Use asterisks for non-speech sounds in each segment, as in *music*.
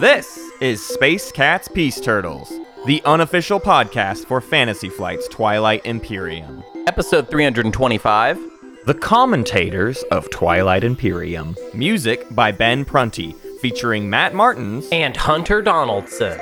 This is Space Cats Peace Turtles, the unofficial podcast for Fantasy Flight's Twilight Imperium. Episode 325. The commentators of Twilight Imperium. Music by Ben Prunty, featuring Matt Martins And Hunter Donaldson.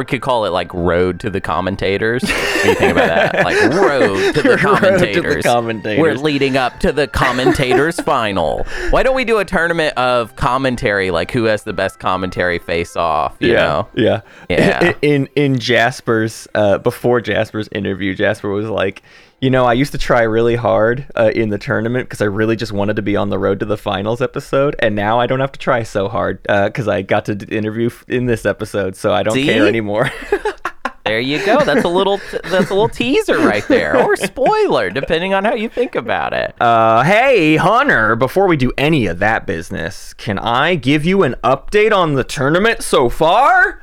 Or we could call it like Road to the Commentators. What do you think about that? Like Road to the *laughs* Road to the Commentators. Commentators. We're leading up to the Commentators *laughs* final. Why don't we do a tournament of commentary, like who has the best commentary face off? You know? yeah, Yeah. *laughs* In in Jasper's uh, before Jasper's interview, Jasper was like, you know, I used to try really hard uh, in the tournament because I really just wanted to be on the road to the finals episode, and now I don't have to try so hard because I got to d- interview f- in this episode, so I don't See? care anymore. *laughs* There you go. That's a little that's a little teaser right there, or spoiler, depending on how you think about it. Uh, hey, Hunter, before we do any of that business, can I give you an update on the tournament so far?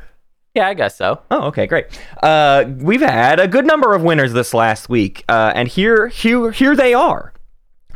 Yeah, I guess so. Oh, okay, great. Uh, we've had a good number of winners this last week, uh, and here, here, here they are.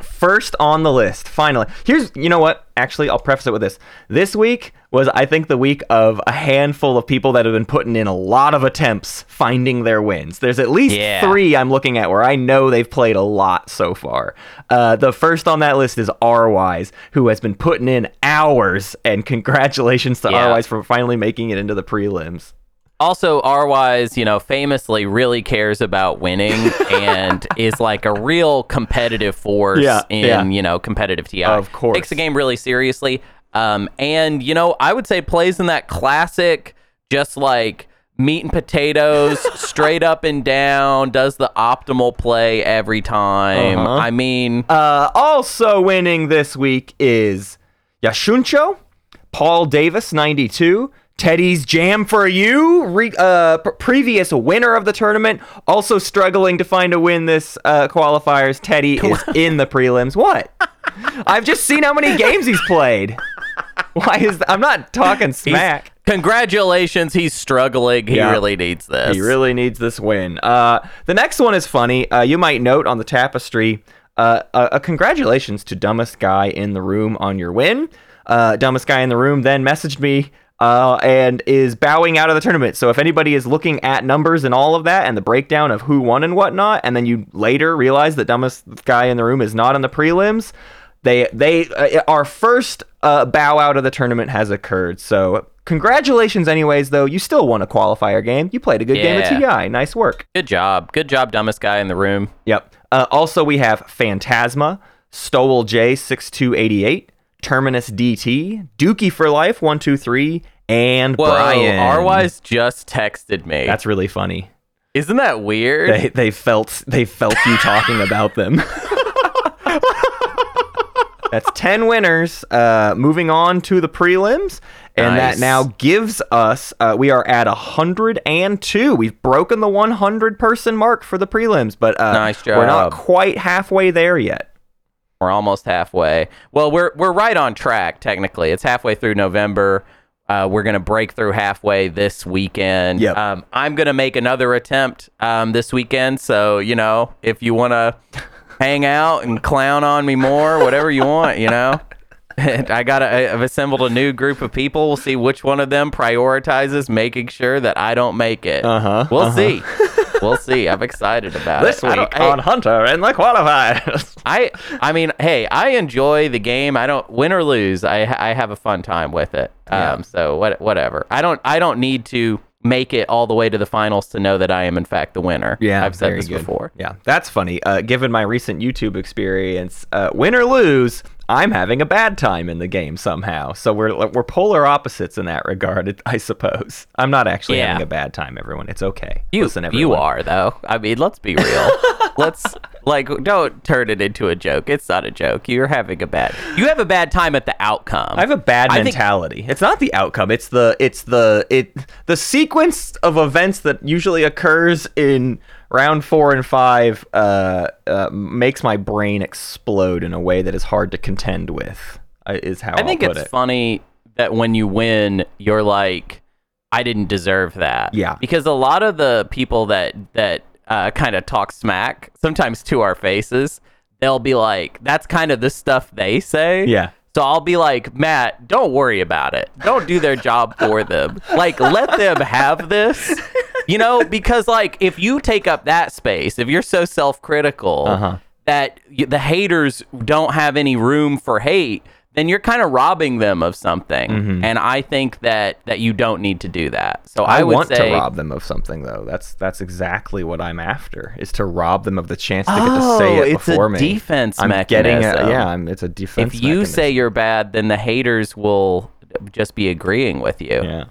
First on the list, finally. Here's, you know what? Actually, I'll preface it with this. This week was, I think, the week of a handful of people that have been putting in a lot of attempts finding their wins. There's at least Yeah. three I'm looking at where I know they've played a lot so far. Uh, the first on that list is R-Wise, who has been putting in hours, and congratulations to Yeah. R-Wise for finally making it into the prelims. Also, R-Wise, you know, famously really cares about winning *laughs* and is like a real competitive force Yeah, in, yeah. you know, competitive TI. Of course. Takes the game really seriously. Um, and, you know, I would say plays in that classic, just like meat and potatoes, *laughs* straight up and down, does the optimal play every time. Uh-huh. I mean, Uh, also winning this week is Yashuncho, Paul Davis, 92, Teddy's Jam for You, re- uh, p- previous winner of the tournament, also struggling to find a win this uh, qualifiers. Teddy is in the prelims. What? *laughs* I've just seen how many games he's played. Why is th- I'm not talking he's- smack. congratulations, he's struggling. He Yeah. really needs this. He really needs this win. Uh, the next one is funny. Uh, you might note on the tapestry uh, a, a congratulations to dumbest guy in the room on your win. Uh, dumbest guy in the room then messaged me uh, and is bowing out of the tournament. So if anybody is looking at numbers and all of that and the breakdown of who won and whatnot, and then you later realize the dumbest guy in the room is not in the prelims, they they uh, our first uh, bow out of the tournament has occurred. So congratulations, anyways. Though you still won a qualifier game. You played a good game Yeah. of TI. Nice work. Good job. Good job, dumbest guy in the room. Yep. Uh, also, we have Phantasma, Stowell J six two eighty eight, Terminus DT, Dookie for Life one two three, and Whoa, Brian. R-Wise just texted me. That's really funny. Isn't that weird? They they felt they felt you talking *laughs* about them. That's 10 winners. Uh, moving on to the prelims. And Nice. that now gives us, uh, we are at 102. We've broken the 100 person mark for the prelims, but uh, Nice we're not quite halfway there yet. We're almost halfway. Well, we're we're right on track technically. It's halfway through November. Uh, we're gonna break through halfway this weekend. Yep. Um, I'm gonna make another attempt um, this weekend. So you know, if you wanna *laughs* hang out and clown on me more, whatever you want, you know. *laughs* I got. I've assembled a new group of people. We'll see which one of them prioritizes making sure that I don't make it. Uh-huh, We'll uh-huh. see. *laughs* We'll see. I'm excited about This it. I week on Hunter and the qualifiers. I I mean, hey, I enjoy the game. I don't win or lose. I I have a fun time with it. Yeah. Um, so what whatever. I don't I don't need to make it all the way to the finals to know that I am in fact the winner. Yeah, I've said this good. before. Yeah, that's funny. Uh, given my recent YouTube experience, uh, win or lose, I'm having a bad time in the game somehow. So we're we're polar opposites in that regard, *laughs* I suppose. I'm not actually Yeah. having a bad time, everyone. It's okay. You Listen, you are though. I mean, let's be real. *laughs* let's like, don't turn it into a joke. It's not a joke. You're having a bad. You have a bad time at the outcome. I have a bad I think- mentality. it's not the outcome. It's the it's the it the sequence of events that usually occurs in round four and five uh, uh, makes my brain explode in a way that is hard to contend with. uh, Is how I think will put it's it. funny that when you win, you're like, I didn't deserve that. Yeah. Because a lot of the people that that uh, kind of talk smack, sometimes to our faces, they'll be like, "That's kind of the stuff they say." Yeah. So I'll be like, Matt, don't worry about it. Don't do their job for them. Like, let them have this. You know, because like if you take up that space, if you're so self-critical Uh-huh. that the haters don't have any room for hate, then you're kind of robbing them of something. And I think that that you don't need to do that. So I, Mm-hmm. I, would want say, to rob them of something though. That's that's exactly what I'm after. Is to rob them of the chance to get to Oh, say it it's a before me. defense I'm getting mechanism. a, yeah. I'm, it's a defense. if you mechanism. say you're bad, then the haters will just be agreeing with you. yeah.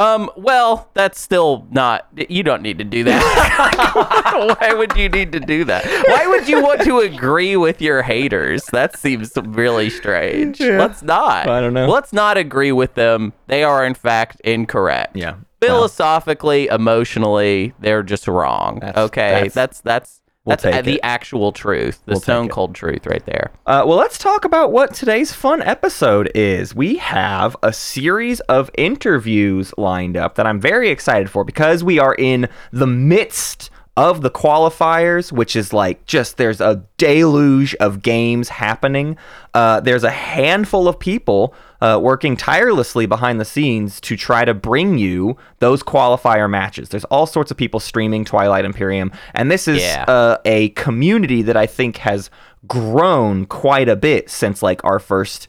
Um, well, that's still not. You don't need to do that. *laughs* Why would you need to do that? Why would you want to agree with your haters? That seems really strange. Yeah. Let's not. I don't know. Let's not agree with them. They are, in fact, incorrect. Yeah. Philosophically, emotionally, they're just wrong. That's- okay. that's- That's that's we'll that's, the it. actual truth. The We'll stone cold truth right there. Uh, well, let's talk about what today's fun episode is. We have a series of interviews lined up that I'm very excited for because we are in the midst of the qualifiers, which is like just there's a deluge of games happening. Uh, there's a handful of people uh, working tirelessly behind the scenes to try to bring you those qualifier matches. There's all sorts of people streaming Twilight Imperium, and this is Yeah. uh, a community that I think has grown quite a bit since like our first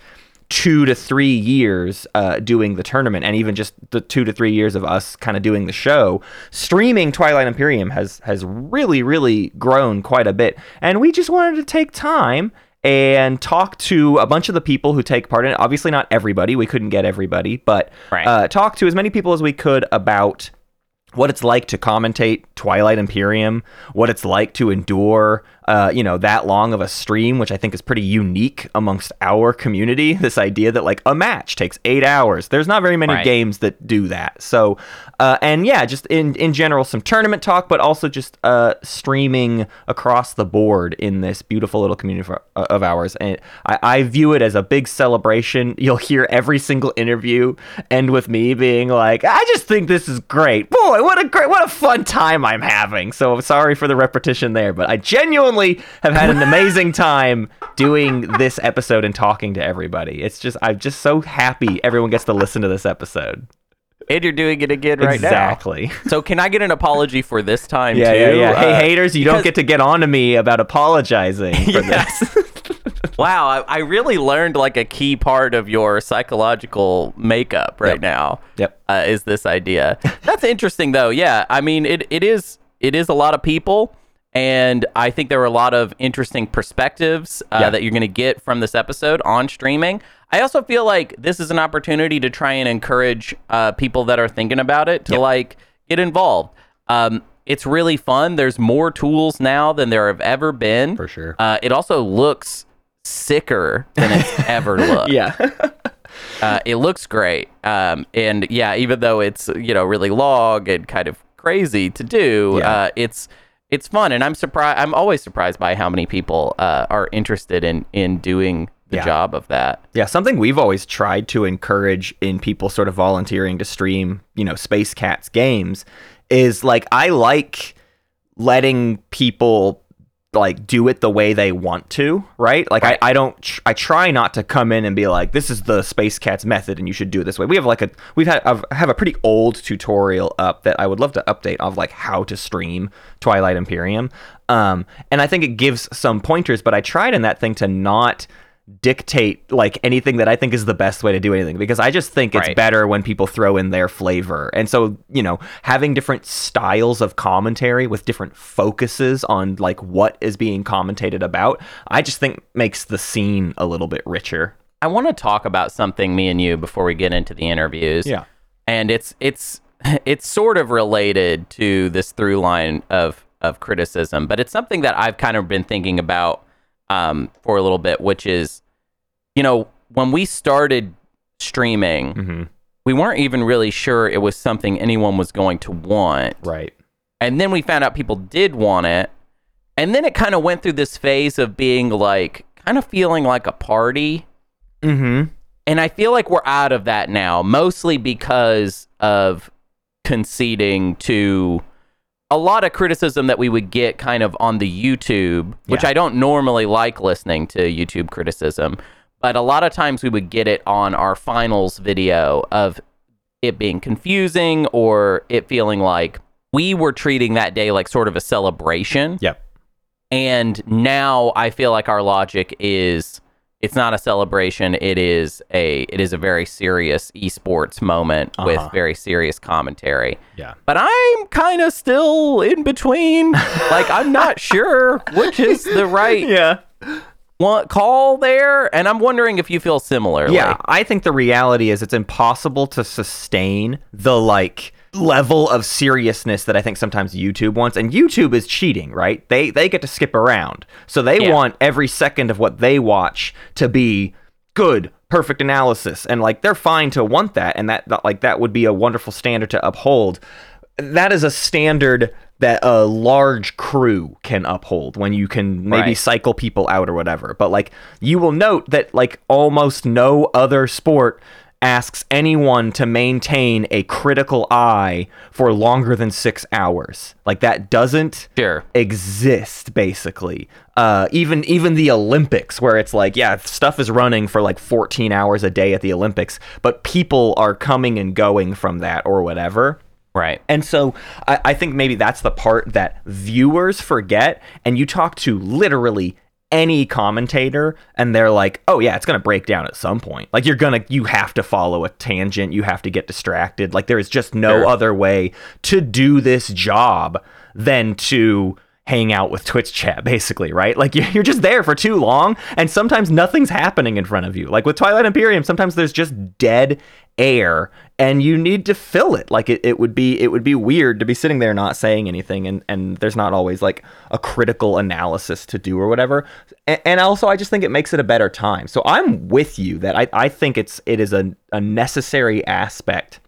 two to three years uh, doing the tournament and even just the two to three years of us kind of doing the show streaming twilight imperium has has really really grown quite a bit and we just wanted to take time and talk to a bunch of the people who take part in it obviously not everybody we couldn't get everybody but Right. uh, talk to as many people as we could about what it's like to commentate Twilight Imperium, what it's like to endure, uh, you know, that long of a stream, which I think is pretty unique amongst our community. *laughs* This idea that like a match takes eight hours. There's not very many Right. games that do that. So, uh, and yeah, just in in general, some tournament talk, but also just uh, streaming across the board in this beautiful little community for, uh, of ours. And I, I view it as a big celebration. *laughs* You'll hear every single interview end with me being like, "I just think this is great, boy! What a great, what a fun time I'm having." So sorry for the repetition there, but I genuinely have had an *laughs* amazing time doing this episode and talking to everybody. It's just I'm just so happy everyone gets to listen to this episode. And you're doing it again right now. exactly. So can I get an apology for this time Yeah, too? yeah, yeah. Hey, Uh, haters, you don't get to get on to me about apologizing for *laughs* Yes. this. Wow, I, I really learned like a key part of your psychological makeup right Yep. now. Yep. Uh, is this idea? *laughs* That's interesting though. Yeah, I mean it, it is it is a lot of people, and I think there were a lot of interesting perspectives uh, Yeah. that you're going to get from this episode on streaming. I also feel like this is an opportunity to try and encourage uh, people that are thinking about it to Yep. like get involved. Um, it's really fun. There's more tools now than there have ever been. For sure. Uh, it also looks sicker than it's ever *laughs* looked. yeah. *laughs* Uh, it looks great. Um, and yeah, even though it's you know really long and kind of crazy to do, Yeah. uh, it's it's fun. And I'm surprised. I'm always surprised by how many people uh, are interested in in doing the Yeah. job of that. Yeah, something we've always tried to encourage in people sort of volunteering to stream, you know, Space Cats games is like I like letting people like do it the way they want to, right? Like Right. I, I don't tr- I try not to come in and be like this is the Space Cats method and you should do it this way. We have like a we've had I've, I have a pretty old tutorial up that I would love to update of like how to stream Twilight Imperium. Um and I think it gives some pointers, but I tried in that thing to not dictate like anything that I think is the best way to do anything because I just think it's Right. better when people throw in their flavor. And so, you know, having different styles of commentary with different focuses on like what is being commentated about, I just think makes the scene a little bit richer. I want to talk about something me and you before we get into the interviews. Yeah. And it's it's *laughs* it's sort of related to this through line of of criticism, but it's something that I've kind of been thinking about um, for a little bit, which is, you know, when we started streaming, hmm we weren't even really sure it was something anyone was going to want. Right. And then we found out people did want it. And then it kind of went through this phase of being like, kind of feeling like a party. hmm And I feel like we're out of that now, mostly because of conceding to a lot of criticism that we would get kind of on the YouTube, which Yeah. I don't normally like listening to YouTube criticism, but a lot of times we would get it on our finals video of it being confusing or it feeling like we were treating that day like sort of a celebration. Yep. And now I feel like our logic is it's not a celebration. It is a it is a very serious esports moment Uh-huh. with very serious commentary. Yeah. But I'm kind of still in between. *laughs* like I'm not sure which is the right Yeah. one call there, and I'm wondering if you feel similarly. Yeah, I think the reality is it's impossible to sustain the like level of seriousness that I think sometimes YouTube wants. And YouTube is cheating, right? They they get to skip around. So they Yeah. want every second of what they watch to be good, perfect analysis. And like they're fine to want that and that, that like that would be a wonderful standard to uphold. That is a standard that a large crew can uphold when you can maybe Right. cycle people out or whatever. But like you will note that like almost no other sport asks anyone to maintain a critical eye for longer than 6 hours. Like that doesn't Sure. exist basically. Uh even even the Olympics where it's like yeah, stuff is running for like 14 hours a day at the Olympics, but people are coming and going from that or whatever. Right. And so I, I think maybe that's the part that viewers forget. And you talk to literally any commentator, and they're like, oh, yeah, it's going to break down at some point. Like, you're going to, you have to follow a tangent. You have to get distracted. Like, there is just no Sure. other way to do this job than to hang out with Twitch chat, *laughs* basically, right? Like, you're you're just there for too long, and sometimes nothing's happening in front of you. Like with Twilight Imperium, sometimes there's just dead air and you need to fill it like it, it would be it would be weird to be sitting there not saying anything and and there's not always like a critical analysis to do or whatever and, and also i just think it makes it a better time so i'm with you that i, I think it's it is a, a necessary aspect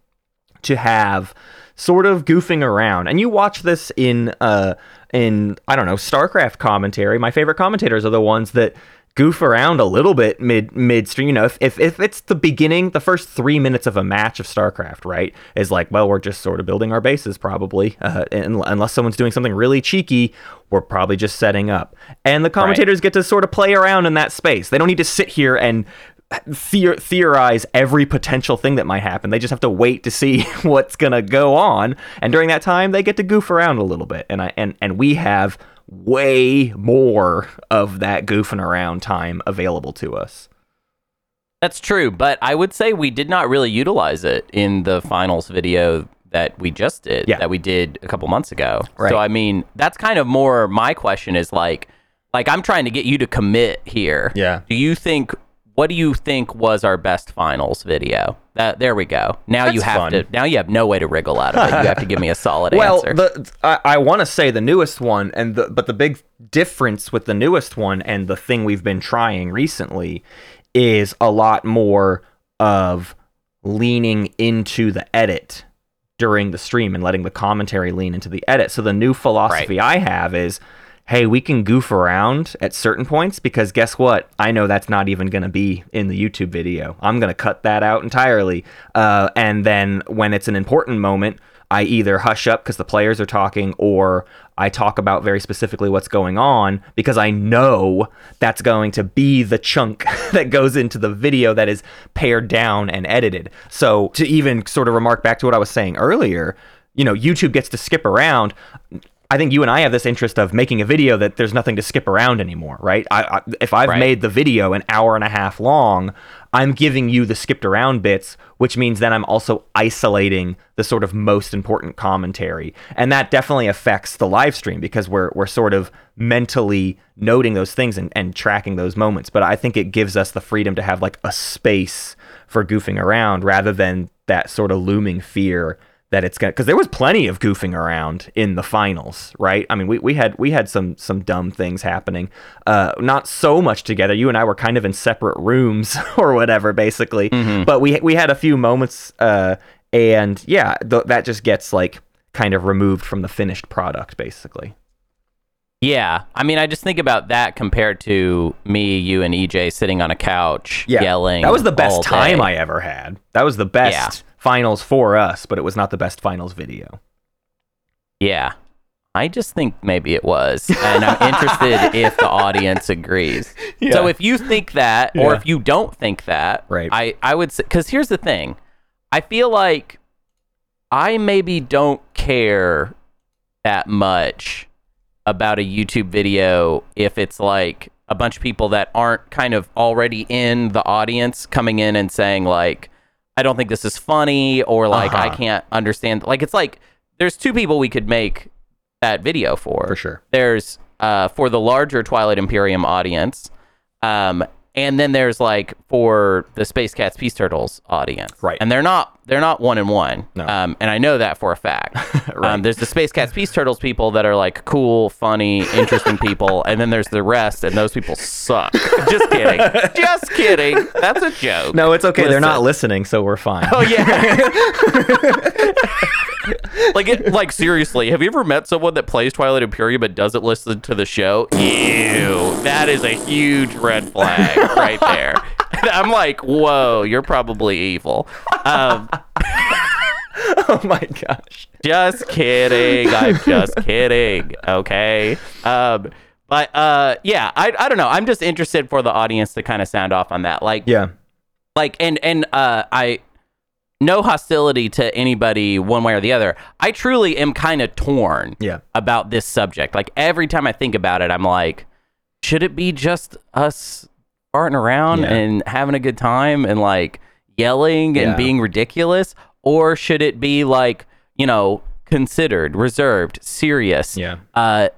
to have sort of goofing around. And you watch this in uh in I don't know, StarCraft commentary. My favorite commentators are the ones that goof around a little bit mid midstream. You know, if, if if it's the beginning, the first three minutes of a match of StarCraft, right, is like, well, we're just sort of building our bases, probably, uh, and, unless someone's doing something really cheeky, we're probably just setting up. And the commentators get to sort of play around in that space. They don't need to sit here and theor- theorize every potential thing that might happen. They just have to wait to see *laughs* what's gonna go on, and during that time, they get to goof around a little bit. And I and and we have way more of that goofing around time available to us. That's true, but I would say we did not really utilize it in the finals video that we just did, Yeah. that we did a couple months ago. Right. So I mean, that's kind of more my question is like like I'm trying to get you to commit here. Yeah. Do you think what do you think was our best finals video? That there we go. Now you have fun. to now you have no way to wriggle out of it. You have to give me a solid *laughs* Well, answer. the I, I want to say the newest one, and the but the big difference with the newest one and the thing we've been trying recently is a lot more of leaning into the edit during the stream and letting the commentary lean into the edit. So the new philosophy I have is hey, we can goof around at certain points because guess what? I know that's not even going to be in the YouTube video. I'm going to cut that out entirely. Uh, and then when it's an important moment, I either hush up because the players are talking or I talk about very specifically what's going on because I know that's going to be the chunk *laughs* that goes into the video that is pared down and edited. So to even sort of remark back to what I was saying earlier, you know, YouTube gets to skip around. I think you and I have this interest of making a video that there's nothing to skip around anymore, right? I, I, if I've Right. made the video an hour and a half long, I'm giving you the skipped around bits, which means then I'm also isolating the sort of most important commentary, and that definitely affects the live stream because we're we're sort of mentally noting those things and, and tracking those moments. But I think it gives us the freedom to have like a space for goofing around rather than that sort of looming fear that it's gonna because there was plenty of goofing around in the finals, right? I mean, we, we had we had some some dumb things happening, uh, not so much together. You and I were kind of in separate rooms *laughs* or whatever, basically. But we we had a few moments, uh, and yeah, th- that just gets like kind of removed from the finished product, basically. Yeah, I mean, I just think about that compared to me, you, and EJ sitting on a couch yelling. That was the best time. I ever had. That was the best Yeah. Finals for us, but it was not the best finals video. Yeah, I just think maybe it was, and I'm interested *laughs* if the audience agrees. So if you think that, or Yeah. if you don't think that, Right. I I would say because here's the thing, I feel like I maybe don't care that much about a YouTube video if it's like a bunch of people that aren't kind of already in the audience coming in and saying like I don't think this is funny or like I Uh-huh. can't understand like it's like there's two people we could make that video for. For sure. There's uh for the larger Twilight Imperium audience um and then there's like for the Space Cats Peace Turtles audience. Right. And they're not they're not one in one. No. Um and I know that for a fact. *laughs* Right. Um there's the Space Cats Peace Turtles people that are like cool, funny, interesting people, and then there's the rest, and those people suck. *laughs* Just kidding. Just kidding. That's a joke. No, it's okay. They're not listening, so we're fine. Oh yeah. *laughs* *laughs* like it, like seriously, have you ever met someone that plays Twilight Imperium but doesn't listen to the show? Ew, that is a huge red flag right there. *laughs* I'm like, whoa, you're probably evil. Um, *laughs* oh my gosh. just kidding. I'm just kidding. Okay. Um, but uh, yeah, I I don't know. I'm just interested for the audience to kind of sound off on that. Like, Yeah. like and and uh i no hostility to anybody one way or the other i truly am kind of torn Yeah. about this subject like every time i think about it i'm like should it be just us farting around Yeah. and having a good time and like yelling and Yeah. being ridiculous or should it be like you know considered reserved serious Yeah. uh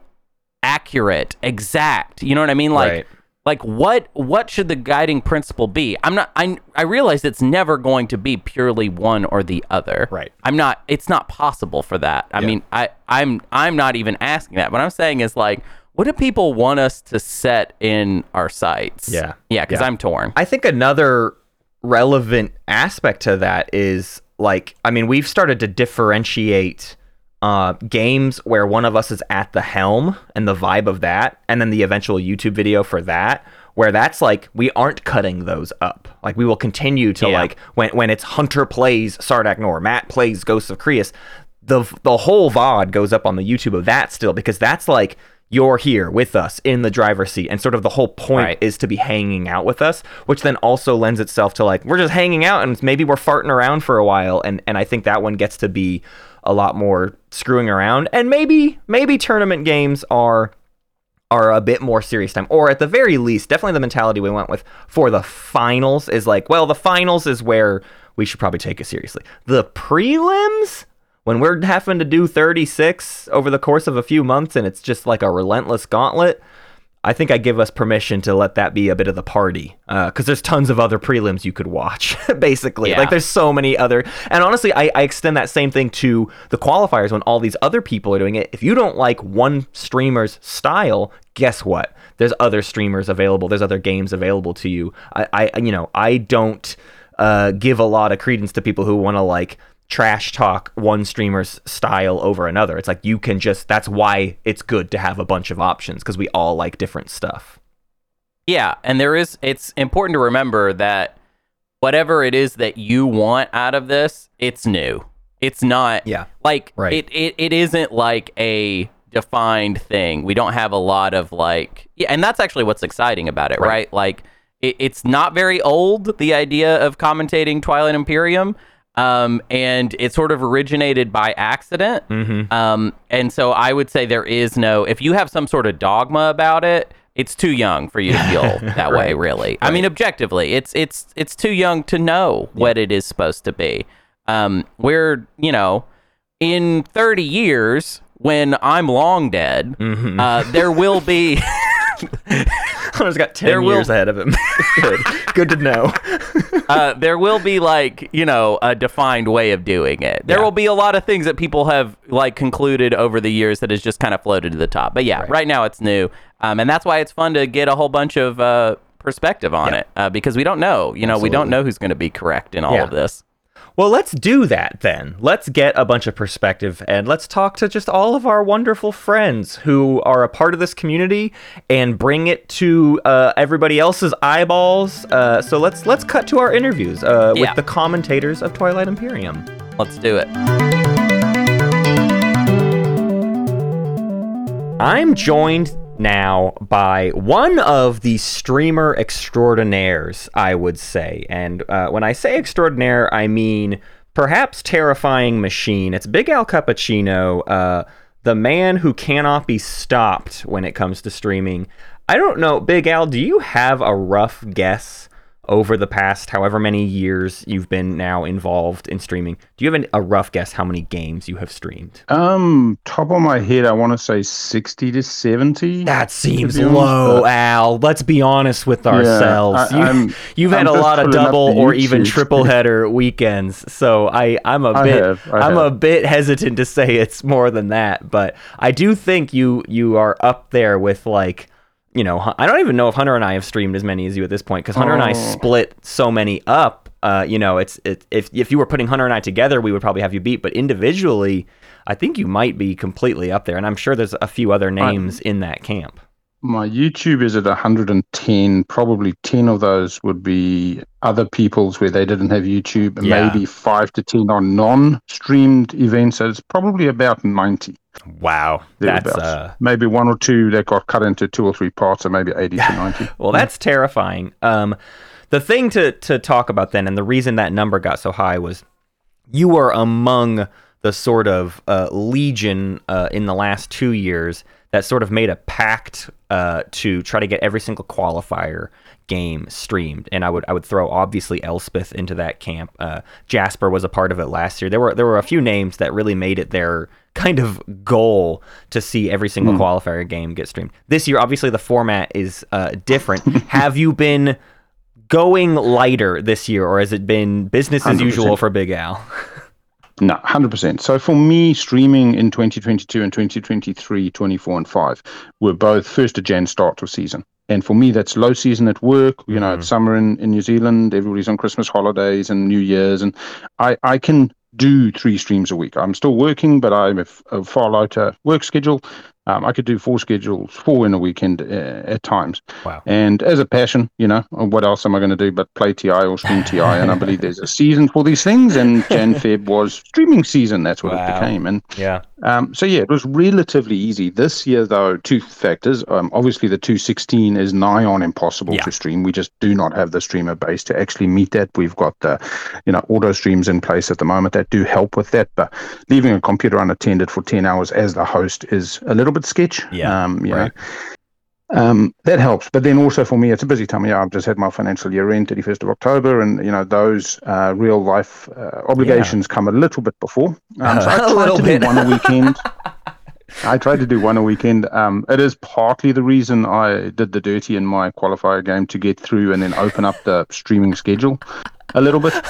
accurate exact you know what i mean like Right. Like what what should the guiding principle be i'm not i i realize it's never going to be purely one or the other Right. i'm not it's not possible for that i Yeah. mean i i'm i'm not even asking that what i'm saying is like what do people want us to set in our sights Yeah. yeah because Yeah. i'm torn I think another relevant aspect to that is like, I mean, we've started to differentiate uh, games where one of us is at the helm and the vibe of that, and then the eventual YouTube video for that, where that's like we aren't cutting those up. Like we will continue to Yeah. like when when it's Hunter plays Sardakk N'orr, Matt plays Ghosts of Creuss, the the whole VOD goes up on the YouTube of that still because that's like you're here with us in the driver's seat and sort of the whole point Right. is to be hanging out with us which then also lends itself to like we're just hanging out and maybe we're farting around for a while and and I think that one gets to be a lot more screwing around. And maybe maybe tournament games are are a bit more serious time. Or at the very least definitely the mentality we went with for the finals is like well the finals is where we should probably take it seriously. The prelims? When we're having to do 36 over the course of a few months and it's just like a relentless gauntlet I think I give us permission to let that be a bit of the party because there's tons of other prelims you could watch, *laughs* basically. Yeah. Like there's so many other, and honestly, I, I extend that same thing to the qualifiers when all these other people are doing it. If you don't like one streamer's style, guess what? There's other streamers available. There's other games available to you. I, I you know, I don't uh, give a lot of credence to people who want to like trash talk one streamer's style over another. It's like you can just that's why it's good to have a bunch of options because we all like different stuff. Yeah, and there is it's important to remember that whatever it is that you want out of this, it's new. It's not Yeah. like Right. it, it it isn't like a defined thing. We don't have a lot of like yeah, and that's actually what's exciting about it, right? Right. Like it, it's not very old, the idea of commentating Twilight Imperium. Um, and it sort of originated by accident. Mm-hmm. Um, and so I would say there is no, if you have some sort of dogma about it, it's too young for you to *laughs* feel that way, Right. really. I mean, objectively, it's it's it's too young to know what it is supposed to be. Um, we're you know, in thirty years when I'm long dead, Mm-hmm. uh, there will be *laughs* *laughs* Hunter's got 10 There will- years ahead of him. *laughs* Good. Good to know. uh, there will be like you know a defined way of doing it. There Yeah. will be a lot of things that people have like concluded over the years that has just kind of floated to the top. But yeah, right, now it's new, um, and that's why it's fun to get a whole bunch of uh, perspective on Yeah. it uh, because we don't know. You know, we don't know who's going to be correct in all Yeah. of this. Well, let's do that then. Let's get a bunch of perspective and let's talk to just all of our wonderful friends who are a part of this community and bring it to uh, everybody else's eyeballs. Uh, so let's let's cut to our interviews uh, Yeah. with the commentators of Twilight Imperium. Let's do it. I'm joined now by one of the streamer extraordinaires, I would say. And uh, when I say extraordinaire, I mean perhaps terrifying machine. It's Big Al Cappuccino, uh, the man who cannot be stopped when it comes to streaming. I don't know, Big Al, do you have a rough guess over the past however many years you've been now involved in streaming? Do you have an, a rough guess how many games you have streamed? Um, top of my head, I want to say sixty to seventy. That seems honest, low, but- Al. Let's be honest with ourselves. I- you, I'm- *laughs* you've had a lot of double or even triple *laughs* header weekends, so I I'm a I bit have, I am a bit hesitant to say it's more than that, but I do think you you are up there with like. You know, I don't even know if Hunter and I have streamed as many as you at this point because Hunter and I Oh. split so many up. Uh, you know, it's it, if if you were putting Hunter and I together, we would probably have you beat. But individually, I think you might be completely up there, and I'm sure there's a few other names in that camp. My YouTube is at 110. Probably 10 of those would be other people's where they didn't have YouTube, and Yeah. maybe five to 10 on non-streamed events. So it's probably about 90. Wow, that's uh, maybe one or two that got cut into two or three parts, so maybe 80 to *laughs* 90. well, that's terrifying. Um, the thing to to talk about then, and the reason that number got so high was you were among the sort of uh, legion uh, in the last two years that sort of made a pact uh, to try to get every single qualifier game streamed. And I would I would throw obviously Elspeth into that camp. Uh, Jasper was a part of it last year. There were there were a few names that really made it their kind of goal to see every single qualifier game get streamed. This year, obviously, the format is uh, different. *laughs* Have you been going lighter this year, or has it been business as 100%. usual for Big Al? *laughs* No, 100%. So for me, streaming in 2022 and 2023, 24 and 5 were both first of Jan start of season. And for me, that's low season at work. You know, it's mm-hmm. summer in, in New Zealand. Everybody's on Christmas holidays and New Year's. And I, I can do three streams a week. I'm still working, but I have a far lighter work schedule. Um, I could do four schedules, four in a weekend uh, at times. Wow. And as a passion, you know, what else am I going to do but play TI or stream TI? *laughs* And I believe there's a season for these things. And Jan *laughs* Feb was streaming season. That's what Wow. it became. And Yeah. um, so yeah, it was relatively easy this year. Though two factors. Um, obviously, the 216 is nigh on impossible Yeah. to stream. We just do not have the streamer base to actually meet that. We've got the, you know, auto streams in place at the moment that do help with that. But leaving a computer unattended for 10 hours as the host is a little bit sketch. Yeah, Um, right. know, um, that helps. But then also for me, it's a busy time of year. I've just had my financial year end, 31st of October, and you know those uh, real life uh, obligations come a little bit before. Um, so *laughs* I try to bit. do one a weekend. *laughs* I tried to do one a weekend. Um, it is partly the reason I did the dirty in my qualifier game to get through and then open up the streaming schedule a little bit. *laughs*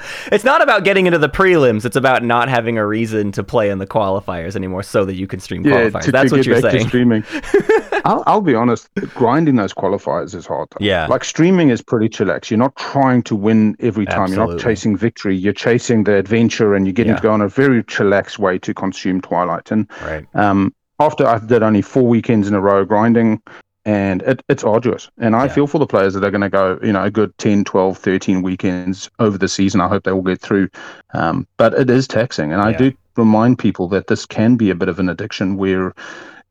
*laughs* It's not about getting into the prelims. It's about not having a reason to play in the qualifiers anymore, so that you can stream qualifiers. to, That's to what you're saying. to streaming. *laughs* I'll, I'll be honest, grinding those qualifiers is hard. though. Yeah. Like streaming is pretty chillax. You're not trying to win every time. Absolutely. You're not chasing victory. You're chasing the adventure and you're getting Yeah. to go on a very chillax way to consume Twilight. And Right. um, after I did only four weekends in a row grinding, and it, it's arduous. And I Yeah. feel for the players that are going to go, you know, a good 10, 12, 13 weekends over the season. I hope they will get through. Um, but it is taxing. And I do remind people that this can be a bit of an addiction where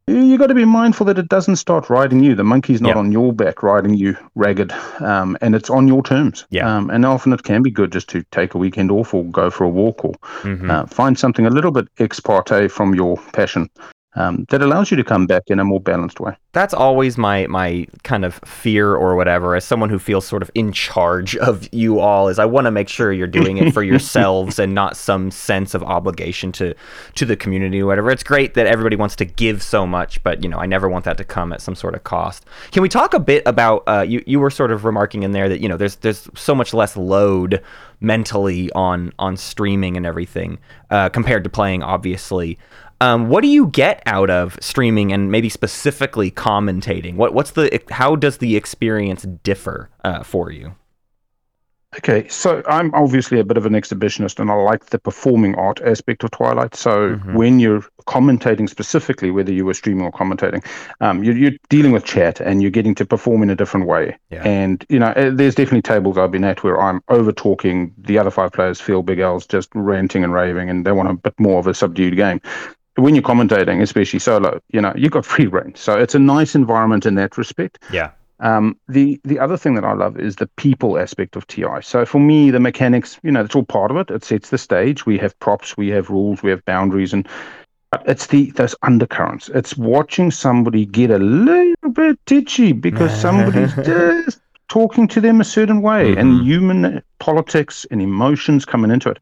you've got to be mindful that it doesn't start riding you. The monkey's not Yeah. on your back riding you ragged, um, and it's on your terms. Yeah. Um, and often it can be good just to take a weekend off or go for a walk or Mhm. uh, find something a little bit ex parte from your passion um, that allows you to come back in a more balanced way. That's always my my kind of fear or whatever. As someone who feels sort of in charge of you all, is I want to make sure you're doing it for *laughs* yourselves and not some sense of obligation to to the community or whatever. It's great that everybody wants to give so much, but you know I never want that to come at some sort of cost. Can we talk a bit about uh, you? You were sort of remarking in there that you know there's there's so much less load mentally on on streaming and everything uh, compared to playing, obviously. Um, what do you get out of streaming and maybe specifically commentating? What what's the how does the experience differ uh, for you? Okay, so I'm obviously a bit of an exhibitionist and I like the performing art aspect of Twilight. So mm-hmm. when you're commentating specifically, whether you were streaming or commentating, um, you're, you're, dealing with chat and you're getting to perform in a different way. Yeah. And, you know, eh, there's definitely tables I've been at where I'm over talking. The other five players feel Big Al's just ranting and raving and they want a bit more of a subdued game when you're commentating, especially solo, you know, you've got free reign. So it's a nice environment in that respect. Yeah. Um, the the other thing that I love is the people aspect of TI. So for me, the mechanics, you know, it's all part of it. It sets the stage. We have props, we have rules, we have boundaries, and it's the those undercurrents. It's watching somebody get a little bit titchy because *laughs* somebody's just talking to them a certain way, mm-hmm. and human politics and emotions coming into it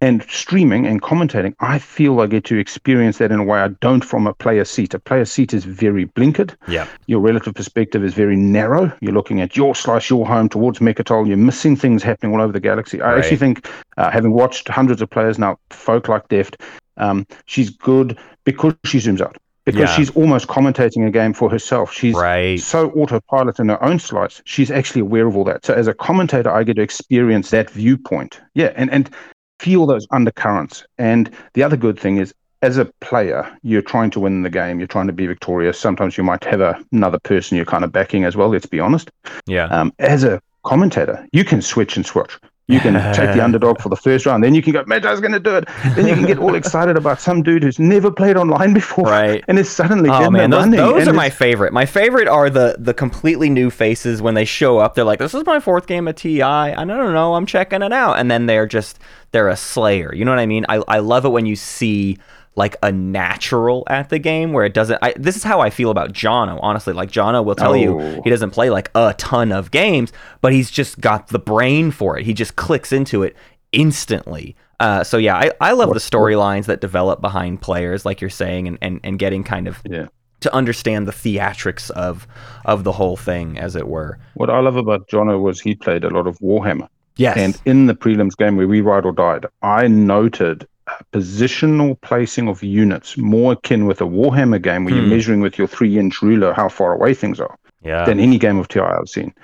and streaming and commentating, I feel I get to experience that in a way I don't from a player seat. A player seat is very blinkered. Yeah. Your relative perspective is very narrow. You're looking at your slice, your home towards Mecatol. You're missing things happening all over the galaxy. I actually think, uh, having watched hundreds of players now, folk like Deft, um, she's good because she zooms out. Because yeah. she's almost commentating a game for herself. She's right. so autopilot in her own slice. She's actually aware of all that. So as a commentator, I get to experience that viewpoint. Yeah, and and feel those undercurrents. And the other good thing is, as a player, you're trying to win the game. You're trying to be victorious. Sometimes you might have a, another person you're kind of backing as well. Let's be honest. Yeah. Um, as a commentator, you can switch and switch. You can *laughs* take the underdog for the first round. Then you can go, Magi's going to do it. Then you can get all *laughs* excited about some dude who's never played online before. Right. And it's suddenly oh, man, those, running. those are my favorite. My favorite are the the completely new faces when they show up. They're like, this is my fourth game of TI. I don't know. I'm checking it out. And then they're just, they're a slayer. You know what I mean? I, I love it when you see like a natural at the game where it doesn't I, this is how I feel about Jono honestly like Jono will tell oh. you he doesn't play like a ton of games but he's just got the brain for it he just clicks into it instantly uh, so yeah I, I love the storylines that develop behind players like you're saying and, and, and getting kind of yeah. to understand the theatrics of of the whole thing as it were what I love about Jono was he played a lot of Warhammer Yes. And in the prelims game where we ride or died, I noted positional placing of units more akin with a Warhammer game where hmm. you're measuring with your three inch ruler how far away things are yeah. than any game of TI I've seen.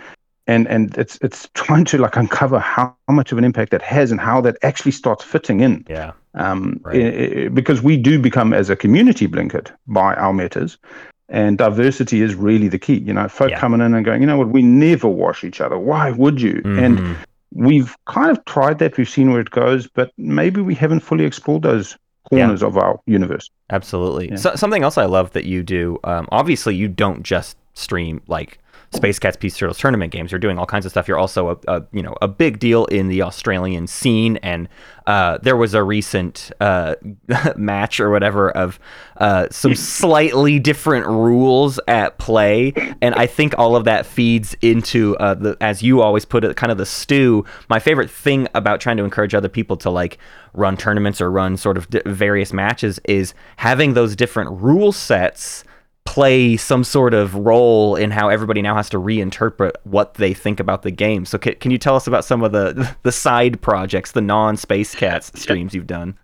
And and it's it's *laughs* trying to like uncover how, much of an impact that has and how that actually starts fitting in. Yeah. Um, right. it, it, because we do become as a community blinkered by our metas, and diversity is really the key. You know, folk yeah. coming in and going, you know what, we never wash each other. Why would you? Mm-hmm. And we've kind of tried that. We've seen where it goes, but maybe we haven't fully explored those corners yeah. of our universe. Absolutely. Yeah. So, something else I love that you do. Um, obviously, you don't just stream like Space Cats Peace Turtles tournament games. You're doing all kinds of stuff. You're also a, a you know a big deal in the Australian scene, and uh, there was a recent uh, *laughs* match or whatever of uh, some *laughs* slightly different rules at play, and I think all of that feeds into uh, the as you always put it, kind of the stew. My favorite thing about trying to encourage other people to like run tournaments or run sort of various matches is having those different rule sets play some sort of role in how everybody now has to reinterpret what they think about the game. So can, can you tell us about some of the the side projects, the non-Space Cats streams you've done?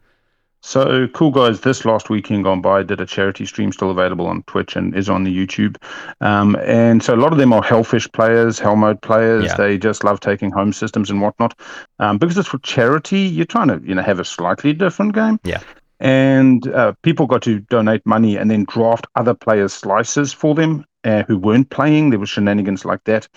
So cool guys, this last weekend gone by did a charity stream still available on Twitch and is on the YouTube. Um, and so a lot of them are Hellfish players, Hell mode players. Yeah. They just love taking home systems and whatnot. Um, because it's for charity, you're trying to you know have a slightly different game. Yeah and uh, people got to donate money and then draft other players' slices for them uh, who weren't playing. There were shenanigans like that.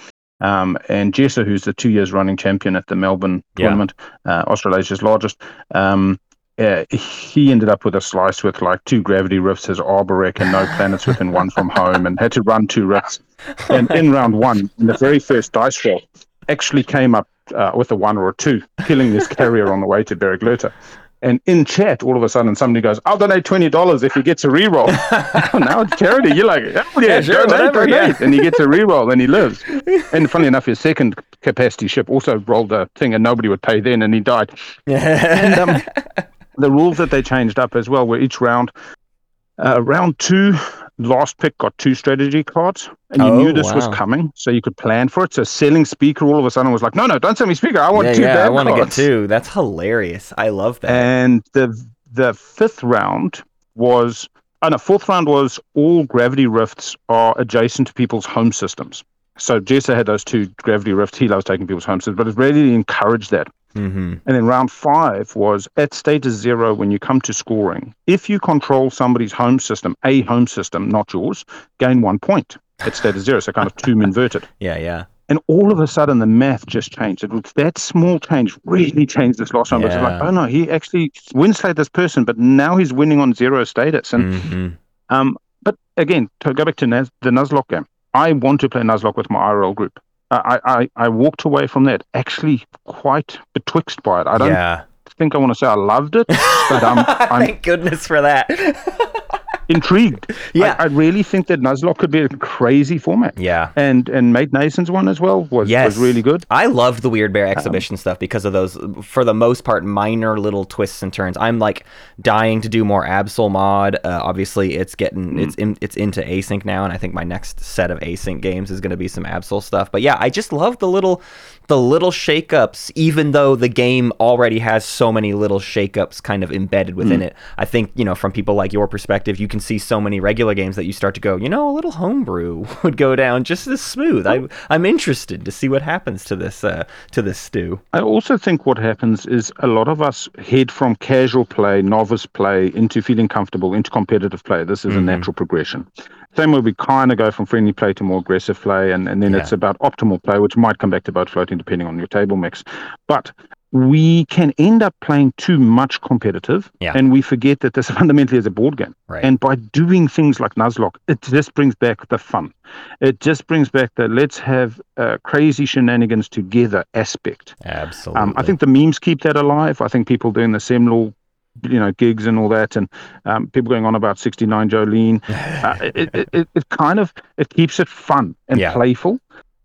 Um, and Jessa, who's the two years running champion at the Melbourne yeah. tournament, uh, Australasia's largest, um, uh, he ended up with a slice with like two gravity rifts, his Arborec, and no *laughs* planets within one from home, and had to run two rifts. And in *laughs* round one, in the very first dice roll, actually came up uh, with a one or a two, killing this carrier on the way to Bereg Lirta. And in chat, all of a sudden, somebody goes, "I'll donate twenty dollars if he gets a reroll." *laughs* *laughs* now it's charity. You're like, "Oh yeah, Yeah, sure, donate, whatever, donate," yeah. and he gets a reroll and he lives. *laughs* And funny enough, his second capacity ship also rolled a thing, and nobody would pay then, and he died. And um, the rules that they changed up as well were each round. Uh, round two, last pick got two strategy cards, and you Oh, knew this was coming, so you could plan for it. So selling speaker all of a sudden was like, no, no, don't sell me speaker. I want yeah, two yeah, I want to get two. That's hilarious. I love that. And the the fifth round was, oh no, fourth round was all gravity rifts are adjacent to people's home systems. So Jessa had those two gravity rifts. He loves taking people's home systems, but it really encouraged that. Hmm And then round five was at status zero when you come to scoring. If you control somebody's home system, a home system, not yours, gain one point at status zero. So kind of tomb *laughs* inverted. Yeah, yeah. And all of a sudden the math just changed. It was that small change really changed this last round. It's like, oh no, he actually wins like this person, but now he's winning on zero status. And hmm um, but again, to go back to Naz, the Nuzlocke game, I want to play Nuzlocke with my IRL group. I, I, I walked away from that actually quite betwixt by it. I don't Yeah. think I want to say I loved it, but um, *laughs* I'm Thank goodness for that. Intrigued. Yeah. I, I really think that Nuzlocke could be a crazy format. yeah. And and Mate Nason's one as well was, Yes. was really good. I loved the Weird Um, Bear exhibition stuff because of those, for the most part, minor little twists and turns. I'm like dying to do more Absol mod. Uh, obviously, it's getting Mm. it's in, it's into async now, and I think my next set of async games is going to be some Absol stuff. But yeah, I just love the little the little shakeups, even though the game already has so many little shakeups kind of embedded within Mm. it. I think you know from people like your perspective, you can see so many regular games that you start to go, you know, a little homebrew *laughs* would go down just as smooth. I I'm interested to see what happens to this uh, to this stew. I also think what happens is a lot of us head from casual play, novice play, into feeling comfortable, into competitive play. This is a natural progression. Same way we kind of go from friendly play to more aggressive play, and, and then it's about optimal play, which might come back to boat floating depending on your table mix. But we can end up playing too much competitive, Yeah. and we forget that this *laughs* fundamentally is a board game. Right. And by doing things like Nuzlocke, it just brings back the fun. It just brings back the let's have uh, crazy shenanigans together aspect. Absolutely. Um, I think the memes keep that alive. I think people doing the Semlor, you know, gigs and all that, and um, people going on about 69 Jolene. *laughs* Uh, it, it, it, it kind of it keeps it fun and Yeah. playful.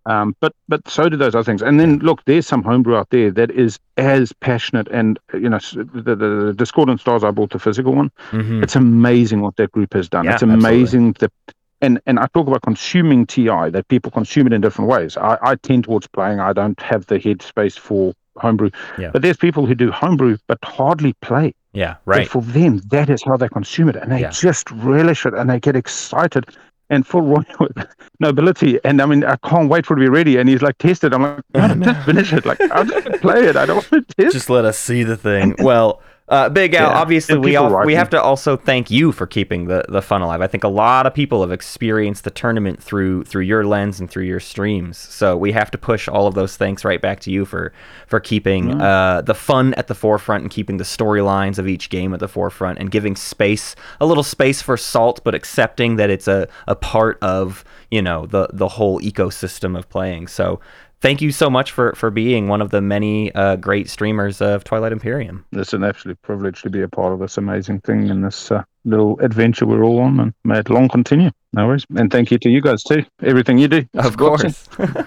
Um, but but so do those other things. And then look, there's some homebrew out there that is as passionate. And you know, the, the, the Discordant Stars, I bought the physical one. Mhm. It's amazing what that group has done. Yeah, it's amazing the and and I talk about consuming TI that people consume it in different ways. I, I tend towards playing. I don't have the headspace for homebrew. Yeah. But there's people who do homebrew but hardly play. Yeah. And Right. for them, that is how they consume it, and they Yeah. just relish it and they get excited. And for *laughs* Roy Nobility, and I mean, I can't wait for it to be ready. And he's like, test it. I'm like, no, *laughs* just finish it. Like, I'll just play it. I don't want to test. Just let us see the thing. Well, uh, Big Al, Yeah, obviously we all, we have to also thank you for keeping the, the fun alive. I think a lot of people have experienced the tournament through through your lens and through your streams. So we have to push all of those thanks right back to you for for keeping uh, the fun at the forefront and keeping the storylines of each game at the forefront and giving space a little space for salt, but accepting that it's a, a part of you know the the whole ecosystem of playing. So. Thank you so much for, for being one of the many uh, great streamers of Twilight Imperium. It's an absolute privilege to be a part of this amazing thing and this uh, little adventure we're all on, and may it long continue. No worries. And thank you to you guys too. Everything you do. Of course. *laughs*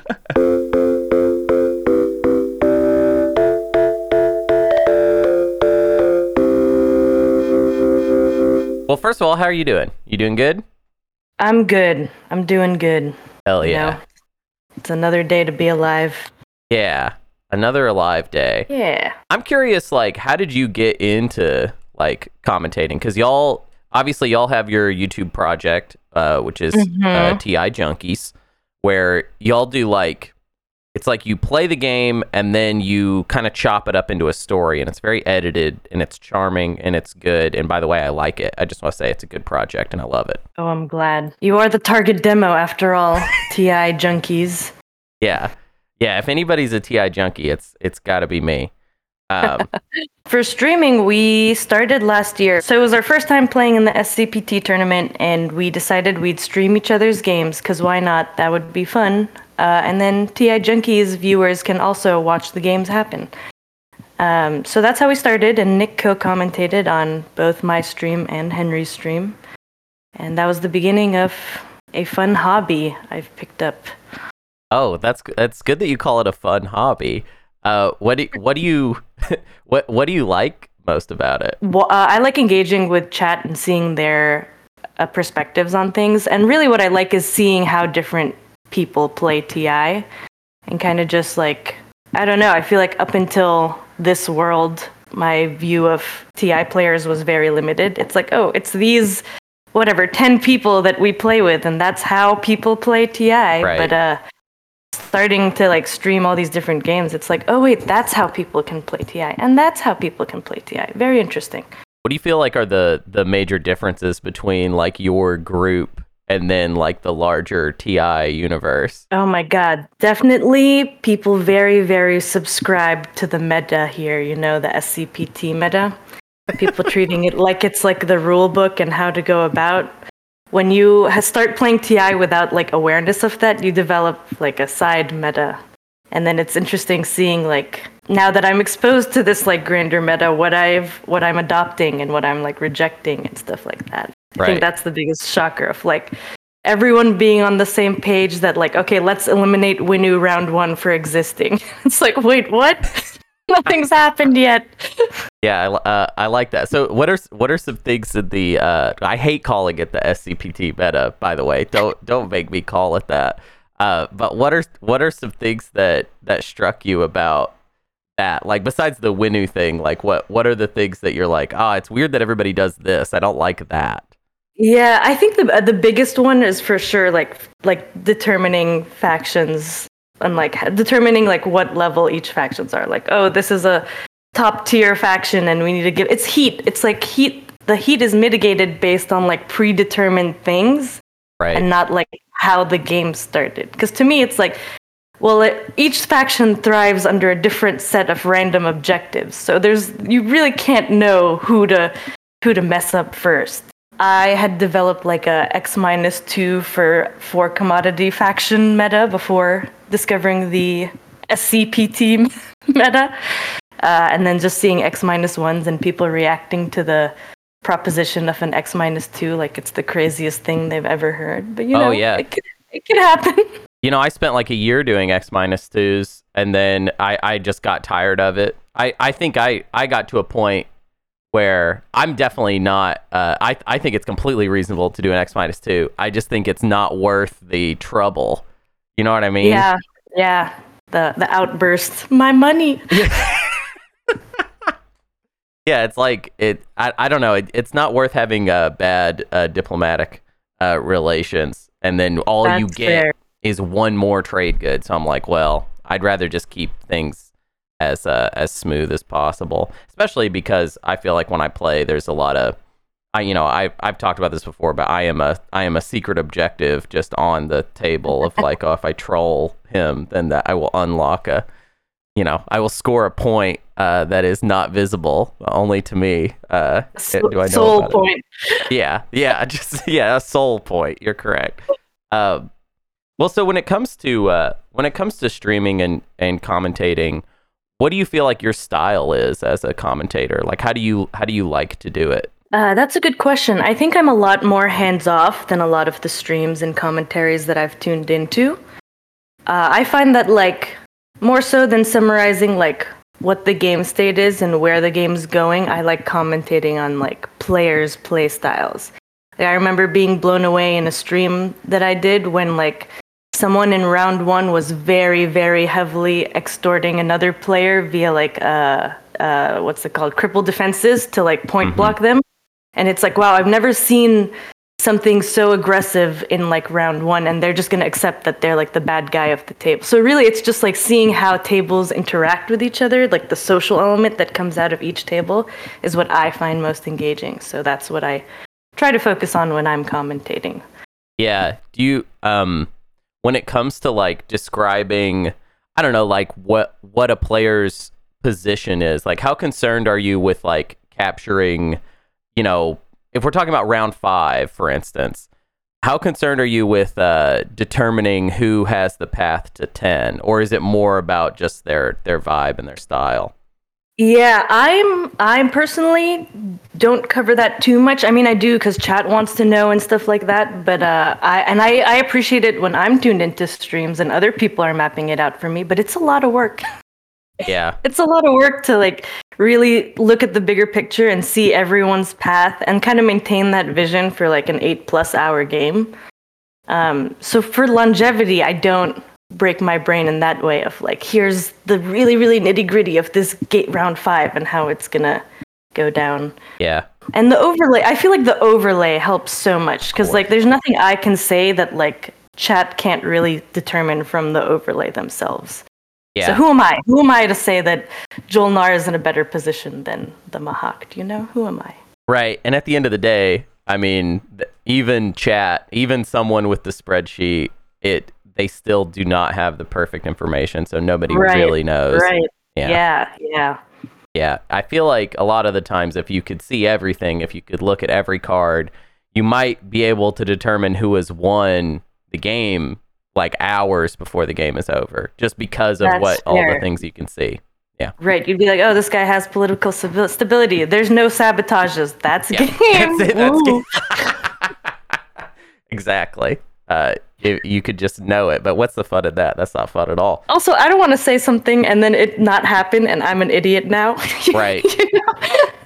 Well, first of all, how are you doing? You doing good? I'm good. I'm doing good. Hell you yeah. know? It's another day to be alive. Yeah. Another alive day. Yeah. I'm curious, like, how did you get into like commentating? Because y'all, obviously, y'all have your YouTube project, uh, which is uh, Mhm. TI Junkies, where y'all do like, it's like you play the game and then you kind of chop it up into a story, and it's very edited and it's charming and it's good. And by the way, I like it. I just want to say it's a good project and I love it. Oh, I'm glad. You are the target demo after all, *laughs* TI junkies. Yeah, yeah. If anybody's a Ti junkie, it's it's got to be me. Um, *laughs* For streaming, we started last year. So it was our first time playing in the SCPT tournament, and we decided we'd stream each other's games, because why not? That would be fun. Uh, and then TI Junkies viewers can also watch the games happen. Um, so that's how we started, and Nick co-commentated on both my stream and Henry's stream, and that was the beginning of a fun hobby I've picked up. Oh, that's that's good that you call it a fun hobby. Uh, what do what do you *laughs* what what do you like most about it? Well, uh, I like engaging with chat and seeing their uh, perspectives on things, and really what I like is seeing how different people play TI, and kind of just like I don't know. I feel like up until this world, my view of TI players was very limited. It's like, oh, it's these whatever 10 people that we play with and that's how people play TI. Right. But uh starting to like stream all these different games, it's like, oh wait, that's how people can play TI and that's how people can play TI. Very interesting. What do you feel like are the the major differences between like your group and then like the larger TI universe? Oh my god, definitely people very very subscribe to the meta here, you know, the SCPT meta. People *laughs* treating it like it's like the rule book and how to go about. When you start playing TI without like awareness of that, you develop like a side meta. And then it's interesting seeing like now that I'm exposed to this like grander meta, what I've what I'm adopting and what I'm like rejecting and stuff like that. I Right. think that's the biggest shocker of like everyone being on the same page that like okay let's eliminate Winnu round one for existing *laughs* it's like wait what *laughs* nothing's happened yet Yeah, I, uh, I like that. So, what are what are some things in the? Uh, I hate calling it the SCPT meta. By the way, don't don't make me call it that. Uh, but what are what are some things that that struck you about that? Like besides the Winnu thing, like what what are the things that you're like? Ah, it's weird that everybody does this. I don't like that. Yeah i think the uh, the biggest one is for sure like like determining factions and like determining like what level each factions are like oh this is a top tier faction and we need to give it's heat it's like heat the heat is mitigated based on like predetermined things Right. and not like how the game started. Because to me, it's like, well, it, each faction thrives under a different set of random objectives. So there's you really can't know who to who to mess up first. I had developed like a X minus two for for commodity faction meta before discovering the SCPT *laughs* meta, uh, and then just seeing X minus ones and people reacting to the proposition of an X minus two like it's the craziest thing they've ever heard. But you know, Oh, know, yeah. it could, it could happen. *laughs* You know, I spent like a year doing X minus twos, and then I, I just got tired of it. I, I think I, I got to a point where I'm definitely not. Uh, I I think it's completely reasonable to do an X minus two. I just think it's not worth the trouble. You know what I mean? yeah, yeah. The the outburst. My money. *laughs* *laughs* Yeah, it's like it. I, I don't know. It, it's not worth having uh, bad uh, diplomatic uh, relations, and then all you get fair. is one more trade good. So I'm like, well, I'd rather just keep things as uh, as smooth as possible. Especially because I feel like when I play, there's a lot of, I you know I I've talked about this before, but I am a I am a secret objective just on the table of like, oh, if I troll him, then that I will unlock a you know, I will score a point uh, that is not visible only to me. Uh, do I know Soul about it? point. Yeah, yeah, *laughs* just yeah, a soul point. You're correct. Um, well, so when it comes to uh, when it comes to streaming and and commentating, what do you feel like your style is as a commentator? Like, how do you how do you like to do it? Uh, that's a good question. I think I'm a lot more hands off than a lot of the streams and commentaries that I've tuned into. Uh, I find that like more so than summarizing like what the game state is and where the game's going, I like commentating on like players' play styles. Like, I remember being blown away in a stream that I did when like someone in round one was very, very heavily extorting another player via like uh, uh, what's it called, cripple defenses to like point block them. And it's like, wow, I've never seen something so aggressive in like round one, and they're just gonna accept that they're like the bad guy of the table. So really, it's just like seeing how tables interact with each other, like the social element that comes out of each table, is what I find most engaging. So that's what I try to focus on when I'm commentating. Yeah. Do you um when it comes to like describing I don't know like what what a player's position is, like how concerned are you with like capturing, you know, if we're talking about round 5 for instance, how concerned are you with uh determining who has the path to 10 or is it more about just their their vibe and their style? Yeah, I'm I'm personally don't cover that too much. I mean, I do because chat wants to know and stuff like that. But uh, I and I, I appreciate it when I'm tuned into streams and other people are mapping it out for me. But it's a lot of work. Yeah. *laughs* It's a lot of work to like really look at the bigger picture and see everyone's path and kind of maintain that vision for like an eight plus hour game. Um, so for longevity, I don't break my brain in that way of like here's the really really nitty gritty of this gate round five and how it's gonna go down. Yeah. And the overlay, I feel like the overlay helps so much because like there's nothing I can say that like chat can't really determine from the overlay themselves. Yeah. So who am I? Who am I to say that Jol-Nar is in a better position than the Mahact? Do you know? Who am I? Right. And at the end of the day, I mean, even chat, even someone with the spreadsheet, it they still do not have the perfect information, so nobody Right, really knows. Right. Yeah. Yeah. Yeah. Yeah. I feel like a lot of the times if you could see everything, if you could look at every card, you might be able to determine who has won the game like hours before the game is over, just because of That's what all the things you can see. Yeah. Right. You'd be like, oh, this guy has political stability. There's no sabotages. That's Yeah, game. that's it, that's Ooh. *laughs* Exactly. Uh, you, you could just know it, but what's the fun of that? That's not fun at all. Also, I don't want to say something and then it not happen, and I'm an idiot now. *laughs* Right. You know?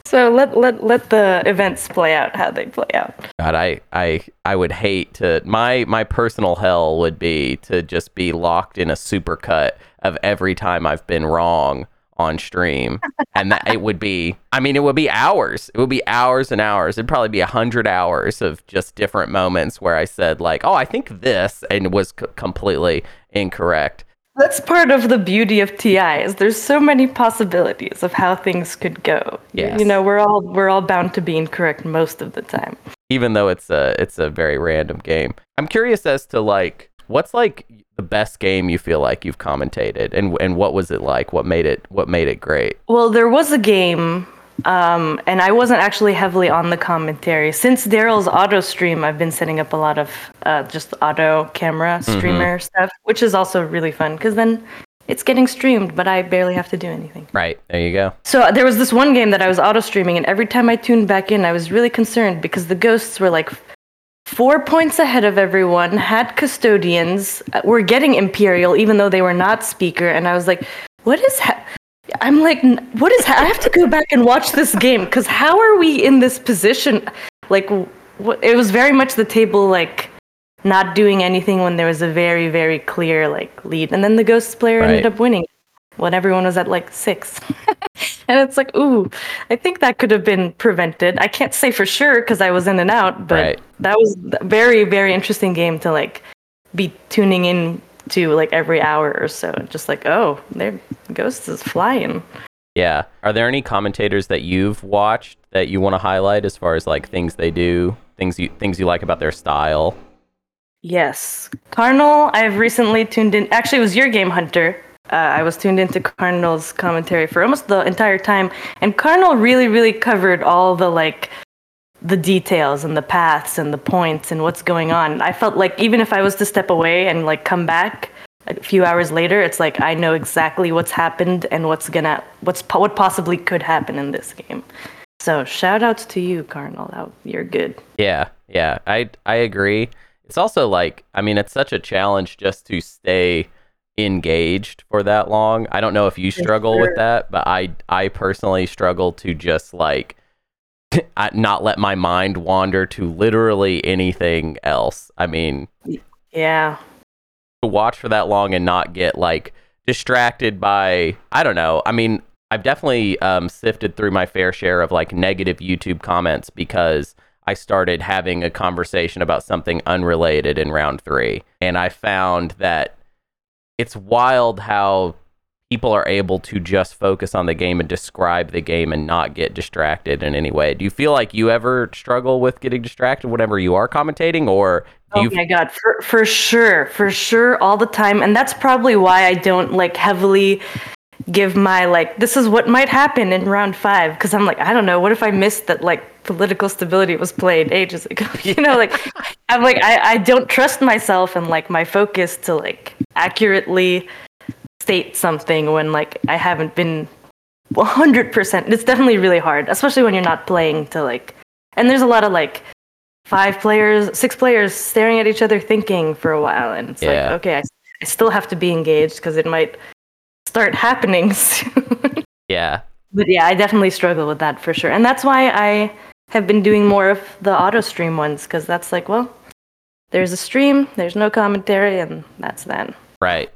So let let let the events play out how they play out. God, I, I, I would hate to. My, my personal hell would be to just be locked in a supercut of every time I've been wrong on stream, and that it would be. I mean, it would be hours. It would be hours and hours. It'd probably be a hundred hours of just different moments where I said like, "Oh, I think this," and was c- completely incorrect. That's part of the beauty of TI is there's so many possibilities of how things could go. Yes. You know, we're all we're all bound to be incorrect most of the time. even though it's a it's a very random game. I'm curious as to like what's like the best game you feel like you've commentated and and what was it like? What made it what made it great? Well, there was a game, um, and I wasn't actually heavily on the commentary. Since Daryl's auto stream, I've been setting up a lot of uh, just auto camera streamer stuff, which is also really fun because then it's getting streamed, but I barely have to do anything. Right. There you go. So uh, there was this one game that I was auto streaming, and every time I tuned back in, I was really concerned because the ghosts were like four points ahead of everyone, had custodians, uh, were getting Imperial even though they were not speaker, and I was like, what is ha- I'm like, what is ha- I have to go back and watch this game because how are we in this position? Like, wh- it was very much the table like not doing anything when there was a very very clear like lead, and then the ghosts player ended up winning when everyone was at like six. *laughs* and it's like, ooh, I think that could have been prevented. I can't say for sure because I was in and out, but Right. that was a very, very interesting game to like be tuning in to like every hour or so. Just like, oh, there Ghosts is flying. Yeah. Are there any commentators that you've watched that you want to highlight as far as like things they do, things you things you like about their style? Yes. Karnal, I've recently tuned in. Actually, it was your game, Hunter. Uh, I was tuned into Karnal's commentary for almost the entire time, and Karnal really, really covered all the like the details and the paths and the points and what's going on. I felt like even if I was to step away and like come back a few hours later, it's like I know exactly what's happened and what's gonna what's po- what possibly could happen in this game. So shout outs to you, Karnal. You're good. Yeah, yeah, I I agree. It's also like I mean, it's such a challenge just to stay engaged for that long. I don't know if you struggle with that, but I I personally struggle to just like *laughs* not let my mind wander to literally anything else. I mean, Yeah. to watch for that long and not get like distracted by I don't know. I mean, I've definitely um, sifted through my fair share of like negative YouTube comments because I started having a conversation about something unrelated in round three, and I found that it's wild how people are able to just focus on the game and describe the game and not get distracted in any way. Do you feel like you ever struggle with getting distracted whenever you are commentating, or do Oh my god, for for sure, for sure, all the time, and that's probably why I don't like heavily give my like this is what might happen in round five because I'm like I don't know what if I missed that like political stability was played ages ago *laughs* you know like I'm like I I don't trust myself and like my focus to like accurately state something when like I haven't been 100%. It's definitely really hard, especially when you're not playing to like. And there's a lot of like five players, six players staring at each other thinking for a while. And it's Yeah. like, okay, I, I still have to be engaged because it might start happening *laughs* soon. Yeah. but yeah, I definitely struggle with that for sure. And that's why I have been doing more of the auto stream ones because that's like, well, there's a stream, there's no commentary, and that's that. Right.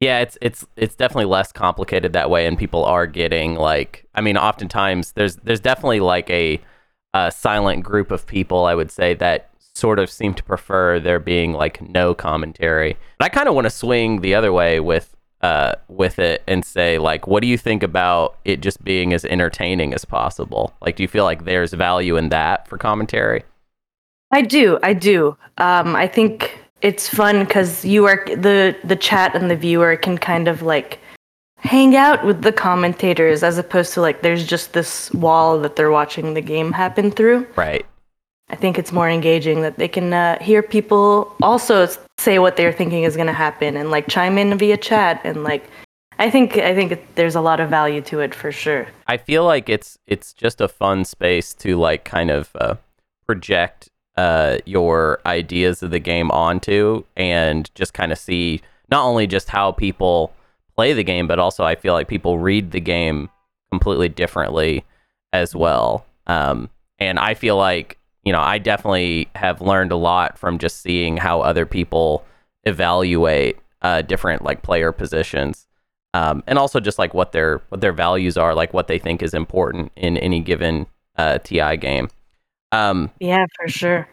Yeah, it's it's it's definitely less complicated that way, and people are getting like, I mean, oftentimes there's there's definitely like a, a silent group of people I would say that sort of seem to prefer there being like no commentary. But I kind of want to swing the other way with uh with it and say like, what do you think about it just being as entertaining as possible? Like, do you feel like there's value in that for commentary? I do, I do. Um, I think it's fun because you are the the chat and the viewer can kind of like hang out with the commentators as opposed to like there's just this wall that they're watching the game happen through. Right. I think it's more engaging that they can uh, hear people also say what they're thinking is going to happen and like chime in via chat and like I think I think there's a lot of value to it for sure. I feel like it's it's just a fun space to like kind of uh, project uh, your ideas of the game onto, and just kind of see not only just how people play the game, but also I feel like people read the game completely differently as well. Um, and I feel like you know I definitely have learned a lot from just seeing how other people evaluate uh, different like player positions um, and also just like what their what their values are, like what they think is important in any given uh, TI game. Um, Yeah, for sure.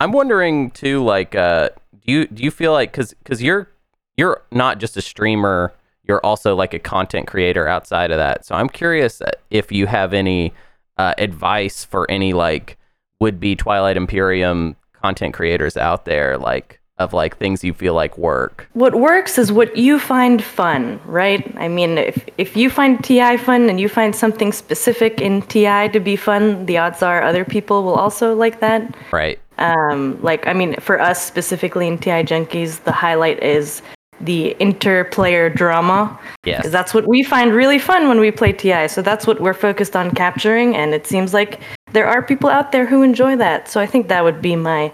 I'm wondering too, like, uh, do you do you feel like because because you're you're not just a streamer, you're also like a content creator outside of that. So I'm curious if you have any uh, advice for any like would be Twilight Imperium content creators out there, like of like things you feel like work. What works is what you find fun, right? I mean, if if you find TI fun and you find something specific in TI to be fun, the odds are other people will also like that. Right. Um, like, I mean, for us specifically in TI Junkies, the highlight is the interplayer drama. Yes. Because that's what we find really fun when we play TI. So that's what we're focused on capturing, and it seems like there are people out there who enjoy that. So I think that would be my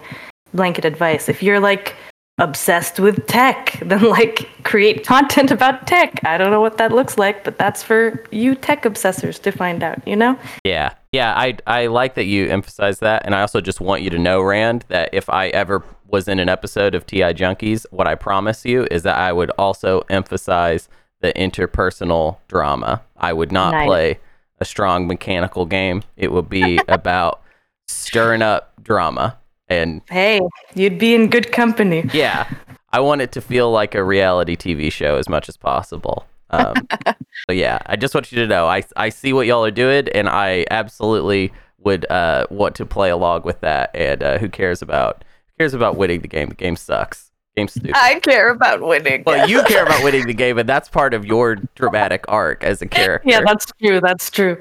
blanket advice. If you're like obsessed with tech, *laughs* then like create content about tech. I don't know what that looks like, but that's for you tech obsessors to find out, you know? Yeah, yeah, I I like that you emphasize that, and I also just want you to know, Rand, that if I ever was in an episode of TI Junkies, what I promise you is that I would also emphasize the interpersonal drama. I would not Nice. play a strong mechanical game. It would be *laughs* about stirring up drama, and Hey, you'd be in good company. yeah, I want it to feel like a reality TV show as much as possible. Um, *laughs* but yeah, I just want you to know I I see what y'all are doing, and I absolutely would uh, want to play along with that. And uh, who cares about who cares about winning the game? The game sucks. Game's stupid. I care about winning. well, you *laughs* care about winning the game, and that's part of your dramatic arc as a character. Yeah, that's true. That's true.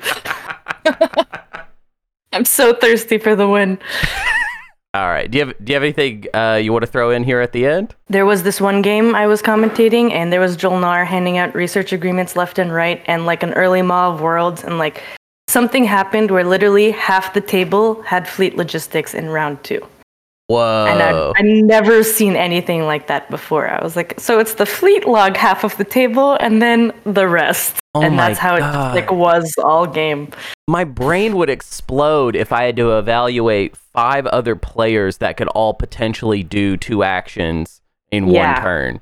*laughs* I'm so thirsty for the win. *laughs* All right. Do you have Do you have anything uh, you want to throw in here at the end? There was this one game I was commentating, and there was Joel Jol-Nar handing out research agreements left and right, and like an early Maw of Worlds, and like something happened where literally half the table had fleet logistics in round two. Whoa. And I've, I've never seen anything like that before. I was like, so it's the fleet log half of the table, and then the rest. Oh and that's how God. it like was all game. my brain would explode if I had to evaluate five other players that could all potentially do two actions in Yeah. one turn.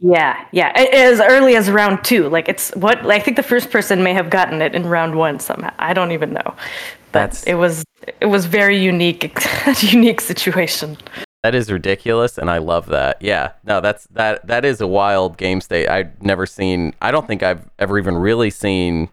Yeah, yeah. As early as round two. Like it's what I think the first person may have gotten it in round one somehow. I don't even know. That's- it was it was very unique *laughs* unique situation. That is ridiculous, and I love that. Yeah, no, that's that. That is a wild game state. I've never seen. I don't think I've ever even really seen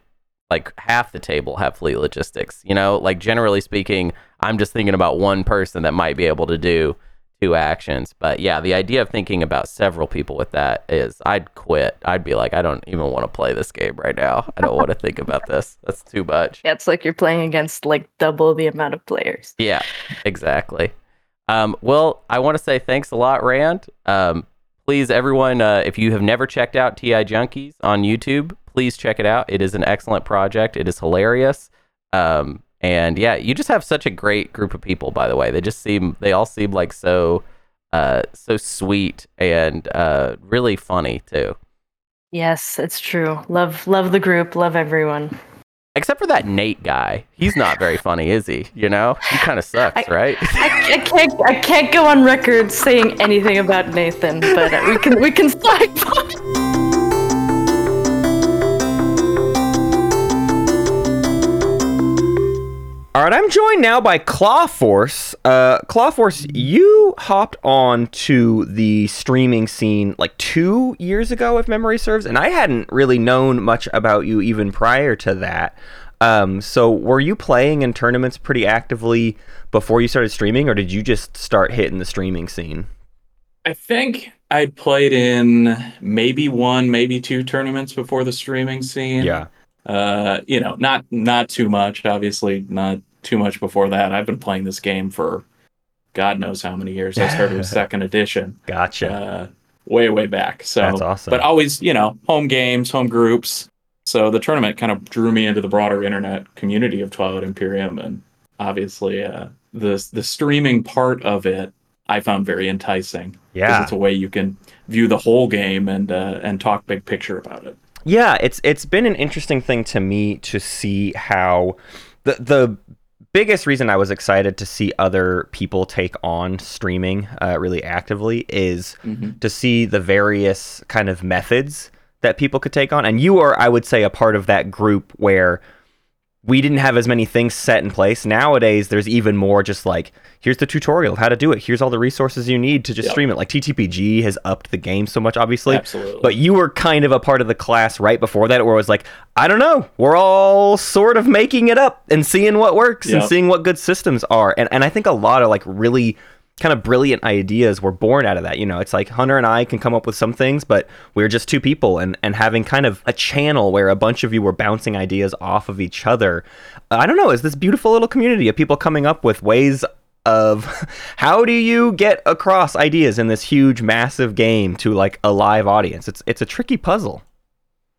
like half the table have fleet logistics. You know, like generally speaking, I'm just thinking about one person that might be able to do two actions. But yeah, the idea of thinking about several people with that is, I'd quit. I'd be like, I don't even want to play this game right now. I don't want to think about this. That's too much. Yeah, it's like you're playing against like double the amount of players. Yeah, exactly. Um, well, I want to say thanks a lot, Rand. Um, please, everyone, uh, if you have never checked out TI Junkies on YouTube, please check it out. It is an excellent project. It is hilarious. Um, and yeah, you just have such a great group of people. By the way, they just seem they all seem like so uh, so sweet and uh, really funny too. Yes, it's true. Love love the group, love everyone. Except for that Nate guy, he's not very *laughs* funny, is he? You know, he kind of sucks, I- right? I, I can't I can't go on record saying anything about Nathan, but we can we can *laughs* sidebar. All right, I'm joined now by Clawforce. Uh, Clawforce, you hopped on to the streaming scene like two years ago, if memory serves, and I hadn't really known much about you even prior to that. Um, so, were you playing in tournaments pretty actively before you started streaming, or did you just start hitting the streaming scene? I think I'd played in maybe one, maybe two tournaments before the streaming scene. Yeah. Uh, you know, not not too much, obviously, not too much before that. I've been playing this game for God knows how many years. I started with *laughs* second edition, gotcha. uh, way way back. So, That's awesome. but always, you know, home games, home groups. So the tournament kind of drew me into the broader internet community of Twilight Imperium, and obviously, uh, the the streaming part of it I found very enticing. Yeah. it's a way you can view the whole game and uh, and talk big picture about it. Yeah, it's it's been an interesting thing to me to see how the the biggest reason I was excited to see other people take on streaming uh, really actively is Mhm. to see the various kind of methods that people could take on, and you are, I would say, a part of that group where we didn't have as many things set in place. Nowadays, there's even more just like, here's the tutorial of how to do it. Here's all the resources you need to just Yep. stream it. Like TTPG has upped the game so much, obviously. Absolutely. But you were kind of a part of the class right before that where it was like, I don't know, we're all sort of making it up and seeing what works and seeing what good systems are. And and I think a lot of like really kind of brilliant ideas were born out of that. You know, it's like Hunter and I can come up with some things, but we're just two people and and having kind of a channel where a bunch of you were bouncing ideas off of each other. I don't know, is this beautiful little community of people coming up with ways of *laughs* how do you get across ideas in this huge massive game to like a live audience. It's it's a tricky puzzle.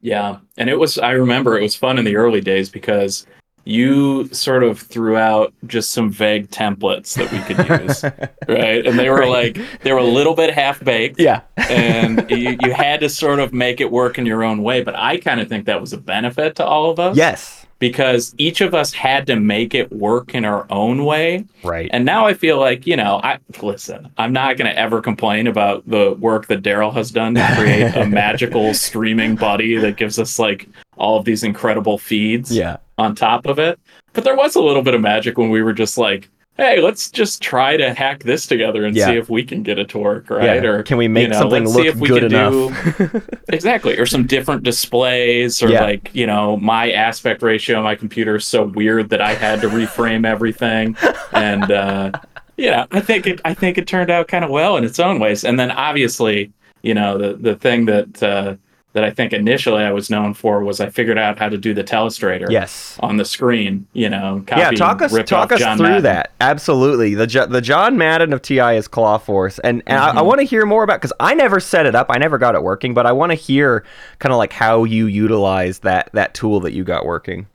Yeah, and it was. I remember it was fun in the early days because you sort of threw out just some vague templates that we could use, *laughs* right? And they were Right. like they were a little bit half baked. Yeah. and *laughs* you, you had to sort of make it work in your own way. But I kind of think that was a benefit to all of us. yes. Because each of us had to make it work in our own way. Right. And now I feel like, you know, I listen, I'm not going to ever complain about the work that Daryl has done to create a *laughs* magical streaming buddy that gives us like all of these incredible feeds yeah. on top of it. But there was a little bit of magic when we were just like, hey, let's just try to hack this together and Yeah. see if we can get it to work, right? Yeah. Or Can we make you know, something look see if we good can enough? do *laughs* exactly or some different displays or Yeah. like you know my aspect ratio on my computer is so weird that i had to reframe everything and uh you know i think it i think it turned out kind of well in its own ways and then obviously you know the the thing that uh that i think initially i was known for was i figured out how to do the telestrator yes. on the screen you know Yeah, talk us talk us John through Madden. that. Absolutely, the the John Madden of TI is Clawforce, and and I, I Mhm. want to hear more about because I never set it up, I never got it working, but I want to hear kind of like how you utilize that that tool that you got working.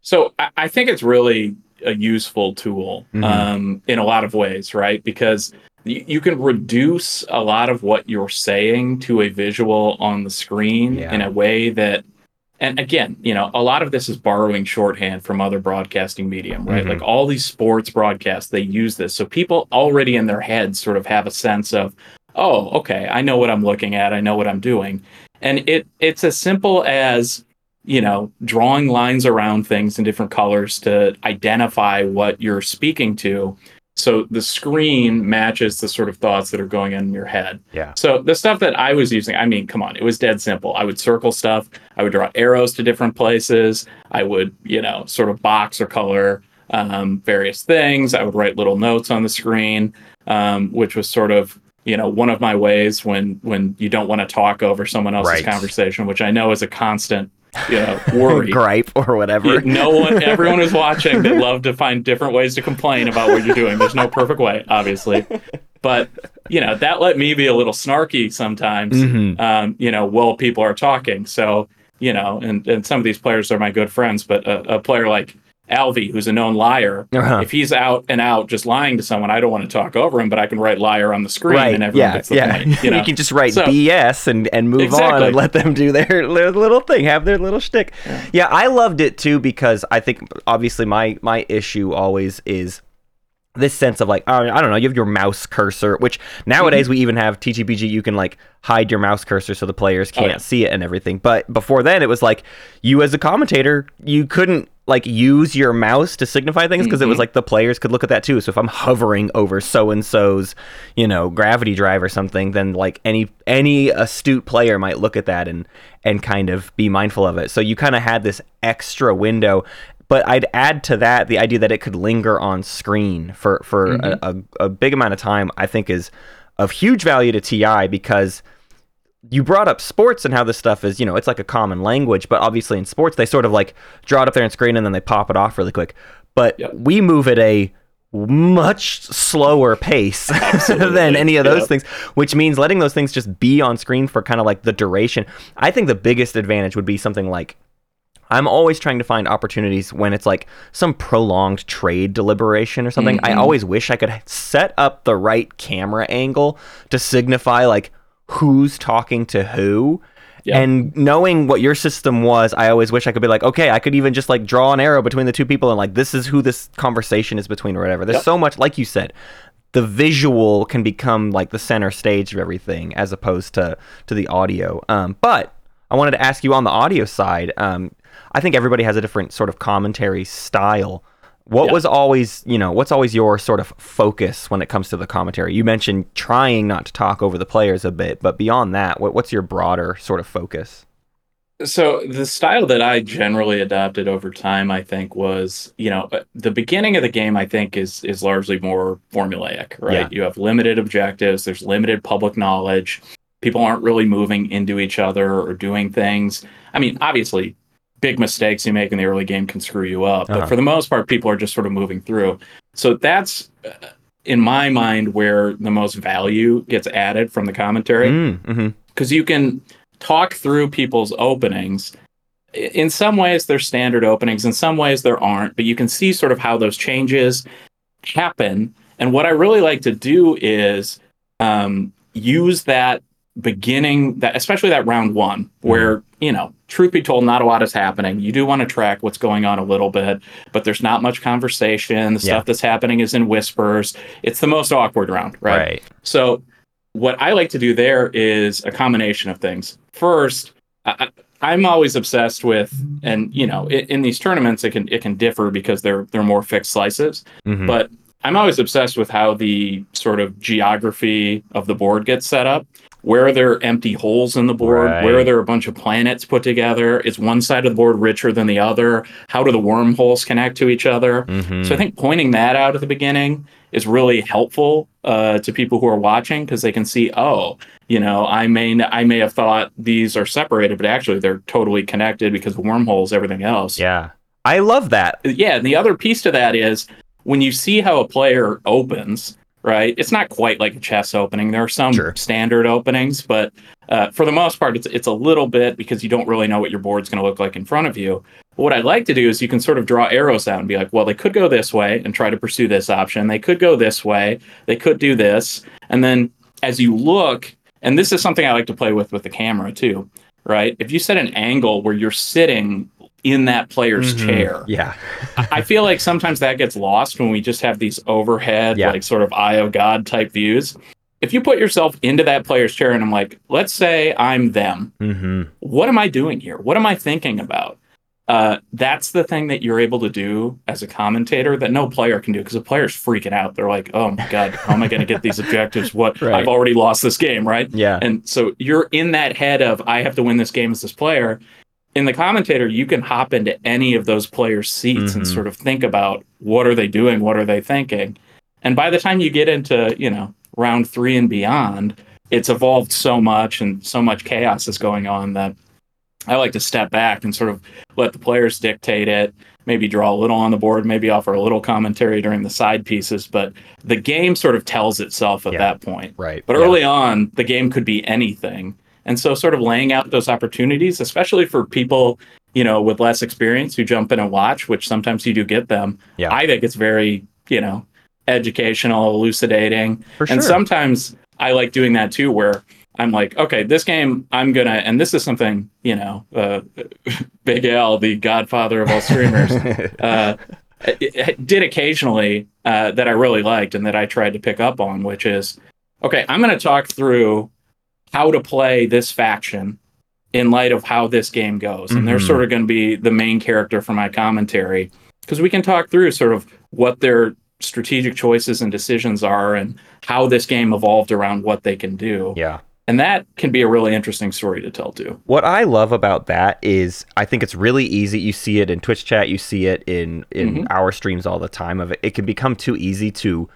So I, I think it's really a useful tool Mhm. um, in a lot of ways, right? Because you, you can reduce a lot of what you're saying to a visual on the screen Yeah. in a way that, and again, you know, a lot of this is borrowing shorthand from other broadcasting medium, right? Mhm. Like all these sports broadcasts, they use this. So people already in their heads sort of have a sense of, oh, okay, I know what I'm looking at, I know what I'm doing. And it it's as simple as you know, drawing lines around things in different colors to identify what you're speaking to. So the screen matches the sort of thoughts that are going on in your head. Yeah. So the stuff that I was using, I mean, come on, it was dead simple. I would circle stuff, I would draw arrows to different places, I would, you know, sort of box or color um, various things. I would write little notes on the screen, um, which was sort of you know one of my ways when when you don't want to talk over someone else's Right. conversation which i know is a constant you know *laughs* worry. Gripe or whatever. no one *laughs* everyone who's watching. They love to find different ways to complain about what you're doing. There's no perfect way obviously. But you know that let me be a little snarky sometimes Mhm. um, you know while people are talking. So you know, and, and some of these players are my good friends, but a, a player like Alvy, who's a known liar, Uh-huh. if he's out and out just lying to someone, I don't want to talk over him, but I can write liar on the screen right. and everyone Yeah. gets the Yeah. point. You, *laughs* know? can just write So- BS and, and move on and let them do their, *laughs* their little thing, have their little shtick. Yeah. I loved it too because I think obviously my my issue always is this sense of like oh, I don't know you have your mouse cursor which nowadays Mm-hmm. we even have TTPG you can like hide your mouse cursor so the players can't Oh, yeah. see it and everything but before then it was like you as a commentator you couldn't like use your mouse to signify things because it Mm-hmm. was like the players could look at that too so if I'm hovering over so and so's you know gravity drive or something then like any any astute player might look at that and and kind of be mindful of it so you kind of had this extra window but I'd add to that the idea that it could linger on screen for for a, a, a big amount of time. I think is of huge value to TI because you brought up sports and how this stuff is, you know, it's like a common language, but obviously in sports they sort of like draw it up there on screen and then they pop it off really quick. But Yep. we move at a much slower pace *laughs* than any of those Yep. things, which means letting those things just be on screen for kind of like the duration. I think the biggest advantage would be something like I'm always trying to find opportunities when it's like some prolonged trade deliberation or something. I mm-hmm. always wish I could set up the right camera angle to signify like who's talking to who. Yeah. And knowing what your system was, I always wish I could be like, okay, I could even just like draw an arrow between the two people and like this is who this conversation is between or whatever. There's Yep. so much, like you said, the visual can become like the center stage of everything as opposed to to the audio. Um, but I wanted to ask you on the audio side. Um, I think everybody has a different sort of commentary style. What Yeah. was always, you know, what's always your sort of focus when it comes to the commentary? You mentioned trying not to talk over the players a bit, but beyond that, what, what's your broader sort of focus? So the style that I generally adopted over time, I think, was you know uh, the beginning of the game. I think is is largely more formulaic, right? Yeah. You have limited objectives. There's limited public knowledge. People aren't really moving into each other or doing things. I mean, obviously, big mistakes you make in the early game can screw you up, Uh-huh. but for the most part, people are just sort of moving through. So that's. Uh, in my mind, where the most value gets added from the commentary, Mm, mhm. because you can talk through people's openings. In some ways, they're standard openings. In some ways, there aren't. But you can see sort of how those changes happen. And what I really like to do is um, use that beginning, that especially that round one, where you know, truth be told, not a lot is happening. You do want to track what's going on a little bit, but there's not much conversation. The Yeah. stuff that's happening is in whispers. It's the most awkward round, right? Right. So, what I like to do there is a combination of things. First, I, I'm always obsessed with, and you know, in, in these tournaments, it can it can differ because they're they're more fixed slices. Mhm. But I'm always obsessed with how the sort of geography of the board gets set up. Where are there empty holes in the board? Where are there a bunch of planets put together? Is one side of the board richer than the other? How do the wormholes connect to each other? Mhm. So I think pointing that out at the beginning is really helpful uh, to people who are watching because they can see, oh, you know, I may I may have thought these are separated, but actually they're totally connected because of wormholes, everything else. yeah. I love that. Yeah, and the other piece to that is when you see how a player opens, right? It's not quite like a chess opening. There are some Sure. standard openings, but uh, for the most part, it's it's a little bit because you don't really know what your board's going to look like in front of you. But what I like to do is you can sort of draw arrows out and be like, well, they could go this way and try to pursue this option. They could go this way. They could do this, and then as you look, and this is something I like to play with with the camera too, right? If you set an angle where you're sitting in that player's Mhm. chair, Yeah. *laughs* I feel like sometimes that gets lost when we just have these overhead, Yeah. like sort of eye of God type views. If you put yourself into that player's chair and I'm like, let's say I'm them, hmm what am I doing here? What am I thinking about? Uh, that's the thing that you're able to do as a commentator that no player can do because the player's freaking out. They're like, oh my God, how am I going to get these objectives? What? *laughs* Right. I've already lost this game, right? Yeah. And so you're in that head of I have to win this game as this player. In the commentator, you can hop into any of those players' seats and Mhm. sort of think about what are they doing, what are they thinking. And by the time you get into, you know, round three and beyond, it's evolved so much and so much chaos is going on that I like to step back and sort of let the players dictate it, maybe draw a little on the board, maybe offer a little commentary during the side pieces, but the game sort of tells itself at Yeah. that point. Right. But Yeah. early on, the game could be anything. And so, sort of laying out those opportunities, especially for people, you know, with less experience who jump in and watch, which sometimes you do get them. Yeah. I think it's very, you know, educational, elucidating. For And sometimes I like doing that too, where I'm like, okay, this game, I'm gonna, and this is something, you know, uh, *laughs* Big Al, the godfather of all streamers, *laughs* uh, did occasionally uh, that I really liked and that I tried to pick up on, which is, okay, I'm gonna talk through how to play this faction in light of how this game goes, and they're Mhm. sort of going to be the main character for my commentary because we can talk through sort of what their strategic choices and decisions are and how this game evolved around what they can do. yeah. And that can be a really interesting story to tell too. What I love about that is I think it's really easy. You see it in Twitch chat, you see it in in Mhm. our streams all the time of it. It can become too easy to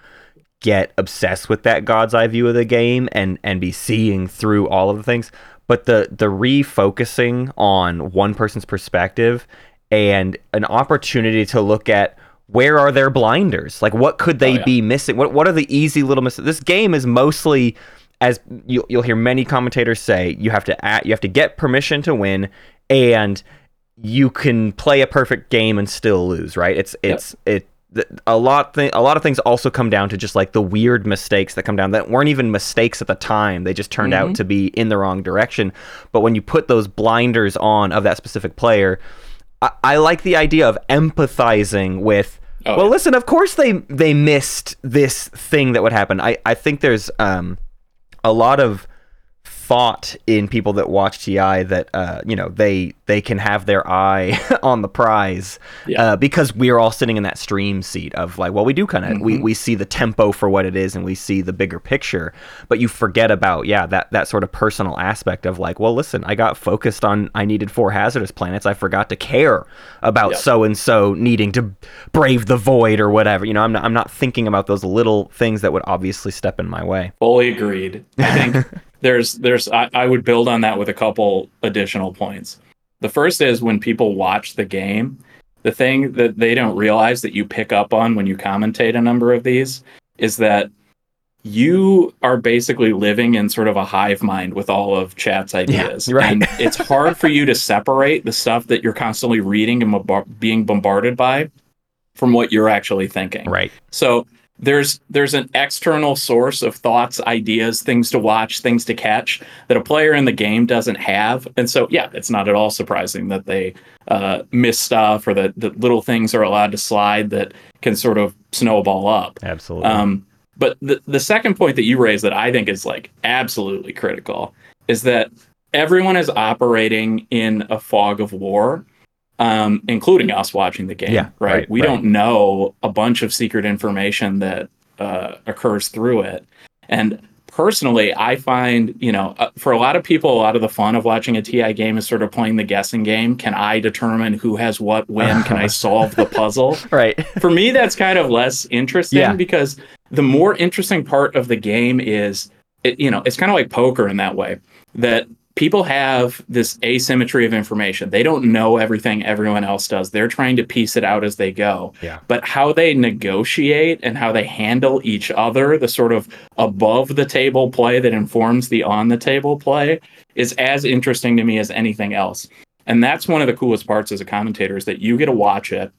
get obsessed with that god's eye view of the game and and be seeing through all of the things. But the the refocusing on one person's perspective and an opportunity to look at where are their blinders? Like what could they Oh, yeah. be missing? What what are the easy little mistakes? This game is mostly as you'll, you'll hear many commentators say, you have to act, you have to get permission to win, and you can play a perfect game and still lose. Right? It's it's it. A lot, th- a lot of things also come down to just like the weird mistakes that come down that weren't even mistakes at the time. They just turned out to be in the wrong direction. But when you put those blinders on of that specific player, I, I like the idea of empathizing with. Oh, well, yeah. listen. Of course, they they missed this thing that would happen. I I think there's um a lot of thought in people that watch TI that uh, you know they they can have their eye *laughs* on the prize Yeah. uh, because we are all sitting in that stream seat of like well we do kind of we, we see the tempo for what it is and we see the bigger picture but you forget about yeah that that sort of personal aspect of like well listen I got focused on I needed four hazardous planets I forgot to care about so and so needing to brave the void or whatever you know I'm not, I'm not thinking about those little things that would obviously step in my way Fully agreed. I think *laughs* there's there's I, I would build on that with a couple additional points. The first is when people watch the game, the thing that they don't realize that you pick up on when you commentate a number of these is that you are basically living in sort of a hive mind with all of chat's ideas. right. And it's hard for you to separate the stuff that you're constantly reading and being bombarded by from what you're actually thinking. right So there's there's an external source of thoughts, ideas, things to watch, things to catch that a player in the game doesn't have. And so yeah, it's not at all surprising that they uh, miss stuff or that, that little things are allowed to slide that can sort of snowball up. absolutely Um, but the the second point that you raised that I think is like absolutely critical is that everyone is operating in a fog of war, um, including us watching the game. Yeah, right. right, we right. don't know a bunch of secret information that uh, occurs through it, and personally, I find you know uh, for a lot of people, a lot of the fun of watching a TI game is sort of playing the guessing game. Can I determine who has what when? Can I *laughs* solve the puzzle? *laughs* right for me that's kind of less interesting Yeah. because the more interesting part of the game is it, you know it's kind of like poker in that way that people have this asymmetry of information. They don't know everything everyone else does. They're trying to piece it out as they go. Yeah. but how they negotiate and how they handle each other the sort of above the table play that informs the on the table play is as interesting to me as anything else. And that's one of the coolest parts as a commentator is that you get to watch it.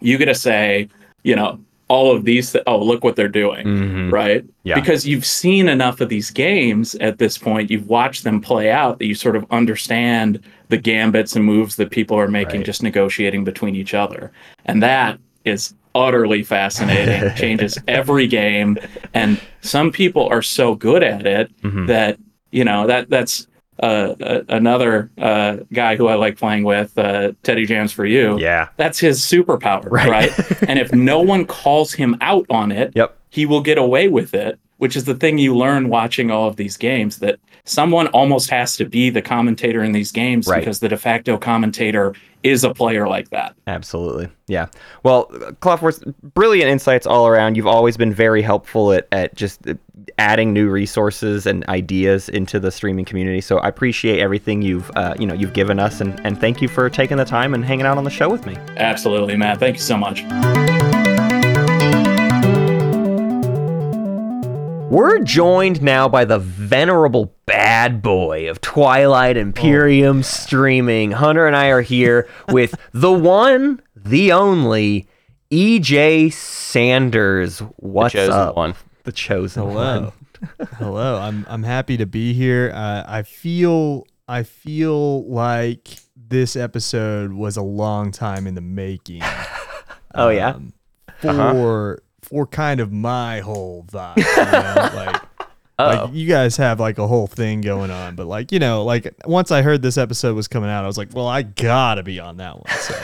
You get to say, you know, all of these. Th- oh, look what they're doing, Mhm. right? Yeah. Because you've seen enough of these games at this point, you've watched them play out that you sort of understand the gambits and moves that people are making, Right. just negotiating between each other, and that is utterly fascinating. *laughs* changes every game, and some people are so good at it Mhm. that you know that that's. Uh, uh, another uh, guy who I like playing with, uh, Teddy Jams for you yeah that's his superpower, Right. right? and if no one calls him out on it, *laughs* Yep. he will get away with it, which is the thing you learn watching all of these games that someone almost has to be the commentator in these games Right. because the de facto commentator is a player like that. Absolutely. Yeah. Well, Clawforce, brilliant insights all around. You've always been very helpful at, at just adding new resources and ideas into the streaming community. So I appreciate everything you've uh, you know you've given us, and, and thank you for taking the time and hanging out on the show with me. Absolutely, Matt. Thank you so much. We're joined now by the venerable bad boy of Twilight Imperium streaming. Hunter and I are here *laughs* with the one, the only EJ Sanders. What's chosen up? one. The chosen one. Hello. *laughs* Hello. I'm I'm happy to be here. Uh, I feel I feel like this episode was a long time in the making. *laughs* Oh yeah. um, for for kind of my whole vibe. You know? *laughs* like, Oh, like you guys have like a whole thing going on, but like you know, like once I heard this episode was coming out, I was like, well, I gotta be on that one. So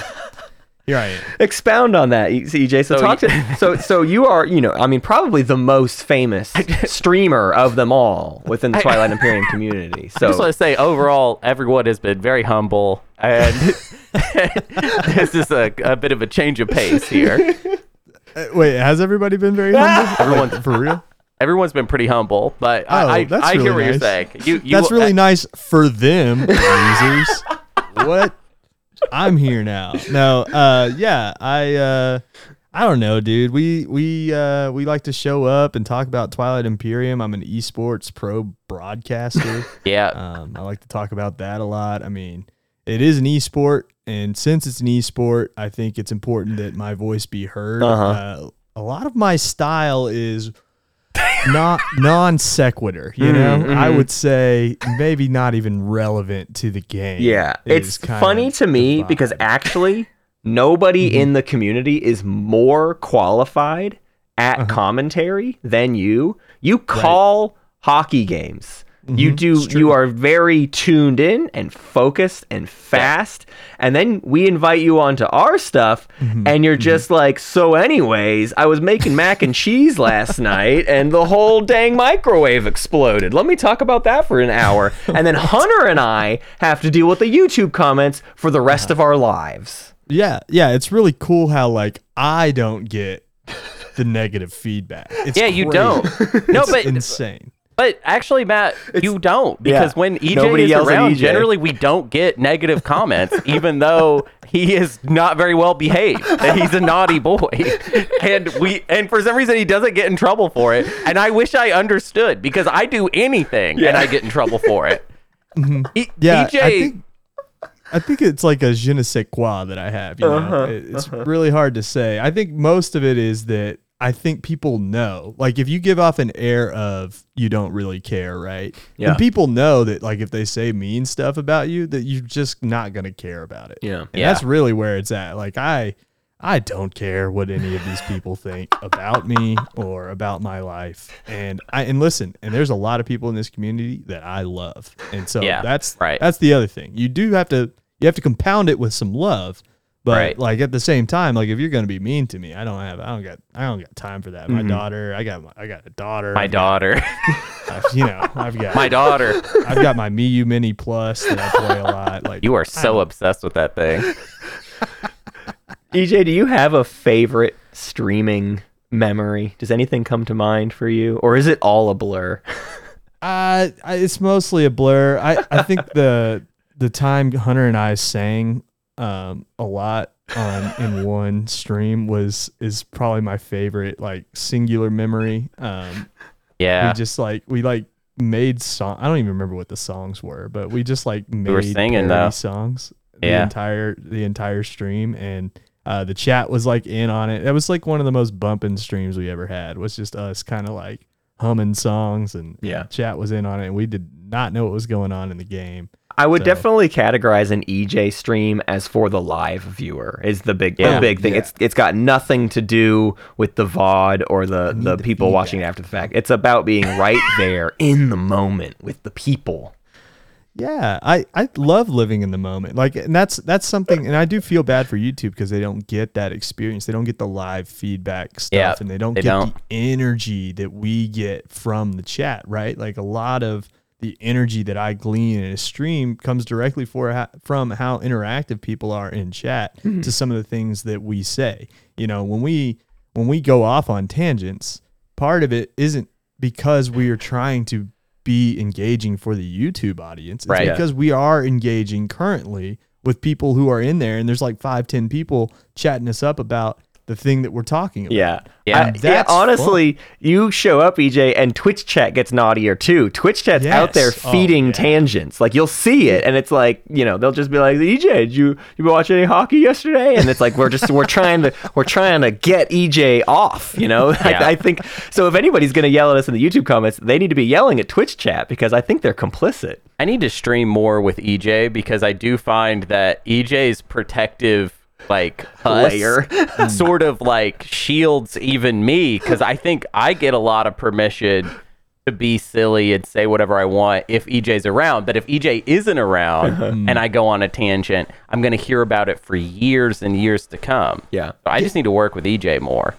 *laughs* here I am. Expound on that, EJ. So, So talk to *laughs* so so you are you know I mean probably the most famous streamer of them all within the Twilight Imperium community. So I just want So to say, overall, everyone has been very humble, and this is a, a bit of a change of pace here. Uh, wait, has everybody been very humble? *laughs* Everyone's Like, for real. Everyone's been pretty humble, but Oh, I, I, that's I hear really what you're saying. You, you, That's really nice for them, *laughs* losers. what? I'm here now. No, uh, yeah, I, uh, I don't know, dude. We we uh, we like to show up and talk about Twilight Imperium. I'm an esports pro broadcaster. *laughs* Yeah, um, I like to talk about that a lot. I mean, it is an esport, and since it's an esport, I think it's important that my voice be heard. Uh-huh. Uh, a lot of my style is not *laughs* non sequitur. You know, Mhm, I would say maybe not even relevant to the game. Yeah, it's funny to me because actually nobody Mm-hmm. in the community is more qualified at Uh-huh. commentary than you. You call hockey games. You Mhm, do you are very tuned in and focused and fast. And then we invite you onto our stuff Mm-hmm. and you're just like, "So anyways, I was making mac and cheese last *laughs* night and the whole dang microwave exploded. Let me talk about that for an hour." *laughs* And then Hunter and I have to deal with the YouTube comments for the rest of our lives. yeah, yeah. It's really cool how like I don't get the negative feedback. It's yeah, you don't. *laughs* No, It's but insane. But actually, Matt, you don't because yeah. when EJ is around, EJ. generally we don't get negative comments, *laughs* even though he is not very well behaved. and He's a naughty boy, *laughs* and we and for some reason he doesn't get in trouble for it. And I wish I understood because I do anything and I get in trouble for it. *laughs* E- Mm-hmm. Yeah, EJ, I think I think it's like a je ne sais quoi that I have. You know? Uh-huh, It- it's really hard to say. I think most of it is that I think people know. Like if you give off an air of you don't really care, right? Yeah. And people know that like if they say mean stuff about you, that you're just not gonna care about it. Yeah. And Yeah. that's really where it's at. Like I I don't care what any of these people think about me or about my life. And I and listen, and there's a lot of people in this community that I love. And so Yeah, that's right. that's the other thing. You do have to you have to compound it with some love. But Right. like at the same time, like if you're gonna be mean to me, I don't have I don't got I don't got time for that. My daughter, I got my, I got a daughter. my I've got- daughter, *laughs* I've- you know, I've got *laughs* my daughter. I've got my Miyoo Mini Plus that I play a lot. *laughs* Like You are so obsessed with that thing. EJ, do you have a favorite streaming memory? Does anything come to mind for you or is it all a blur? Uh, it's mostly a blur. I, I think the the time Hunter and I sang um a lot on in *laughs* one stream was is probably my favorite like singular memory. Um, Yeah, we just like we like made song. I don't even remember what the songs were, but we just like made were singing, though. songs. The Yeah. entire the entire stream and. Uh, the chat was like in on it. It was like one of the most bumping streams we ever had. Was just us kind of like humming songs and Yeah. chat was in on it and we did not know what was going on in the game. I would So- definitely categorize an EJ stream as for the live viewer. Is the big the big thing. Yeah. It's it's got nothing to do with the VOD or the the the people watching it after the fact. It's about being right *laughs* there in the moment with the people. Yeah, I, I love living in the moment. Like and that's that's something and I do feel bad for YouTube because they don't get that experience. They don't get the live feedback stuff Yeah, and they don't they get don't. the energy that we get from the chat, right? Like a lot of the energy that I glean in a stream comes directly for from how interactive people are in chat mm-hmm. to some of the things that we say. You know, when we when we go off on tangents, part of it isn't because we are trying to be engaging for the YouTube audience. It's Right. Because we are engaging currently with people who are in there and there's like five, ten people chatting us up about the thing that we're talking about. Yeah. Yeah. I- yeah, That's honestly, you show up, EJ, and Twitch chat gets naughtier too. Twitch chat's out there Yes. Oh, feeding yeah. tangents. Like you'll see it, and it's like you know they'll just be like, EJ, did you you been watching any hockey yesterday? And it's like we're just we're trying to we're trying to get EJ off. You know, *laughs* Yeah. I, I think so. If anybody's gonna yell at us in the YouTube comments, they need to be yelling at Twitch chat because I think they're complicit. I need to stream more with EJ because I do find that EJ's protective like *laughs* Layer. sort of like shields even me because I think I get a lot of permission to be silly and say whatever I want if EJ's around. But if EJ isn't around *laughs* and I go on a tangent, I'm going to hear about it for years and years to come. Yeah. So I just need to work with EJ more.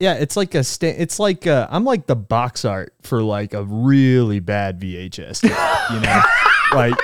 Yeah, it's like a sta- it's like uh I'm like the box art for like a really bad VHS, tape, you know? *laughs* like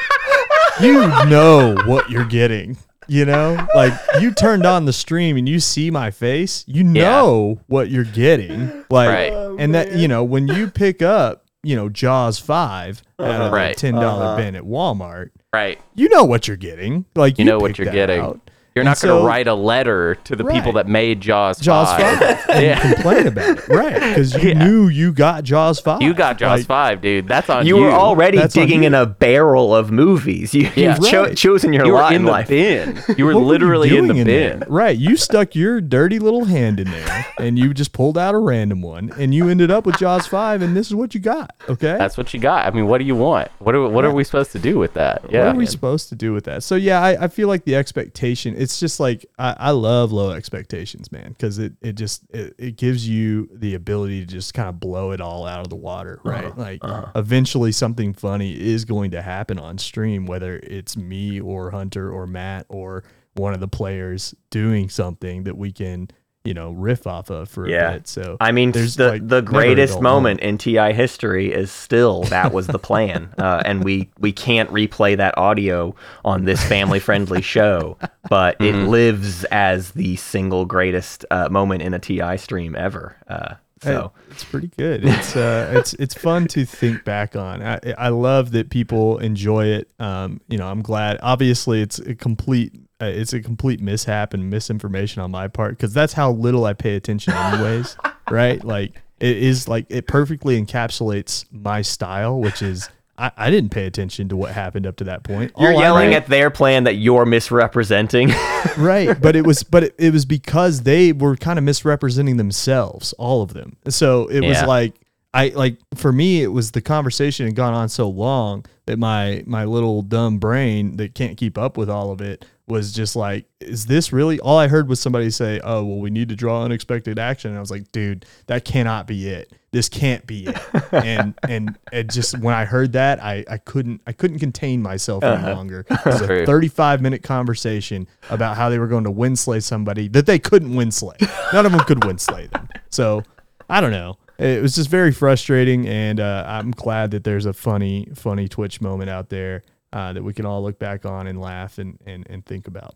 you know what you're getting, you know? Like you turned on the stream and you see my face, you know what you're getting. Like Right. Oh, and that you know, when you pick up, you know, Jaws 5 out of Right. a $10 uh-huh. bin at Walmart, Right. you know what you're getting. Like You know what you're getting. out. You're And not going to so- write a letter to the people that made Jaws, Jaws 5. 5 *laughs* and Yeah. complain about it. Right. Because you *laughs* Yeah. knew you got Jaws 5. You got Jaws Like, 5, dude. That's on You you. were already That's digging in a barrel of movies. *laughs* You, Yeah. You've cho- Right. chosen your you lot in in the life. bin. You were what were you literally in the doing bin. there? Right. You stuck your dirty little hand in there and you just pulled out a random one and you ended up with Jaws 5 and this is what you got. Okay. That's what you got. I mean, what do you want? What are what are we supposed to do with that? Yeah. what are we supposed to do with that? So yeah, I, I feel like the expectation. It's just like I, I love low expectations, man, because it it just it, it gives you the ability to just kind of blow it all out of the water, uh-huh. right? Like uh-huh. eventually something funny is going to happen on stream, whether it's me or Hunter or Matt or one of the players doing something that we can you know riff off of for Yeah. a bit. So I mean, there's the like the greatest moment in TI history is still that was the plan, *laughs* uh, and we we can't replay that audio on this family friendly show, but it Mm-hmm. lives as the single greatest uh, moment in a TI stream ever. Uh, so it's pretty good. It's uh, *laughs* it's it's fun to think back on. I I love that people enjoy it. Um, you know, I'm glad. Obviously, it's a complete Uh, it's a complete mishap and misinformation on my part because that's how little I pay attention, anyways. *laughs* right? Like it is like it perfectly encapsulates my style, which is. I, I didn't pay attention to what happened up to that point. you're All yelling at their plan that you're misrepresenting. *laughs* right but it was but it, it was because they were kind of misrepresenting themselves all of them so it was like i like for me it was the conversation had gone on so long that my my little dumb brain that can't keep up with all of it was just like is this really all i heard was somebody say oh well we need to draw unexpected action. And i was like dude that cannot be it. This can't be it. And *laughs* and it just when i heard that i i couldn't i couldn't contain myself any longer. *laughs* It was a 35 minute conversation about how they were going to winslay somebody that they couldn't winslay. None of them could winslay them. So I don't know. It was just very frustrating, and uh, I'm glad that there's a funny, funny Twitch moment out there uh, that we can all look back on and laugh and, and, and think about.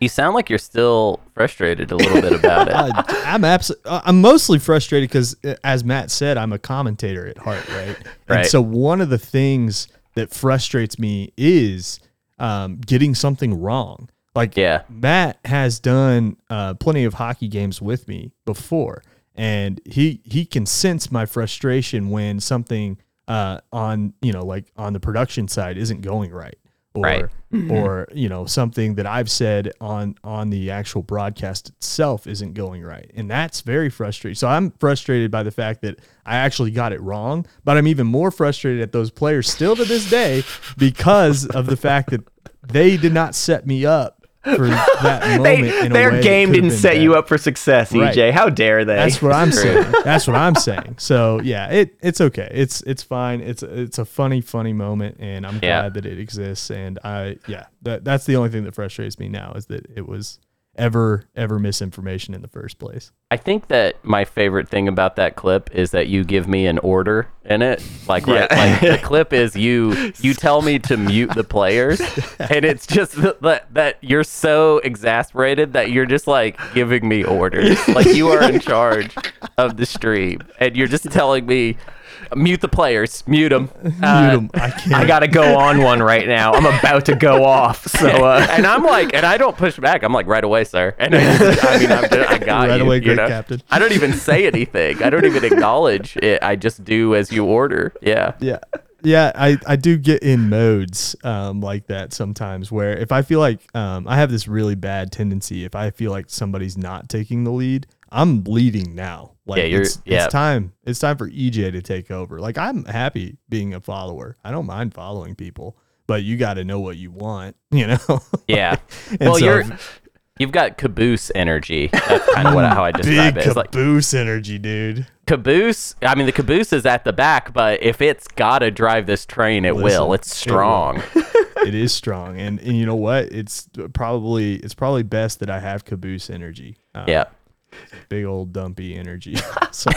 You sound like you're still frustrated a little bit about it. *laughs* Uh, I'm abs- uh, I'm mostly frustrated because, as Matt said, I'm a commentator at heart, right? And Right. so one of the things that frustrates me is um, getting something wrong. Like Yeah. Matt has done uh, plenty of hockey games with me before, and he he can sense my frustration when something uh, on you know like on the production side isn't going right, or Right. or you know something that I've said on on the actual broadcast itself isn't going right, and that's very frustrating. So I'm frustrated by the fact that I actually got it wrong, but I'm even more frustrated at those players still to this day because of the fact that they did not set me up for *laughs* that moment. they, in a their way game didn't been set you up for success, Right. EJ. How dare they? That's what I'm *laughs* saying. That's what I'm saying. So yeah, it it's okay. It's it's fine. It's it's a funny funny moment, and I'm Yeah. glad that it exists. And I yeah, that that's the only thing that frustrates me now is that it was ever ever misinformation in the first place. I think that my favorite thing about that clip is that you give me an order in it. Like, right, like the *laughs* clip is you you tell me to mute the players, and it's just that that you're so exasperated that you're just like giving me orders, like you are in charge of the stream, and you're just telling me Mute the players. Mute them. *laughs* Mute 'em. I can't. I gotta go on one right now. I'm about to go off. So *laughs* uh, and I'm like, and I don't push back. I'm like, right away, sir. *laughs* And I, just, I mean, I'm just, I got Right you. away, you great know? captain. I don't even say anything. I don't even acknowledge it. I just do as you order. Yeah. yeah yeah i i do get in modes um like that sometimes where if i feel like um i have this really bad tendency if i feel like somebody's not taking the lead i'm leading now like Yeah, you're- it's, yeah. it's time it's time for ej to take over like i'm happy being a follower i don't mind following people but you got to know what you want *laughs* you know Yeah. And well, so you're you've got caboose energy. That's kind of what how I *laughs* describe big it. It's like caboose energy dude caboose. I mean, the caboose is at the back, but if it's got to drive this train, it will. Listen, It's it will. strong. *laughs* it is strong and and you know what it's probably it's probably best that i have caboose energy uh, yeah. Big old dumpy energy *laughs* so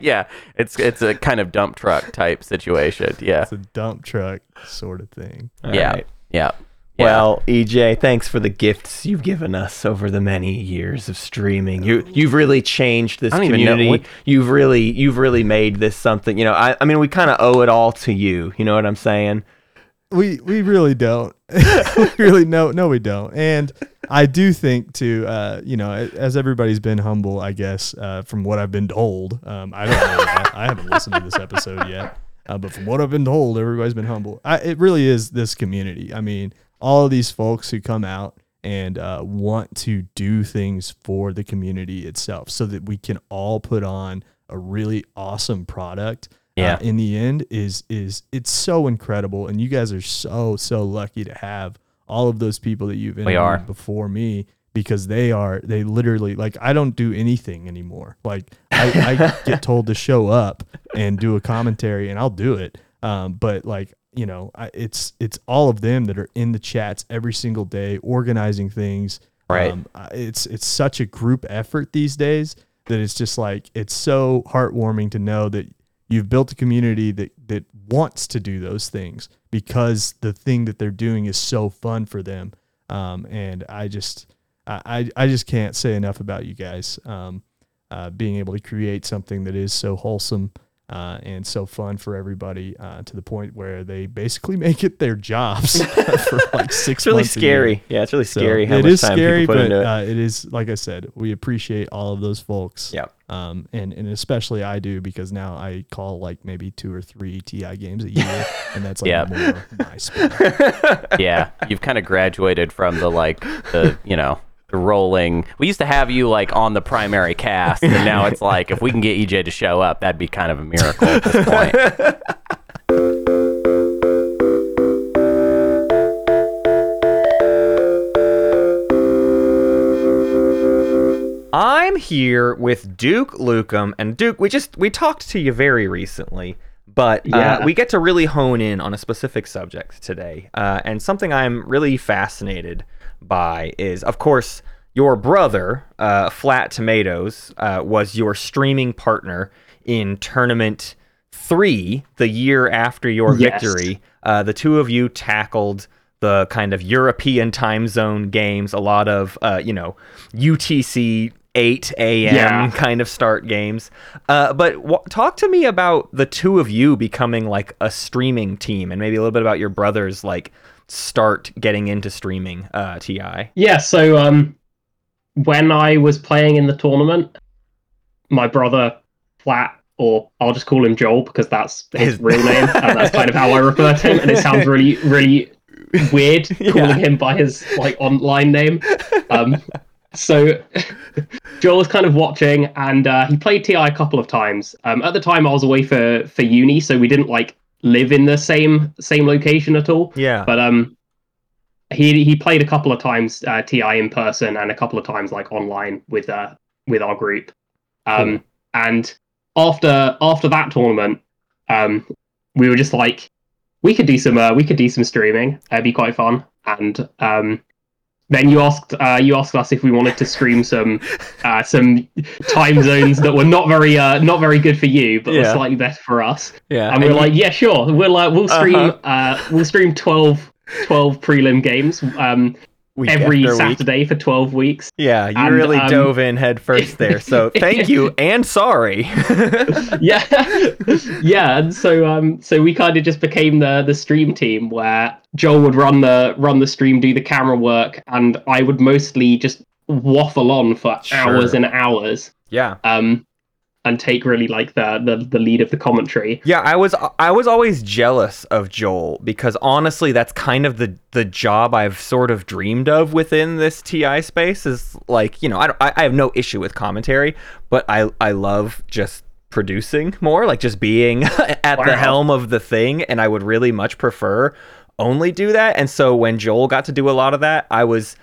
yeah. It's it's a kind of dump truck type situation. Yeah. it's a dump truck sort of thing all yeah. right. Yeah. Yeah. Well, EJ, thanks for the gifts you've given us over the many years of streaming. You you've really changed this I don't even know community. what- You've really you've really made this something. You know, I I mean, we kind of owe it all to you. You know what I'm saying? We we really don't. *laughs* We really no no we don't. And i do think too uh you know as everybody's been humble i guess uh from what i've been told um i don't know that. i haven't listened to this episode yet. Uh, but from what i've been told everybody's been humble. I, it really is this community. I mean all of these folks who come out and uh, want to do things for the community itself so that we can all put on a really awesome product Yeah. uh, in the end is is it's so incredible. And you guys are so so lucky to have all of those people that you've interviewed before me because they are they literally like I don't do anything anymore. Like I, I *laughs* get told to show up and do a commentary and I'll do it. Um, but like you know I, it's it's all of them that are in the chats every single day organizing things. Right. um, it's it's such a group effort these days that it's just like it's so heartwarming to know that you've built a community that that wants to do those things because the thing that they're doing is so fun for them. Um, and i just I, I just can't say enough about you guys um, uh, being able to create something that is so wholesome uh, and so fun for everybody uh, to the point where they basically *laughs* make it their jobs *laughs* for like six It's really months a year. scary. Yeah, it's really So scary how it much is time scary, people put but into it. uh, it is like I said, we appreciate all of those folks. Yeah. Um, and and especially I do because now I call like maybe two or three TI games a year, *laughs* and that's like Yep. more my sport. yeah, you've kind of graduated from the like the you know the rolling. We used to have you like on the primary cast, and now it's like if we can get EJ to show up, that'd be kind of a miracle at this point. I'm here with Duke LukeM, and Duke, we just we talked to you very recently, but uh, Yeah. we get to really hone in on a specific subject today, uh, and something I'm really fascinated by is, of course, your brother, uh, Flat Tomatoes, uh, was your streaming partner in tournament three, the year after your Yes. victory. Uh, the two of you tackled the kind of European time zone games, a lot of uh, you know UTC 8 a.m. Yeah. kind of start games. Uh, but w- talk to me about the two of you becoming like a streaming team, and maybe a little bit about your brothers like start getting into streaming. Uh, TI. Yeah, so um, when I was playing in the tournament, my brother Flat, or I'll just call him Joel because that's his real name, *laughs* and that's kind of how I refer to him. And it sounds really, really weird *laughs* calling him by his like online name. Um, so Joel was kind of watching, and uh, he played TI a couple of times. Um, at the time, I was away for for uni, so we didn't like live in the same same location at all. Yeah. But um, he he played a couple of times uh, TI in person and a couple of times like online with uh with our group. Um, and after after that tournament, um, we were just like, we could do some uh, we could do some streaming. It'd be quite fun. And um, then you asked uh, you asked us if we wanted to stream some uh, some time *laughs* zones that were not very uh, not very good for you, but Yeah. were slightly better for us. yeah. And we we're like, yeah, sure. We'll uh, we'll stream Uh-huh. uh, we'll stream 12, 12 prelim games. Um, Week every after week. Saturday for 12 weeks. Yeah, you And, really um, dove in head first *laughs* there. So thank you and sorry. *laughs* *laughs* yeah yeah and so um so we kind of just became the the stream team where joel would run the run the stream do the camera work and i would mostly just waffle on for Sure. hours and hours yeah. um and take really like the the, the lead of the commentary Yeah, I was I was always jealous of Joel because honestly, that's kind of the the job I've sort of dreamed of within this TI space. Is like you know I don't- I, I have no issue with commentary, but I I love just producing more, like just being *laughs* at the helm of the thing, and I would really much prefer only do that. And so when Joel got to do a lot of that, I was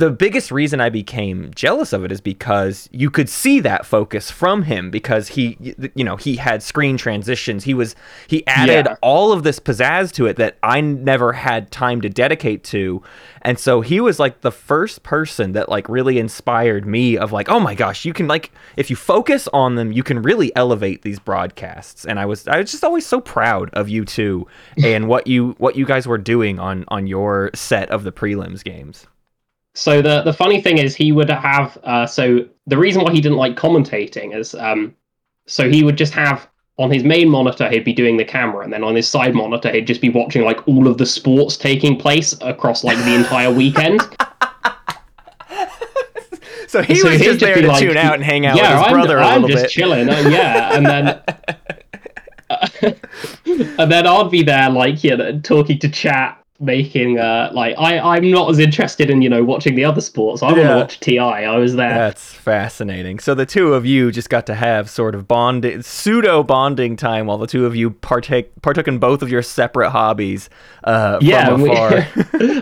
the biggest reason I became jealous of it is because you could see that focus from him because he you know he had screen transitions. He was he added Yeah. all of this pizzazz to it that I never had time to dedicate to. And so he was like the first person that like really inspired me of like oh my gosh you can like if you focus on them you can really elevate these broadcasts. And I was I was just always so proud of you two and what you what you guys were doing on on your set of the prelims games So the the funny thing is he would have uh, so the reason why he didn't like commentating is um so he would just have on his main monitor he'd be doing the camera and then on his side monitor he'd just be watching like all of the sports taking place across like the entire weekend. *laughs* So he So was just there to like, tune out and hang out yeah, with his I'm, brother a I'm little just bit. chilling. uh, yeah, and then *laughs* *laughs* and then I'd be there like you know talking to chat, making uh like I I'm not as interested in you know watching the other sports. I want to Yeah. watch TI. I was there. That's fascinating. So the two of you just got to have sort of bonding, pseudo bonding time, while the two of you partake partook in both of your separate hobbies uh, yeah, from we, afar. *laughs*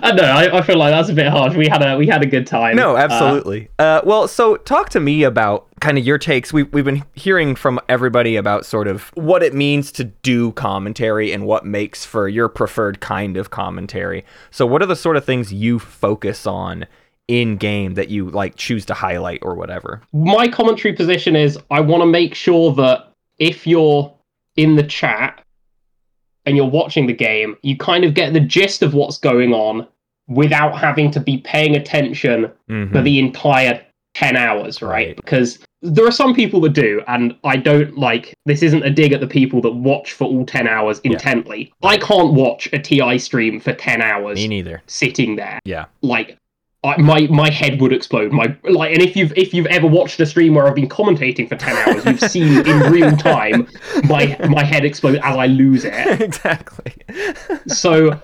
I know. I, I feel like that's a bit harsh. We had a we had a good time. No, Uh, absolutely. Uh, well, so talk to me about kind of your takes. We, we've been hearing from everybody about sort of what it means to do commentary and what makes for your preferred kind of commentary. So, what are the sort of things you focus on in game that you like choose to highlight or whatever? my commentary position is I want to make sure that if you're in the chat and you're watching the game, you kind of get the gist of what's going on without having to be paying attention Mhm. for the entire 10 hours, right? Right. Because there are some people that do, and I don't like this isn't a dig at the people that watch for all 10 hours intently. I can't watch a TI stream for 10 hours Me neither. sitting there Yeah. like I, my my head would explode. My like, and if you've if you've ever watched a stream where I've been commentating for ten hours, you've seen in *laughs* real time my my head explode as I lose it. *laughs* exactly. So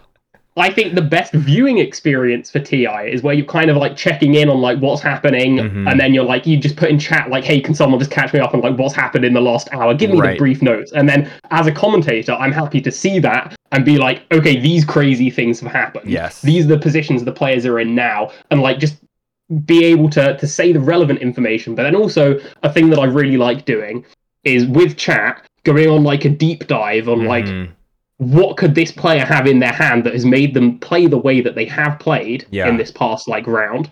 I think the best viewing experience for TI is where you're kind of like checking in on like what's happening, Mhm. and then you're like you just put in chat like, hey, can someone just catch me up on like what's happened in the last hour? Give me Right. the brief notes, and then as a commentator, I'm happy to see that and be like, okay, these crazy things have happened Yes. these are the positions the players are in now and like just be able to to say the relevant information but then also a thing that i really like doing is with chat going on like a deep dive on like Mhm. What could this player have in their hand that has made them play the way that they have played Yeah. in this past like round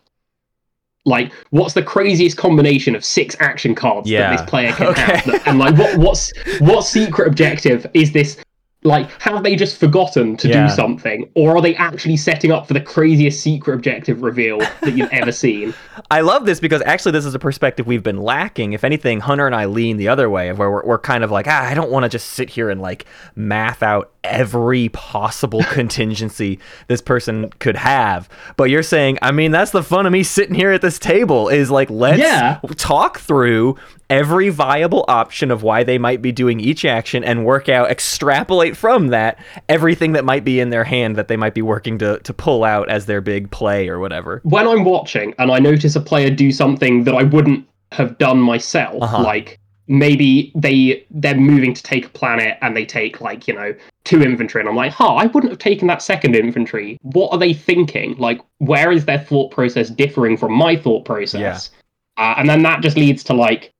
like what's the craziest combination of six action cards Yeah. that this player can *laughs* Okay. have and like what what's what secret objective is this like have they just forgotten to Yeah. do something or are they actually setting up for the craziest secret objective reveal that you've ever seen *laughs* I love this because actually this is a perspective we've been lacking. If anything, Hunter and I lean the other way of where we're, we're kind of like, ah, I don't want to just sit here and like math out every possible *laughs* contingency this person could have. But you're saying, I mean, that's the fun of me sitting here at this table is like, let's Yeah. talk through every viable option of why they might be doing each action and work out, extrapolate from that everything that might be in their hand that they might be working to, to pull out as their big play or whatever. when i'm watching and i notice a player do something that i wouldn't have done myself Uh-huh. like maybe they they're moving to take a planet and they take like you know two infantry and i'm like huh i wouldn't have taken that second infantry what are they thinking like where is their thought process differing from my thought process uh, and then that just leads to like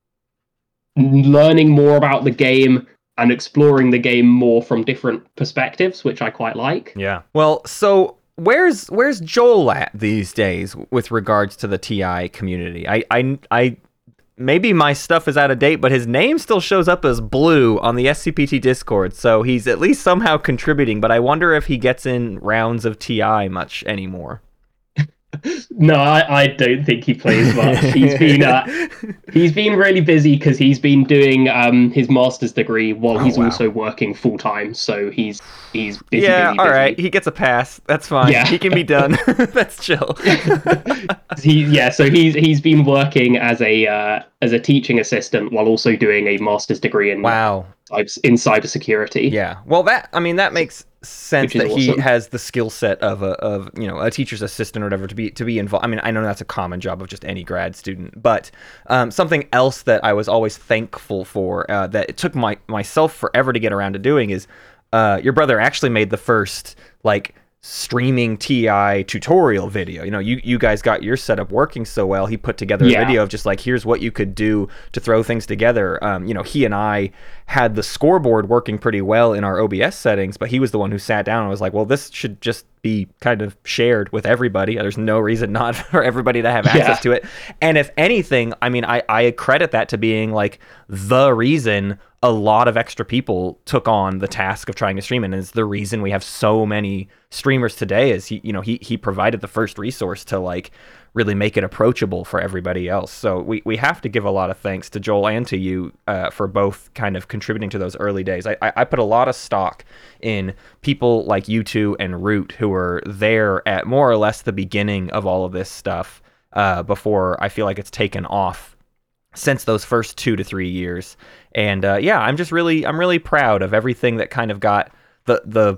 learning more about the game and exploring the game more from different perspectives which i quite like Yeah. Well, so where's where's Joel at these days with regards to the TI community? I I I maybe my stuff is out of date, but his name still shows up as blue on the SCPT Discord, so he's at least somehow contributing, but I wonder if he gets in rounds of TI much anymore. No, I, I don't think he plays much. He's been uh, *laughs* he's been really busy because he's been doing um his master's degree while Oh, he's wow. also working full time. So he's he's busy. yeah, busy, all busy. right. He gets a pass. That's fine. Yeah. He can be done. *laughs* *laughs* That's chill. He yeah. So he's he's been working as a uh, as a teaching assistant while also doing a master's degree in wow. In cybersecurity. Yeah. Well, that I mean that makes sense that he has the skill set of a of you know a teacher's assistant or whatever to be to be involved. I mean, I know that's a common job of just any grad student, but um, something else that I was always thankful for uh, that it took my myself forever to get around to doing is uh, your brother actually made the first like streaming TI tutorial video. You know, you you guys got your setup working so well. He put together a Yeah. video of just like here's what you could do to throw things together. Um, you know, he and I had the scoreboard working pretty well in our OBS settings, but he was the one who sat down and was like, "Well, this should just be kind of shared with everybody. There's no reason not *laughs* for everybody to have access Yeah. to it." And if anything, I mean, I I credit that to being like the reason a lot of extra people took on the task of trying to stream and is the reason we have so many streamers today is he you know he he provided the first resource to like really make it approachable for everybody else so we, we have to give a lot of thanks to joel and to you uh, for both kind of contributing to those early days I, I put a lot of stock in people like you two and root who were there at more or less the beginning of all of this stuff uh, before i feel like it's taken off since those first two to three years. And uh, yeah, I'm just really I'm really proud of everything that kind of got the the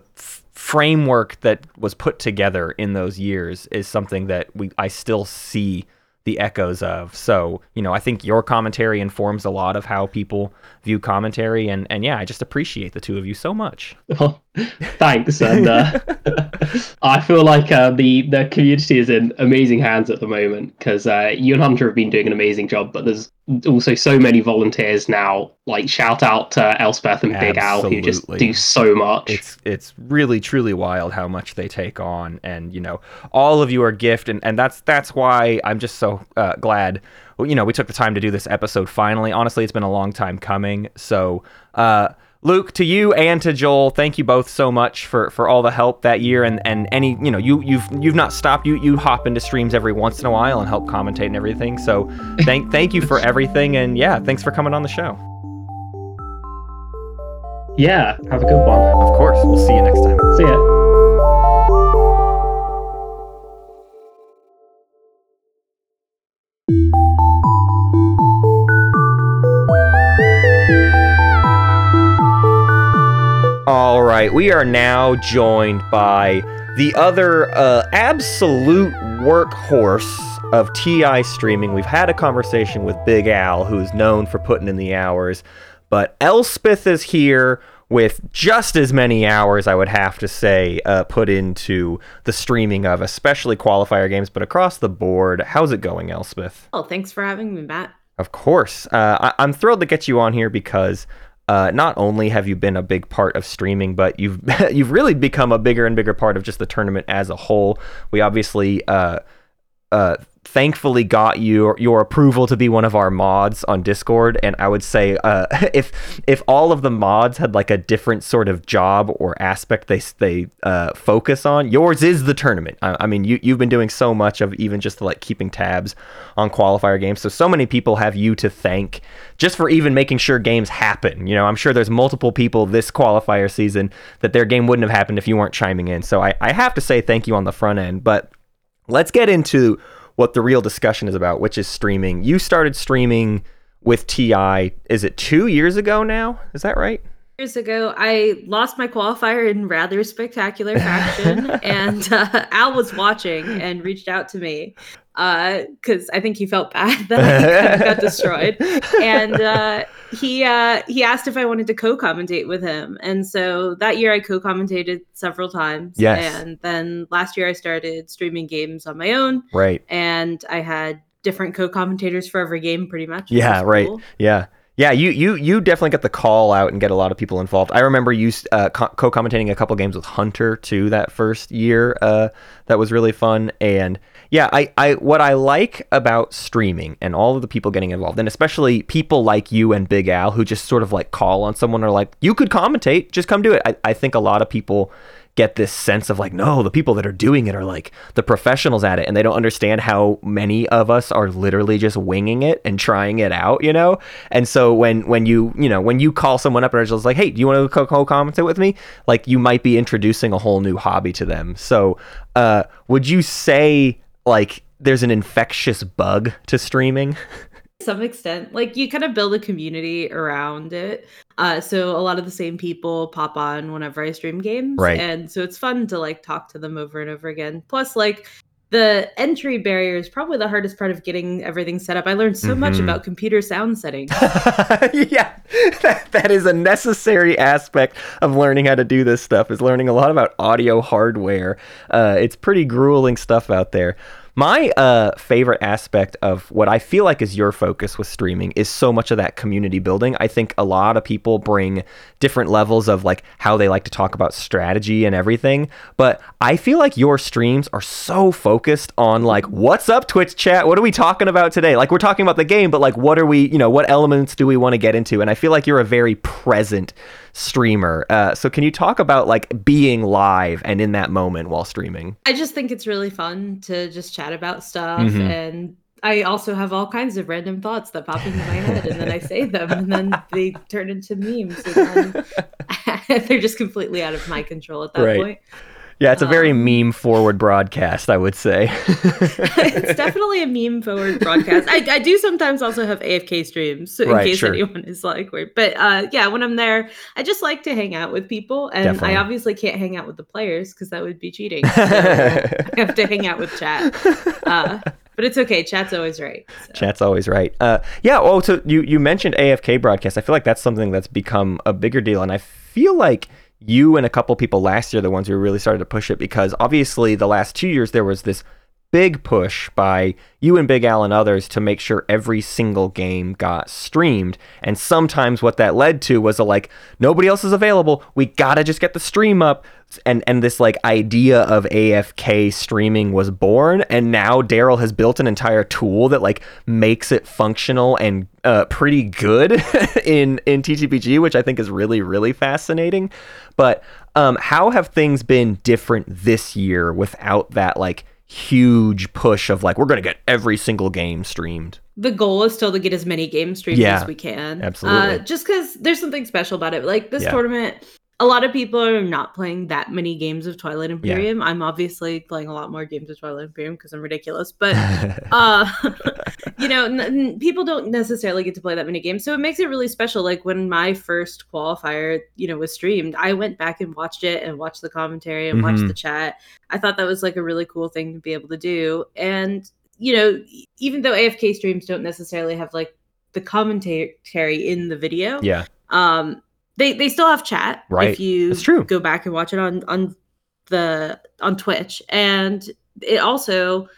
framework that was put together in those years is something that we I still see the echoes of. So, you know, I think your commentary informs a lot of how people view commentary and and yeah, I just appreciate the two of you so much. Well, *laughs* thanks, and uh, *laughs* I feel like uh, the the community is in amazing hands at the moment because uh, you and Hunter have been doing an amazing job, but there's also so many volunteers now. Like shout out to Elspeth and Big Al who just do so much. it's it's really truly wild how much they take on and you know all of you are gift and, and that's that's why i'm just so uh, glad you know we took the time to do this episode finally honestly it's been a long time coming so uh Luke, to you and to Joel, thank you both so much for, for all the help that year and, and any you know you you've you've not stopped you you hop into streams every once in a while and help commentate and everything so *laughs* thank thank you for everything and yeah thanks for coming on the show yeah, have a good one. of course we'll see you next time See ya. Right, we are now joined by the other uh, absolute workhorse of TI streaming. We've had a conversation with Big Al, who's known for putting in the hours, but Elspeth is here with just as many hours, I would have to say, uh, put into the streaming of especially qualifier games, but across the board. How's it going, Elspeth? Oh, thanks for having me, Matt. Of course. Uh, I- I'm thrilled to get you on here because uh, not only have you been a big part of streaming, but you've *laughs* you've really become a bigger and bigger part of just the tournament as a whole. We obviously uh, uh, thankfully got your your approval to be one of our mods on Discord, and I would say uh, *laughs* if if all of the mods had like a different sort of job or aspect they they uh, focus on, yours is the tournament. I, I mean, you you've been doing so much of even just like keeping tabs on qualifier games, so so many people have you to thank just for even making sure games happen. You know, I'm sure there's multiple people this qualifier season that their game wouldn't have happened if you weren't chiming in. So I, I have to say thank you on the front end, but let's get into what the real discussion is about, which is streaming. You started streaming with TI, is it two years ago now? Is that right? Years ago, I lost my qualifier in rather spectacular fashion, *laughs* and uh, Al was watching and reached out to me because I think he felt bad *laughs* that I *laughs* got destroyed, and uh, he uh, he asked if I wanted to co-commentate with him, and so that year I co-commentated several times. Yes. and then last year I started streaming games on my own, Right. and I had different co-commentators for every game, pretty much. Yeah, right. cool. Yeah. Yeah, you, you you definitely get the call out and get a lot of people involved. I remember you uh, co- co-commentating a couple games with Hunter too that first year. Uh, that was really fun. And yeah, I, I what I like about streaming and all of the people getting involved, and especially people like you and Big Al who just sort of like call on someone or like you could commentate, just come do it. I, I think a lot of people get this sense of like, no, the people that are doing it are like the professionals at it, and they don't understand how many of us are literally just winging it and trying it out, you know. And so when when you you know when you call someone up and just like, hey, do you want to co commentate with me? Like you might be introducing a whole new hobby to them. So uh, would you say like there's an infectious bug to streaming? *laughs* some extent like you kind of build a community around it uh so a lot of the same people pop on whenever i stream games Right. and so it's fun to like talk to them over and over again plus like the entry barrier is probably the hardest part of getting everything set up i learned so much Mhm. about computer sound settings *laughs* yeah, that, that is a necessary aspect of learning how to do this stuff. Is learning a lot about audio hardware. Uh, it's pretty grueling stuff out there. My uh, favorite aspect of what I feel like is your focus with streaming is so much of that community building. I think a lot of people bring different levels of like how they like to talk about strategy and everything, but I feel like your streams are so focused on like what's up Twitch chat? What are we talking about today? Like we're talking about the game, but like what are we, you know, what elements do we want to get into? And I feel like you're a very present streamer. Uh, so can you talk about like being live and in that moment while streaming? i just think it's really fun to just chat about stuff Mhm. and I also have all kinds of random thoughts that pop into my head, and then I say them, and then they turn into memes, and then *laughs* they're just completely out of my control at that Right. point. Yeah, it's a very Um, meme forward broadcast, I would say. *laughs* it's definitely a meme forward broadcast. I, I do sometimes also have AFK streams so in case sure. anyone is like weird. But uh, yeah, when I'm there, I just like to hang out with people, and Definitely. I obviously can't hang out with the players because that would be cheating. *laughs* So I have to hang out with chat. Uh, but it's okay. Chat's always right. so. Chat's always right. Uh, yeah. Oh, so you you mentioned AFK broadcast. I feel like that's something that's become a bigger deal, and I feel like you and a couple people last year, the ones who really started to push it, because obviously the last two years there was this big push by you and Big Al and others to make sure every single game got streamed. And sometimes what that led to was a like, nobody else is available. We gotta just get the stream up. And and this like idea of AFK streaming was born. And now Daryl has built an entire tool that like makes it functional and uh, pretty good *laughs* in in TTPG, which I think is really really fascinating. But um, how have things been different this year without that like huge push of like we're gonna get every single game streamed? the goal is still to get as many games streamed Yeah, as we can. absolutely. Uh, just because there's something special about it. Like this Yeah. tournament, a lot of people are not playing that many games of Twilight Imperium. I'm obviously playing a lot more games of Twilight Imperium because I'm ridiculous. *laughs* But uh, *laughs* you know, n- n- people don't necessarily get to play that many games, so it makes it really special. Like when my first qualifier, you know, was streamed, I went back and watched it and watched the commentary and watched Mhm. the chat. I thought that was like a really cool thing to be able to do, and you know, even though AFK streams don't necessarily have like the commentary in the video, yeah. um, they they still have chat. Right. If you That's true. go back and watch it on on the on Twitch, and it also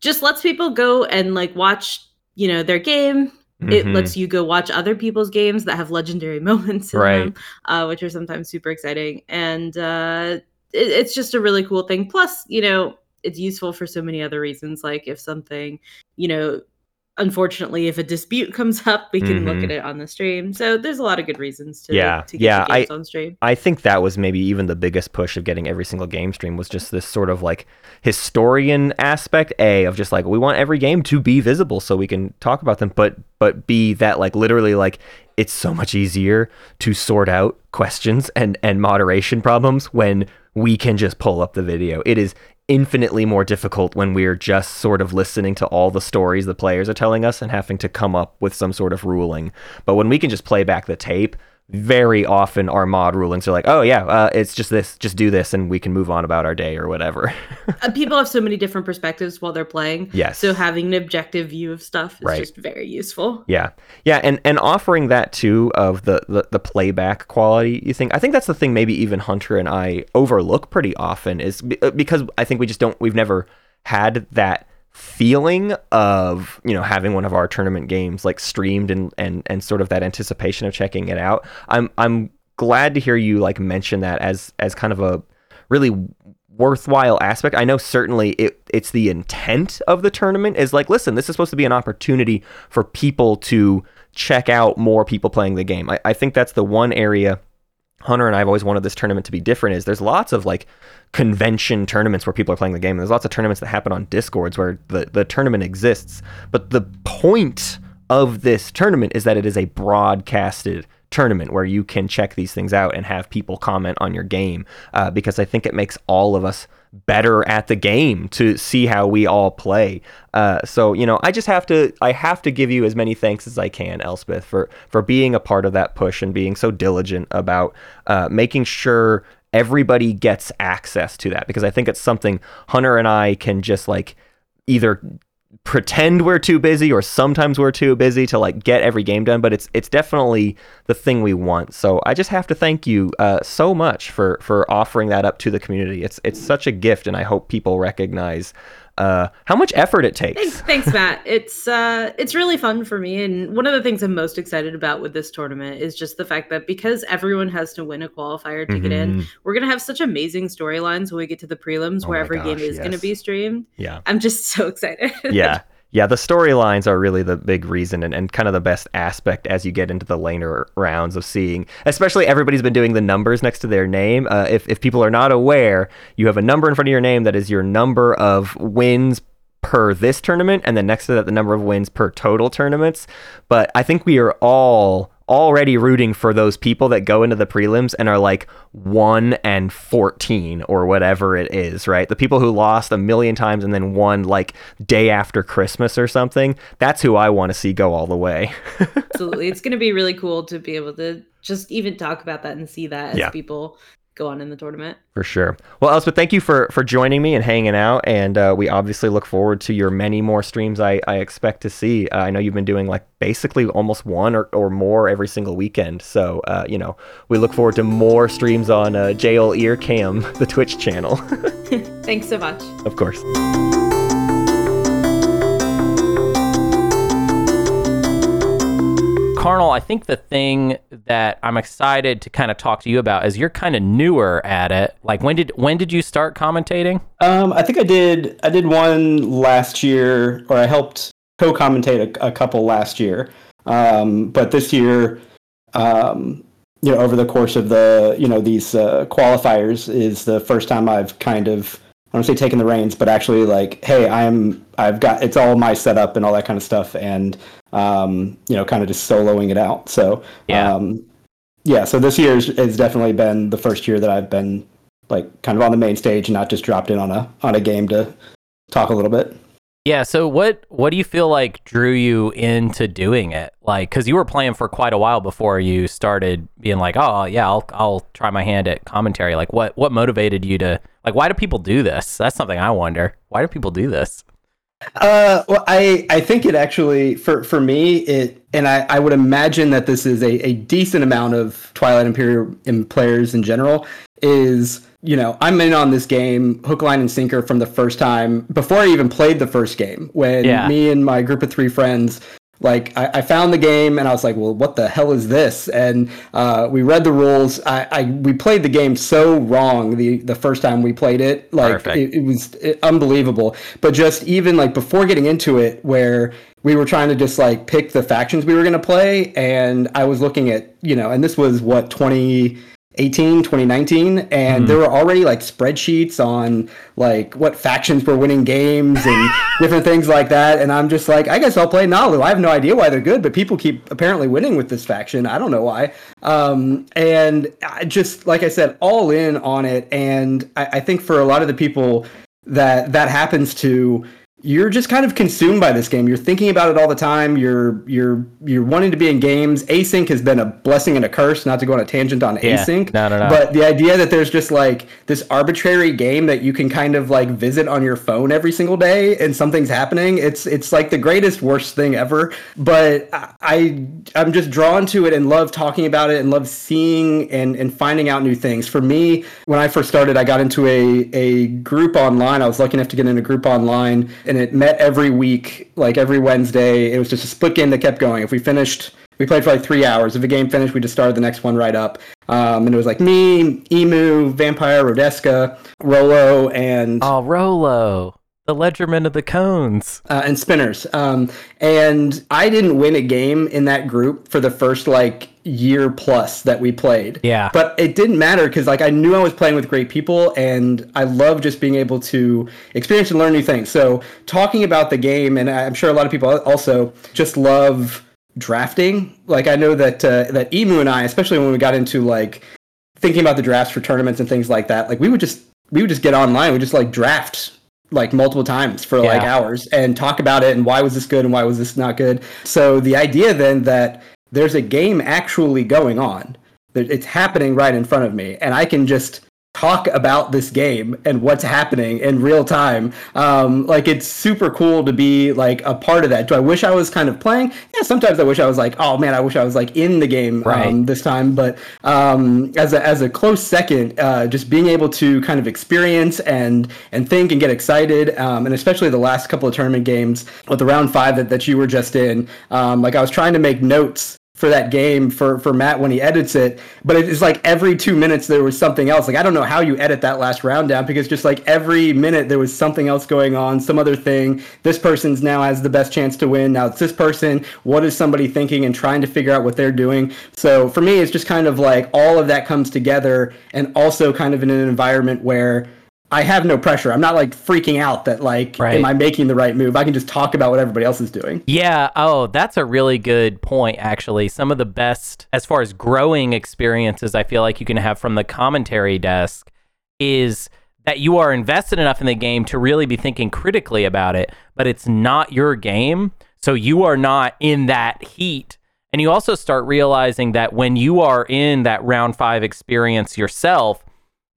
just lets people go and like watch you know their game. It Mhm. lets you go watch other people's games that have legendary *laughs* moments in Right. them, uh, which are sometimes super exciting. And uh, it, it's just a really cool thing. Plus, you know, it's useful for so many other reasons. Like if something, you know, unfortunately, if a dispute comes up, we can look Mhm. at it on the stream. So there's a lot of good reasons to, Yeah, to get yeah, games on stream. I think that was maybe even the biggest push of getting every single game stream was just this sort of like historian aspect a of just like we want every game to be visible so we can talk about them but but b that like literally like it's so much easier to sort out questions and and moderation problems when we can just pull up the video. It is infinitely more difficult when we're just sort of listening to all the stories the players are telling us and having to come up with some sort of ruling. But when we can just play back the tape very often our mod rulings are like, oh yeah, uh, it's just this, just do this, and we can move on about our day or whatever. *laughs* Uh, people have so many different perspectives while they're playing. Yes. So having an objective view of stuff is Right. just very useful. yeah, yeah, and and offering that too of the, the the playback quality. You think I think that's the thing maybe even Hunter and I overlook pretty often is uh, because I think we just don't we've never had that feeling of you know having one of our tournament games like streamed and and and sort of that anticipation of checking it out i'm i'm glad to hear you like mention that as as kind of a really worthwhile aspect. I know certainly it it's the intent of the tournament is like listen this is supposed to be an opportunity for people to check out more people playing the game. I, I think that's the one area Hunter and I have always wanted this tournament to be different is there's lots of like convention tournaments where people are playing the game. And there's lots of tournaments that happen on discords where the, the tournament exists. But the point of this tournament is that it is a broadcasted tournament where you can check these things out and have people comment on your game uh, because I think it makes all of us better at the game to see how we all play. Uh, so you know, I just have to I have to give you as many thanks as I can, Elspeth, for for being a part of that push and being so diligent about uh, making sure everybody gets access to that because I think it's something Hunter and I can just like either pretend we're too busy or sometimes we're too busy to like get every game done but it's it's definitely the thing we want. So i just have to thank you uh, so much for for offering that up to the community. It's it's such a gift and i hope people recognize uh, how much effort it takes Thanks, thanks, Matt. It's uh, it's really fun for me, and one of the things I'm most excited about with this tournament is just the fact that because everyone has to win a qualifier to get in, we're gonna have such amazing storylines when we get to the prelims, Oh where every game gosh, is gonna be streamed. yeah I'm just so *laughs* excited. yeah yeah the storylines are really the big reason and, and kind of the best aspect as you get into the later rounds of seeing especially everybody's been doing the numbers next to their name. Uh, if, if people are not aware you have a number in front of your name that is your number of wins per this tournament and then next to that the number of wins per total tournaments. But i think we are all already rooting for those people that go into the prelims and are like 1 and 14 or whatever it is, right? The people who lost a million times and then won like day after Christmas or something. That's who I want to see go all the way. *laughs* Absolutely. It's going to be really cool to be able to just even talk about that and see that as Yeah. people go on in the tournament. For sure. Well, Elspeth, thank you for for joining me and hanging out. And uh, we obviously look forward to your many more streams. I, I expect to see. Uh, I know you've been doing like basically almost one or, or more every single weekend. So uh, you know we look forward to more streams on uh, Jeolircam, *laughs* the Twitch channel, *laughs* *laughs* Thanks so much. of course. I think the thing that I'm excited to kind of talk to you about is you're kind of newer at it. Like when did when did you start commentating? Um, I think I did. I did one last year, or I helped co-commentate a, a couple last year. Um, but this year, um, you know, over the course of the you know these uh, qualifiers, is the first time I've kind of I don't say taking the reins, but actually like, hey, I'm I've got it's all my setup and all that kind of stuff, and um, you know, kind of just soloing it out. So Yeah. um, yeah. So this year has- definitely been the first year that I've been like kind of on the main stage and not just dropped in on a on a game to talk a little bit. Yeah, so what what do you feel like drew you into doing it? Like cuz you were playing for quite a while before you started being like, "Oh, yeah, I'll I'll try my hand at commentary." Like what what motivated you to like why do people do this? That's something I wonder. Why do people do this? Uh, well, I I think it actually for for me it and I I would imagine that this is a a decent amount of Twilight Imperium in players in general is you know I'm in on this game hook line and sinker from the first time before I even played the first game when Yeah. me and my group of three friends like I, I found the game and I was like, well, what the hell is this? And uh, we read the rules. I, I we played the game so wrong the the first time we played it. Like it, it was it, unbelievable. But just even like before getting into it, where we were trying to just like pick the factions we were going to play, and I was looking at you know, and this was what 2018, 2019, and there were already like spreadsheets on like what factions were winning games and *laughs* different things like that. And I'm just like, I guess I'll play Naalu. I have no idea why they're good, but people keep apparently winning with this faction. I don't know why. Um, and I just like I said, all in on it. And I, I think for a lot of the people that that happens to you're just kind of consumed by this game. You're thinking about it all the time. You're you're you're wanting to be in games. Async has been a blessing and a curse. Not to go on a tangent on Yeah. async, No, no, no. but the idea that there's just like this arbitrary game that you can kind of like visit on your phone every single day and something's happening. It's it's like the greatest worst thing ever. But I I- I'm just drawn to it and love talking about it and love seeing and and finding out new things. For me, when I first started, I got into a a group online. I was lucky enough to get in a group online and it met every week, like every Wednesday. It was just a split game that kept going. If we finished we played for like three hours. If a game finished, we just started the next one right up. Um, and it was like me, Emu, Vampire, Rodeska, Rolo, and Oh, Rolo. the Ledgerman of the cones. uh, and spinners. Um, and I didn't win a game in that group for the first like year plus that we played. Yeah. But it didn't matter because like I knew I was playing with great people, and I love just being able to experience and learn new things. So talking about the game, and I'm sure a lot of people also just love drafting. Like I know that uh, that Emu and I, especially when we got into like thinking about the drafts for tournaments and things like that, like we would just we would just get online, we just like draft like multiple times for like Yeah. hours and talk about it and why was this good and why was this not good. So the idea then that there's a game actually going on, it's happening right in front of me, and I can just talk about this game and what's happening in real time. Um, like it's super cool to be like a part of that. Do I wish I was kind of playing? Yeah, sometimes I wish I was like, oh man, I wish I was like in the game Right. um, this time. But um, as a as a close second, uh, just being able to kind of experience and and think and get excited, um, and especially the last couple of tournament games with the round five that, that you were just in. Um, like I was trying to make notes for that game for for Matt when he edits it, but it's like every two minutes there was something else. Like I don't know how you edit that last round down because just like every minute there was something else going on, some other thing. This person's now has the best chance to win. Now it's this person. What is somebody thinking and trying to figure out what they're doing? So for me, it's just kind of like all of that comes together, and also kind of in an environment where. I have no pressure. I'm not like freaking out that like, Right. am I making the right move? I can just talk about what everybody else is doing. Yeah. Oh, that's a really good point, actually. Some of the best, as far as growing experiences, I feel like you can have from the commentary desk is that you are invested enough in the game to really be thinking critically about it, but it's not your game. So you are not in that heat. And you also start realizing that when you are in that round five experience yourself,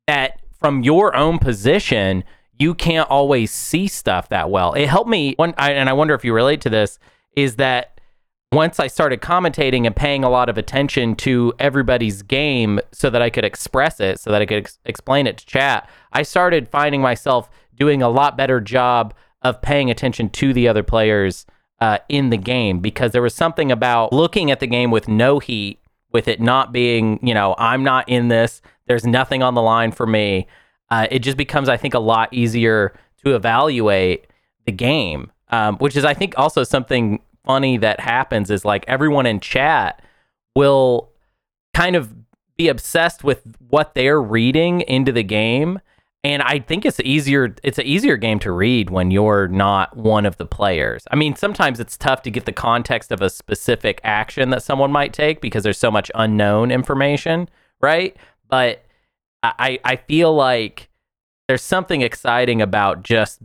that from your own position, you can't always see stuff that well. It helped me, I, and I wonder if you relate to this, is that once I started commentating and paying a lot of attention to everybody's game so that I could express it, so that I could ex- explain it to chat, I started finding myself doing a lot better job of paying attention to the other players uh, in the game because there was something about looking at the game with no heat, with it not being, you know, I'm not in this, there's nothing on the line for me. Uh, it just becomes, I think, a lot easier to evaluate the game, um, which is, I think, also something funny that happens is like everyone in chat will kind of be obsessed with what they're reading into the game. And I think it's easier. It's an easier game to read when you're not one of the players. I mean, sometimes it's tough to get the context of a specific action that someone might take because there's so much unknown information, right? But I I feel like there's something exciting about just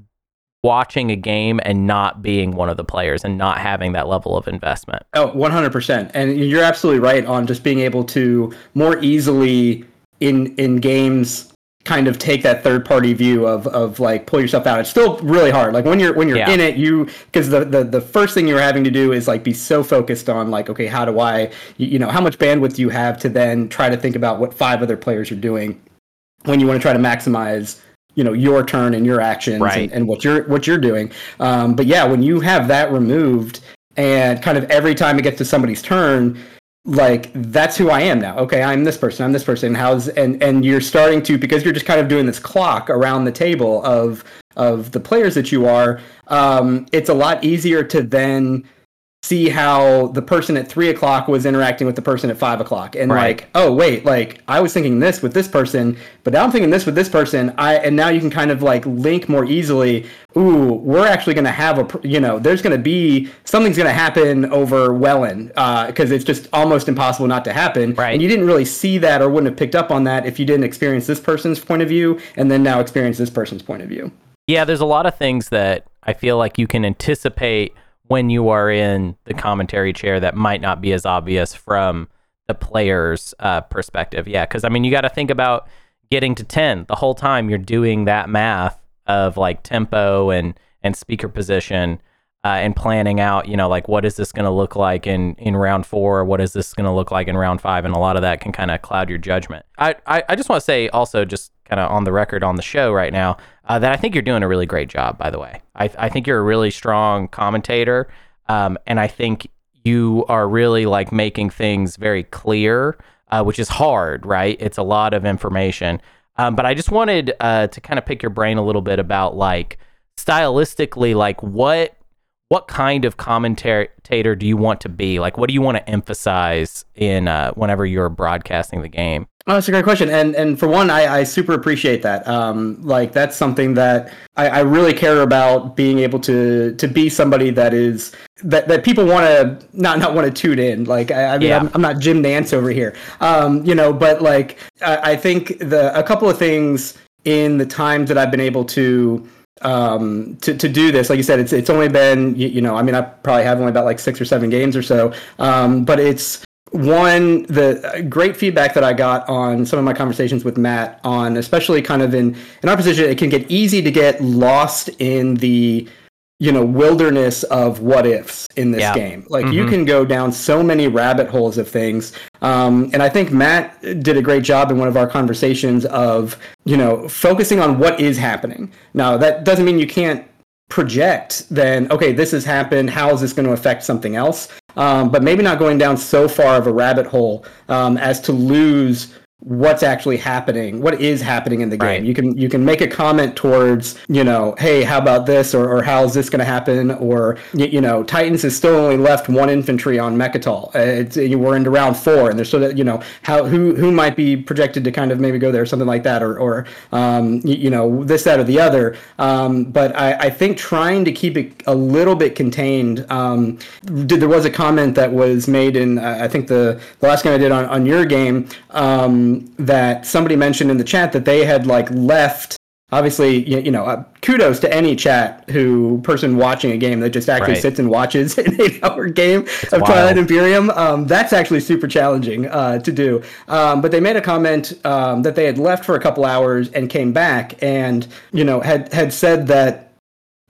watching a game and not being one of the players and not having that level of investment. Oh, 100%. And you're absolutely right on just being able to more easily in in games kind of take that third party view of of like pull yourself out. It's still really hard. Like when you're when you're Yeah. in it, you because the, the the first thing you're having to do is like be so focused on like okay, how do I you, you know, how much bandwidth do you have to then try to think about what five other players are doing when you want to try to maximize you know your turn and your actions Right. and, and what you're what you're doing um, but yeah when you have that removed and kind of every time it gets to somebody's turn like that's who i am now. Okay i'm this person i'm this person. How's and and you're starting to because you're just kind of doing this clock around the table of of the players that you are um, it's a lot easier to then see how the person at three o'clock was interacting with the person at five o'clock. And Right. like oh wait like i was thinking this with this person but now i'm thinking this with this person. I and now you can kind of like link more easily. Ooh we're actually going to have a you know there's going to be something's going to happen over Wellon uh, because it's just almost impossible not to happen. Right. and you didn't really see that or wouldn't have picked up on that if you didn't experience this person's point of view and then now experience this person's point of view. Yeah, there's a lot of things that I feel like you can anticipate when you are in the commentary chair that might not be as obvious from the player's uh, perspective. Yeah, because I mean, you got to think about getting to 10 the whole time you're doing that math of like tempo and, and speaker position. Uh, and planning out, you know, like what is this going to look like in, in round four? What is this going to look like in round five? And a lot of that can kind of cloud your judgment. I, I, I just want to say also, just kind of on the record on the show right now, uh, that I think you're doing a really great job, by the way. I, I think you're a really strong commentator. Um, and I think you are really like making things very clear, uh, which is hard, right? It's a lot of information. Um, but I just wanted uh, to kind of pick your brain a little bit about like stylistically, like what what kind of commentator do you want to be? Like, what do you want to emphasize in uh, whenever you're broadcasting the game? Oh, that's a great question, and and for one, I, I super appreciate that. Um, like that's something that I, I really care about being able to to be somebody that is that, that people want to not not want to tune in. Like I, I mean, Yeah. I'm, I'm not Jim Nantz over here, um, you know, but like I, I think the a couple of things in the times that I've been able to um to, to do this like you said it's it's only been you, you know i mean i probably have only about like six or seven games or so um but it's one the uh, great feedback that i got on some of my conversations with matt on especially kind of in in our position it can get easy to get lost in the you know wilderness of what ifs in this Yeah. game like you Mhm. can go down so many rabbit holes of things um, and i think matt did a great job in one of our conversations of you know focusing on what is happening now that doesn't mean you can't project then okay this has happened how is this going to affect something else um, but maybe not going down so far of a rabbit hole um, as to lose what's actually happening what is happening in the game. Right. you can you can make a comment towards you know hey how about this or, or how is this going to happen? Or you, you know titans has still only left one infantry on Mecatol. Uh, it's, you we're into round four and there's still that you know how who who might be projected to kind of maybe go there or something like that or or um, you, you know this that or the other. Um, but I, I think trying to keep it a little bit contained um, did there was a comment that was made in uh, I think the the last game I did on, on your game um, that somebody mentioned in the chat that they had like left obviously you, you know uh, kudos to any chat who person watching a game that just actually Right. sits and watches *laughs* an eight hour game of wild. twilight imperium um, that's actually super challenging uh, to do um, but they made a comment um, that they had left for a couple hours and came back and you know had had said that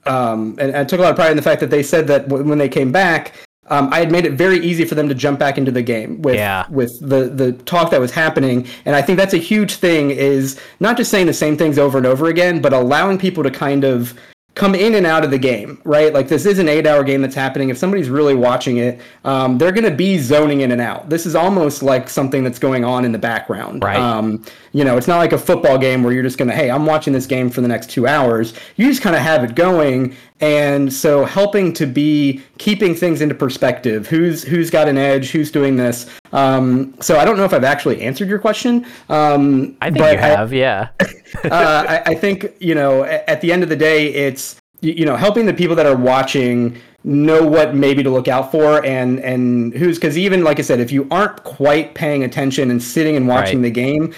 um, and I took a lot of pride in the fact that they said that w- when they came back, um, I had made it very easy for them to jump back into the game with Yeah. with the the talk that was happening. And I think that's a huge thing is not just saying the same things over and over again, but allowing people to kind of come in and out of the game, right? Like this is an eight-hour game that's happening. If somebody's really watching it, um, they're going to be zoning in and out. This is almost like something that's going on in the background, Right. um, you know, it's not like a football game where you're just going to, hey, I'm watching this game for the next two hours. You just kind of have it going, and so helping to be keeping things into perspective. Who's who's got an edge? Who's doing this? Um, so I don't know if I've actually answered your question. Um, I think you have, yeah. *laughs* uh, I, I think you know at the end of the day it's you know helping the people that are watching know what maybe to look out for and and who's because even like i said if you aren't quite paying attention and sitting and watching Right. the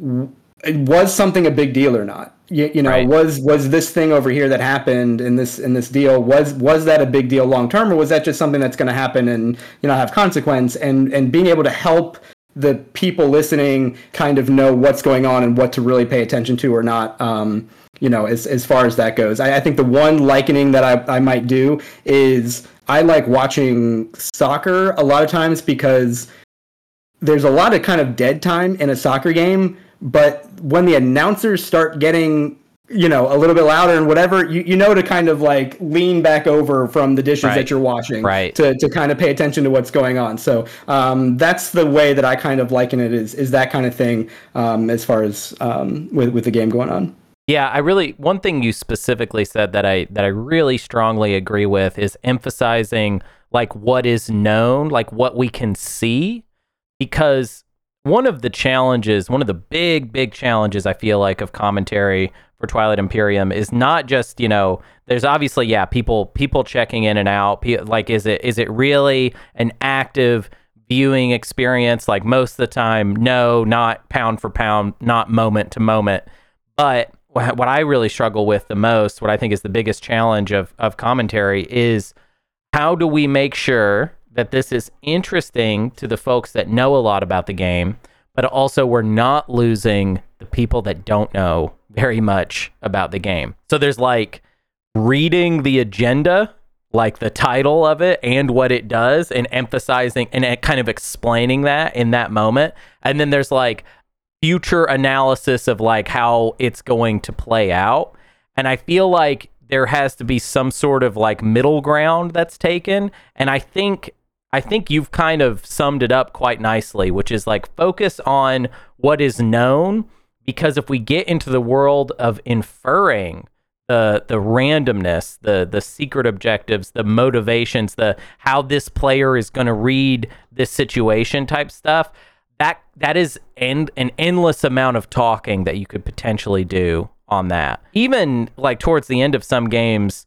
game was something a big deal or not? You, you know Right. was was this thing over here that happened in this in this deal was was that a big deal long term or was that just something that's going to happen and you know have consequence? And and being able to help the people listening kind of know what's going on and what to really pay attention to or not um you know as as far as that goes. I, I think the one likening that I, I might do is i like watching soccer a lot of times because there's a lot of kind of dead time in a soccer game, but when the announcers start getting you know a little bit louder and whatever you, you know to kind of like lean back over from the dishes Right. that you're washing Right. to, to kind of pay attention to what's going on so um, that's the way that i kind of liken it is is that kind of thing um, as far as um, with, with the game going on Yeah, I really one thing you specifically said that I that I really strongly agree with is emphasizing like what is known, like what we can see because one of the challenges, one of the big big challenges I feel like of commentary for Twilight Imperium is not just, you know, there's obviously yeah, people people checking in and out, like is it is it really an active viewing experience? Like most of the time no not pound for pound not moment to moment. But wha- what I really struggle with the most, what I think is the biggest challenge of, of commentary, is how do we make sure that this is interesting to the folks that know a lot about the game, but also we're not losing the people that don't know very much about the game. So there's like reading the agenda, like the title of it and what it does, and emphasizing and kind of explaining that in that moment. And then there's like future analysis of like how it's going to play out. And I feel like there has to be some sort of like middle ground that's taken. And I think I think you've kind of summed it up quite nicely, which is like focus on what is known because if we get into the world of inferring, the the randomness, the the secret objectives, the motivations, the how this player is going to read this situation type stuff. That that is end, an endless amount of talking that you could potentially do on that. Even like towards the end of some games,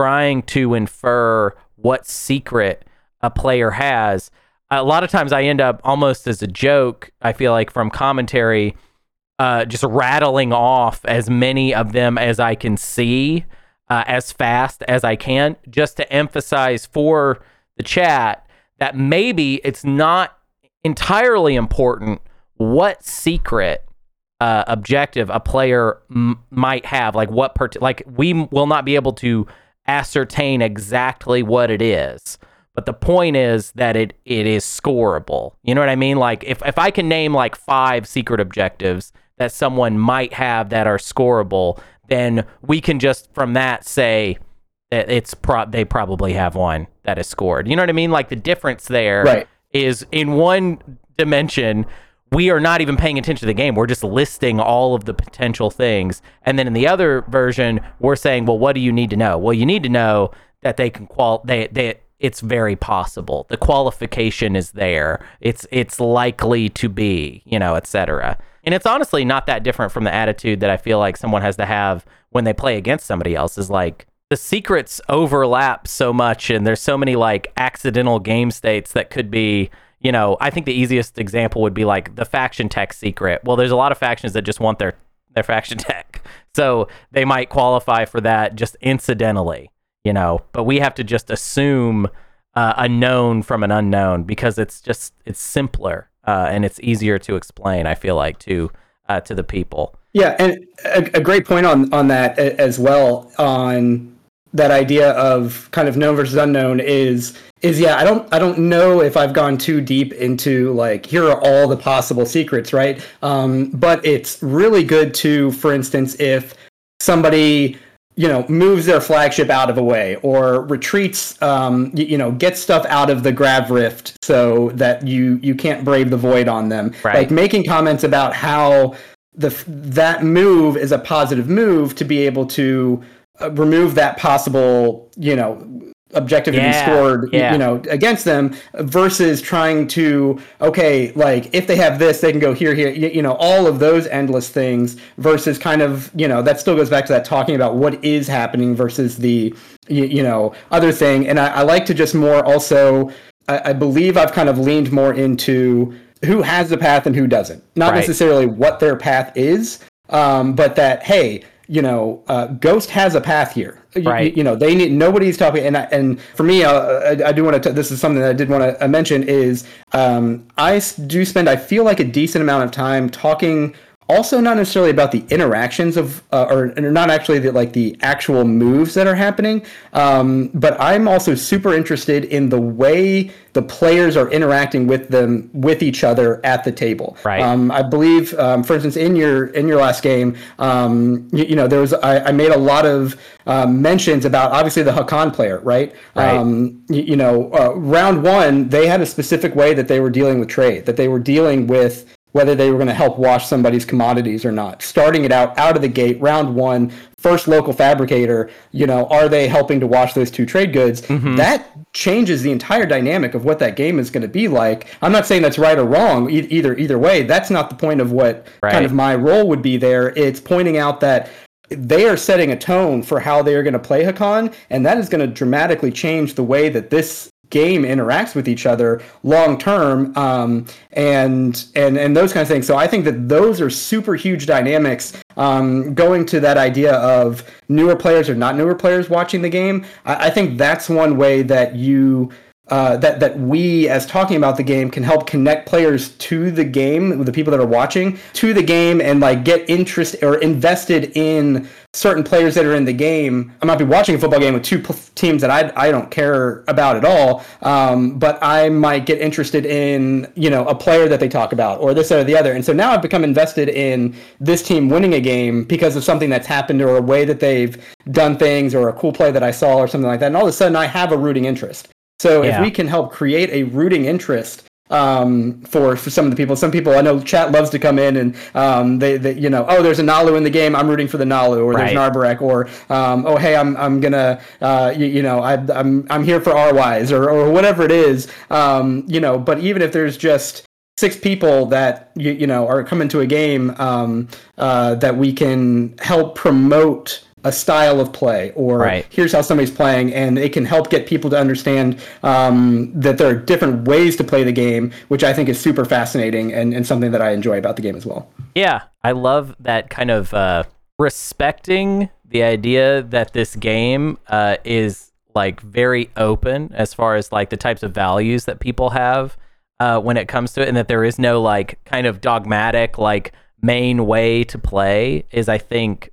trying to infer what secret a player has. A lot of times I end up almost as a joke, I feel like from commentary, uh, just rattling off as many of them as I can see uh, as fast as I can, just to emphasize for the chat that maybe it's not entirely important what secret uh, objective a player m- might have, like what part, like we will not be able to ascertain exactly what it is. But the point is that it it is scoreable. You know what I mean? Like if, if I can name like five secret objectives that someone might have that are scoreable, then we can just from that say that it's pro- they probably have one that is scored. You know what I mean? Like the difference there is Right. in one dimension we are not even paying attention to the game. We're just listing all of the potential things. And then in the other version, we're saying, well, what do you need to know? Well, you need to know that they can qual they they it's very possible. The qualification is there. It's it's likely to be, you know, etc. And it's honestly not that different from the attitude that I feel like someone has to have when they play against somebody else is like the secrets overlap so much and there's so many like accidental game states that could be you know, I think the easiest example would be like the faction tech secret. Well, there's a lot of factions that just want their their faction *laughs* tech. So they might qualify for that just incidentally, you know, but we have to just assume uh, a known from an unknown because it's just it's simpler uh, and it's easier to explain. I feel like to uh, to the people. Yeah, and a, a great point on on that as well on that idea of kind of known versus unknown is is yeah I don't I don't know if I've gone too deep into like here are all the possible secrets right um, but it's really good to for instance if somebody you know moves their flagship out of a way or retreats um, you, you know gets stuff out of the grav rift so that you you can't brave the void on them Right. like making comments about how the that move is a positive move to be able to uh, remove that possible you know objective to be scored yeah. you know against them versus trying to okay like if they have this they can go here here you, you know all of those endless things versus kind of you know that still goes back to that talking about what is happening versus the you, you know other thing and I, I like to just more also I, I believe I've kind of leaned more into who has the path and who doesn't not Right. necessarily what their path is um, but that hey you know uh, ghost has a path here You- Right. you, know they need nobody's talking and I, and for me uh, I, I do want to this is something that I did want to mention is um, I do spend I feel like a decent amount of time talking also not necessarily about the interactions of uh, or, or not actually the, like the actual moves that are happening um, but i'm also super interested in the way the players are interacting with them with each other at the table Right. um, i believe um, for instance in your in your last game um, you, you know there was I, I made a lot of um, mentions about obviously the Hacan player right, Right. Um, you, you know uh, round one they had a specific way that they were dealing with trade that they were dealing with whether they were going to help wash somebody's commodities or not. Starting it out out of the gate, round one, first local fabricator, you know, are they helping to wash those two trade goods? Mm-hmm. That changes the entire dynamic of what that game is going to be like. I'm not saying that's right or wrong e- either either way. That's not the point of what Right. kind of my role would be there. It's pointing out that they are setting a tone for how they are going to play Hacan, and that is going to dramatically change the way that this game interacts with each other long term um, and and and those kind of things. So i think that those are super huge dynamics um, going to that idea of newer players or not newer players watching the game. I, I think that's one way that you uh, that that we as talking about the game can help connect players to the game the people that are watching to the game and like get interest or invested in certain players that are in the game. I might be watching a football game with two teams that i, I don't care about at all um, but i might get interested in you know a player that they talk about or this or the other. And so now i've become invested in this team winning a game because of something that's happened or a way that they've done things or a cool play that i saw or something like that. And all of a sudden i have a rooting interest so Yeah. if we can help create a rooting interest um, for for some of the people. Some people I know chat loves to come in and um, they, they you know oh there's a Naalu in the game I'm rooting for the Naalu or there's an Arborec or um, oh hey I'm I'm gonna uh, you, you know I, I'm I'm here for RYs or or whatever it is um, you know. But even if there's just six people that you, you know are coming to a game um, uh, that we can help promote a style of play or Right. here's how somebody's playing and it can help get people to understand um, that there are different ways to play the game which i think is super fascinating and, and something that i enjoy about the game as well Yeah, I love that kind of uh, respecting the idea that this game uh, is like very open as far as like the types of values that people have uh, when it comes to it, and that there is no like kind of dogmatic like main way to play is I think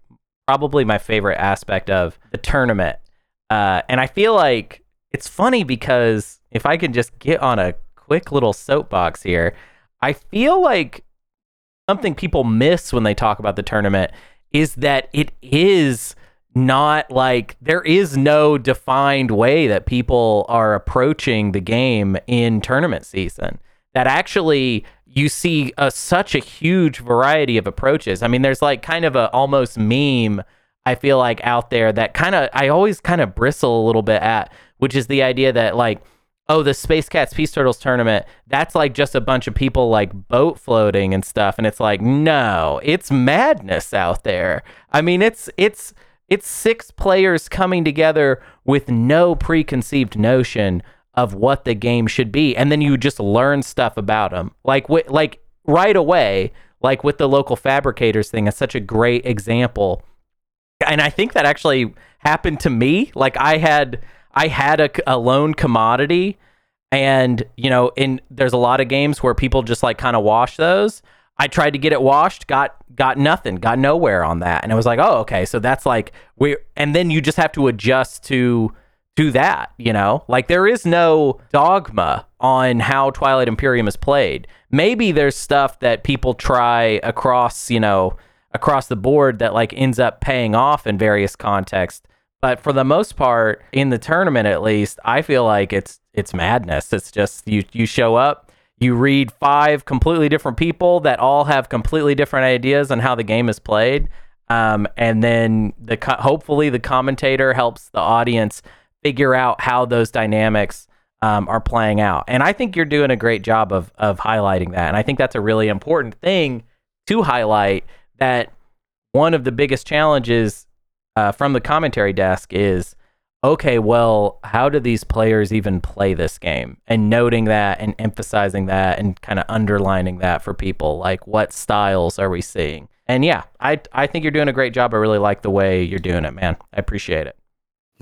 probably my favorite aspect of the tournament. Uh, and I feel like it's funny because if I can just get on a quick little soapbox here, I feel like something people miss when they talk about the tournament is that it is not like there is no defined way that people are approaching the game in tournament season that actually you see a, such a huge variety of approaches i mean there's like kind of a almost meme i feel like out there that kind of i always kind of bristle a little bit at which is the idea that like oh, the Space Cats Peace Turtles tournament, that's like just a bunch of people like boat floating and stuff. And it's like, no, it's madness out there. I mean, it's it's it's six players coming together with no preconceived notion of what the game should be, and then you just learn stuff about them, like wi- like right away, like with the local fabricators thing. It's such a great example and I think that actually happened to me. Like I had I had a, a loan commodity, and you know, in there's a lot of games where people just like kind of wash those. I tried to get it washed, got got nothing, got nowhere on that, and it was like, oh, okay, so that's like we, and then you just have to adjust to to that, you know? Like there is no dogma on how Twilight Imperium is played. Maybe there's stuff that people try across, you know, across the board that like ends up paying off in various contexts. But for the most part, in the tournament at least, I feel like it's it's madness. It's just you you show up, you read five completely different people that all have completely different ideas on how the game is played. Um, and then the hopefully the commentator helps the audience figure out how those dynamics um, are playing out. And I think you're doing a great job of of highlighting that. And I think that's a really important thing to highlight that one of the biggest challenges uh, from the commentary desk is okay, well, how do these players even play this game? And noting that and emphasizing that and kind of underlining that for people, like what styles are we seeing? And yeah, I I think you're doing a great job. I really like the way you're doing it, man. I appreciate it.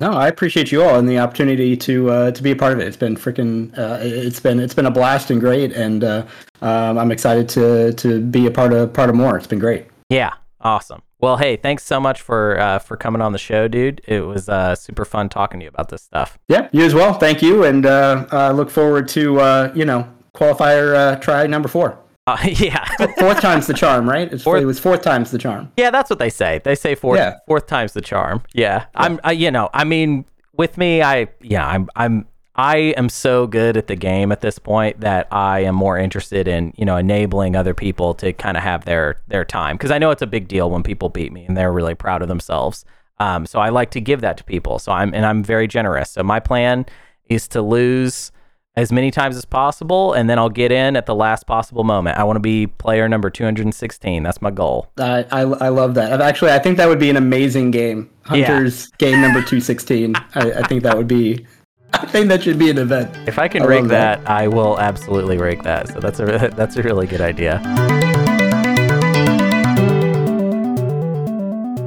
No, I appreciate you all and the opportunity to uh, to be a part of it. It's been freaking, uh, it's been it's been a blast and great, and uh, um, I'm excited to to be a part of part of more. It's been great. Yeah, awesome. Well, hey, thanks so much for uh, for coming on the show, dude. It was uh, super fun talking to you about this stuff. Yeah, you as well. Thank you, and uh, uh, look forward to uh, you know qualifier uh, try number four. Uh, *laughs* yeah, Fourth time's the charm, right? It's, Fourth- It was fourth time's the charm. yeah, that's what they say. They say fourth Yeah. fourth time's the charm. Yeah, I'm. I, you know, I mean, with me, I yeah, I'm I'm I am so good at the game at this point that I am more interested in you know enabling other people to kind of have their their time because I know it's a big deal when people beat me and they're really proud of themselves. Um, so I like to give that to people. So I'm and I'm very generous. So my plan is to lose as many times as possible, and then I'll get in at the last possible moment. I want to be player number 216. That's my goal. I, I I love that. Actually, I think that would be an amazing game. Yeah. Hunter's game number two sixteen. I, I think that would be. I think that should be an event. If I can I rig that, that. I will absolutely rig that. So that's a *laughs* that's a really good idea.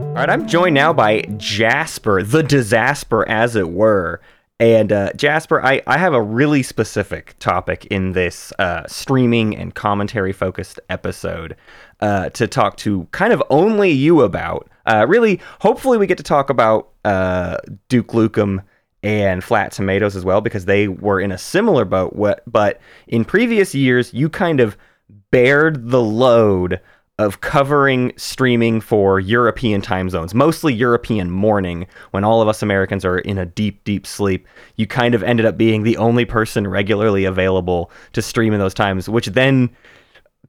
All right, I'm joined now by Jasper, the disaster, as it were. And uh, Jasper, I, I have a really specific topic in this uh, streaming and commentary focused episode uh, to talk to kind of only you about. Uh, really, hopefully, we get to talk about uh, Duke LukeM and Flat Tomatoes as well because they were in a similar boat. But in previous years, you kind of bared the load of covering streaming for European time zones, mostly European morning, when all of us Americans are in a deep, deep sleep. You kind of ended up being the only person regularly available to stream in those times, which then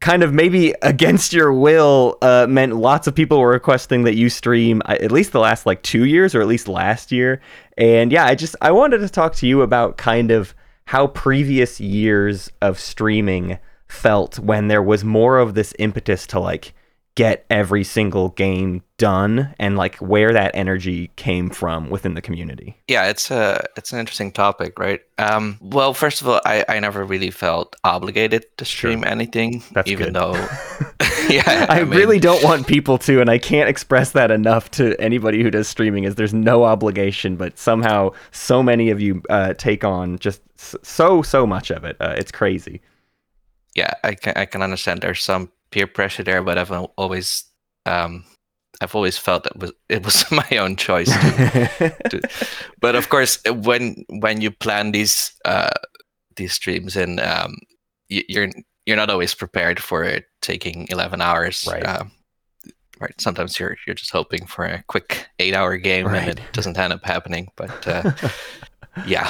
kind of maybe against your will uh, meant lots of people were requesting that you stream uh, at least the last like two years or at least last year and yeah i just i wanted to talk to you about kind of how previous years of streaming felt when there was more of this impetus to like get every single game done and like where that energy came from within the community yeah it's a it's an interesting topic right um well first of all i i never really felt obligated to stream Sure. anything That's even good. though *laughs* *laughs* yeah I, mean, really don't want people to, and I can't express that enough to anybody who does streaming. Is there's no obligation, but somehow so many of you uh, take on just so so much of it. Uh, it's crazy. Yeah i can i can understand there's some peer pressure there but i've always um i've always felt that was it was *laughs* my own choice to, *laughs* but of course when when you plan these uh these streams and um y- you're you're not always prepared for it taking 11 hours Right. um, right sometimes you're you're just hoping for a quick eight hour game and it doesn't end up happening but uh *laughs* yeah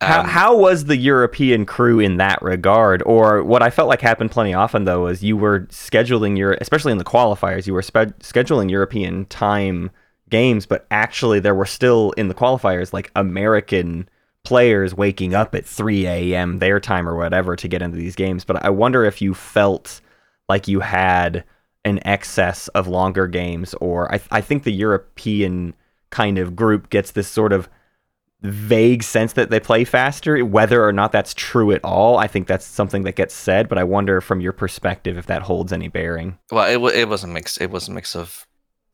How, Um, how was the European crew in that regard? Or what I felt like happened plenty often though is you were scheduling your, especially in the qualifiers, you were spe- scheduling European time games, but actually there were still in the qualifiers like American players waking up at 3 a.m. their time or whatever to get into these games. But I wonder if you felt like you had an excess of longer games, or I, I think the European kind of group gets this sort of vague sense that they play faster. Whether or not that's true at all, I think that's something that gets said. But I wonder from your perspective if that holds any bearing. Well, it, wa it was a mix. It was a mix of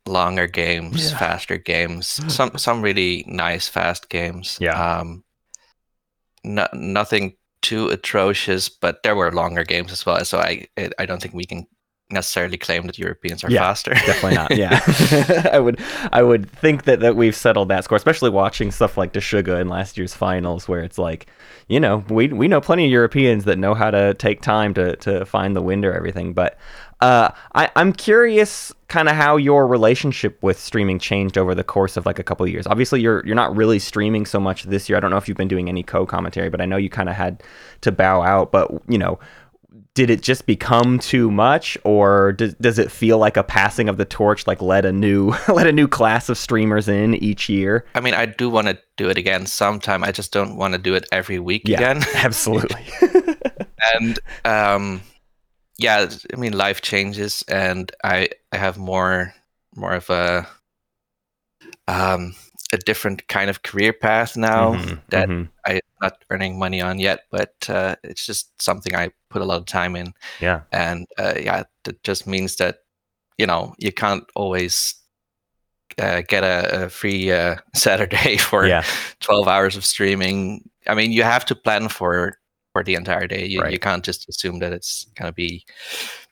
longer games, Yeah. faster games, *sighs* some some really nice fast games. Yeah. Um, no, nothing too atrocious, but there were longer games as well. So I I I don't think we can necessarily claim that Europeans are Yeah, faster. Definitely not. Yeah, *laughs* *laughs* I would I would think that that we've settled that score, especially watching stuff like Deshuga in last year's finals, where it's like, you know, we we know plenty of Europeans that know how to take time to to find the wind or everything. But uh, I I'm curious, kind of how your relationship with streaming changed over the course of like a couple of years. Obviously, you're you're not really streaming so much this year. I don't know if you've been doing any co-commentary, but I know you kind of had to bow out. But you know did it just become too much or does, does it feel like a passing of the torch like let a new *laughs* let a new class of streamers in each year I mean, I do want to do it again sometime. I just don't want to do it every week Yeah. again. *laughs* *laughs* absolutely and um yeah i mean life changes and i i have more more of a um a different kind of career path now Mhm, that mhm. i'm not earning money on yet but uh, it's just something i put a lot of time in. Yeah. And uh, yeah that just means that you know you can't always uh, get a, a free uh, *laughs* saturday *laughs* for yeah. 12 hours of streaming. I mean you have to plan for for the entire day. You, you can't just assume that it's gonna be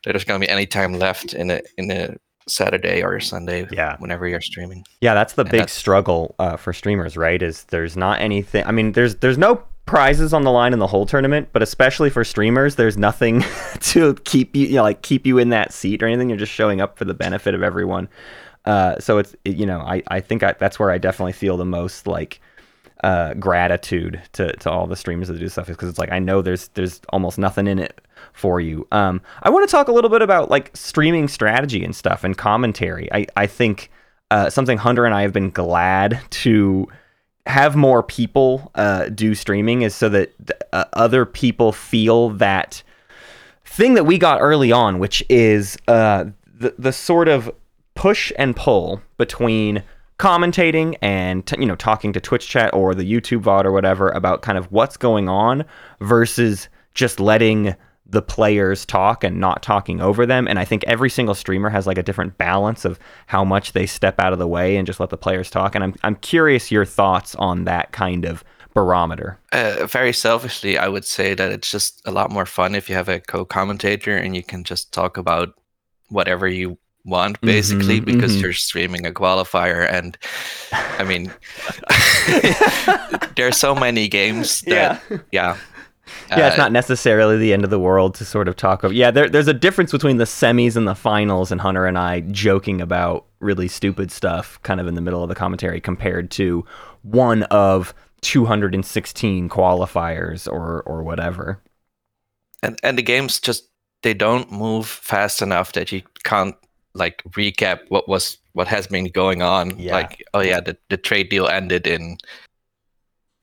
that there's gonna be any time left in a in a saturday or sunday Yeah. whenever you're streaming. Yeah that's the And big that's- struggle uh, for streamers right is there's not anything i mean there's there's no prizes on the line in the whole tournament but especially for streamers there's nothing *laughs* to keep you, you know, like keep you in that seat or anything. You're just showing up for the benefit of everyone. Uh, so it's it- you know i, I think I, that's where i definitely feel the most like uh, gratitude to, to all the streamers that do stuff is because it's like I know there's there's almost nothing in it for you. Um, I want to talk a little bit about like streaming strategy and stuff and commentary. I I think uh, something Hunter and I have been glad to have more people uh, do streaming is so that uh, other people feel that thing that we got early on, which is uh, the the sort of push and pull between commentating and t- you know talking to Twitch chat or the YouTube VOD or whatever about kind of what's going on versus just letting the players talk and not talking over them and I think every single streamer has like a different balance of how much they step out of the way and just let the players talk and I'm I'm curious your thoughts on that kind of barometer. uh, very selfishly i would say that it's just a lot more fun if you have a co-commentator and you can just talk about whatever you want basically Mhm, because mhm. you're streaming a qualifier and i mean *laughs* there are so many games *laughs* that yeah, Yeah, it's Uh, not necessarily the end of the world to sort of talk of. Yeah, there, there's a difference between the semis and the finals, and Hunter and I joking about really stupid stuff kind of in the middle of the commentary compared to one of 216 qualifiers or or whatever. and and the games just they don't move fast enough that you can't like recap what was what has been going on Yeah. like oh yeah the, the trade deal ended in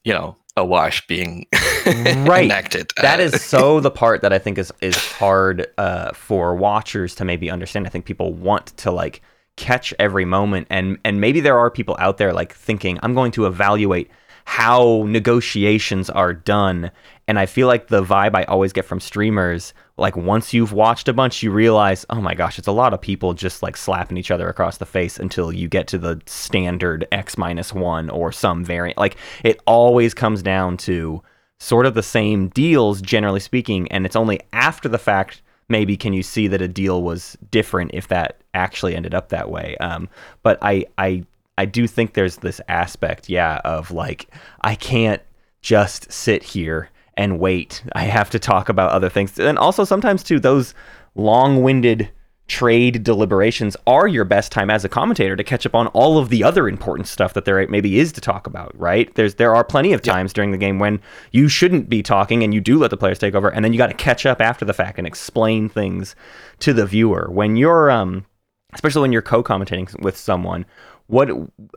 you know a wash being *laughs* Right. enacted That Uh, *laughs* so the part that I think is is hard uh, for watchers to maybe understand. I think people want to like catch every moment, and and maybe there are people out there like thinking, I'm going to evaluate how negotiations are done. And I feel like the vibe I always get from streamers, like once you've watched a bunch, you realize, oh my gosh, it's a lot of people just like slapping each other across the face until you get to the standard X minus one or some variant. Like it always comes down to sort of the same deals, generally speaking, and it's only after the fact maybe can you see that a deal was different if that actually ended up that way. Um, but I I I do think there's this aspect, yeah, of like I can't just sit here and wait. I have to talk about other things, and also sometimes too those long-winded trade deliberations are your best time as a commentator to catch up on all of the other important stuff that there maybe is to talk about right? There's there are plenty of times during the game when you shouldn't be talking and you do let the players take over and then you got to catch up after the fact and explain things to the viewer. When you're um especially when you're co-commentating with someone what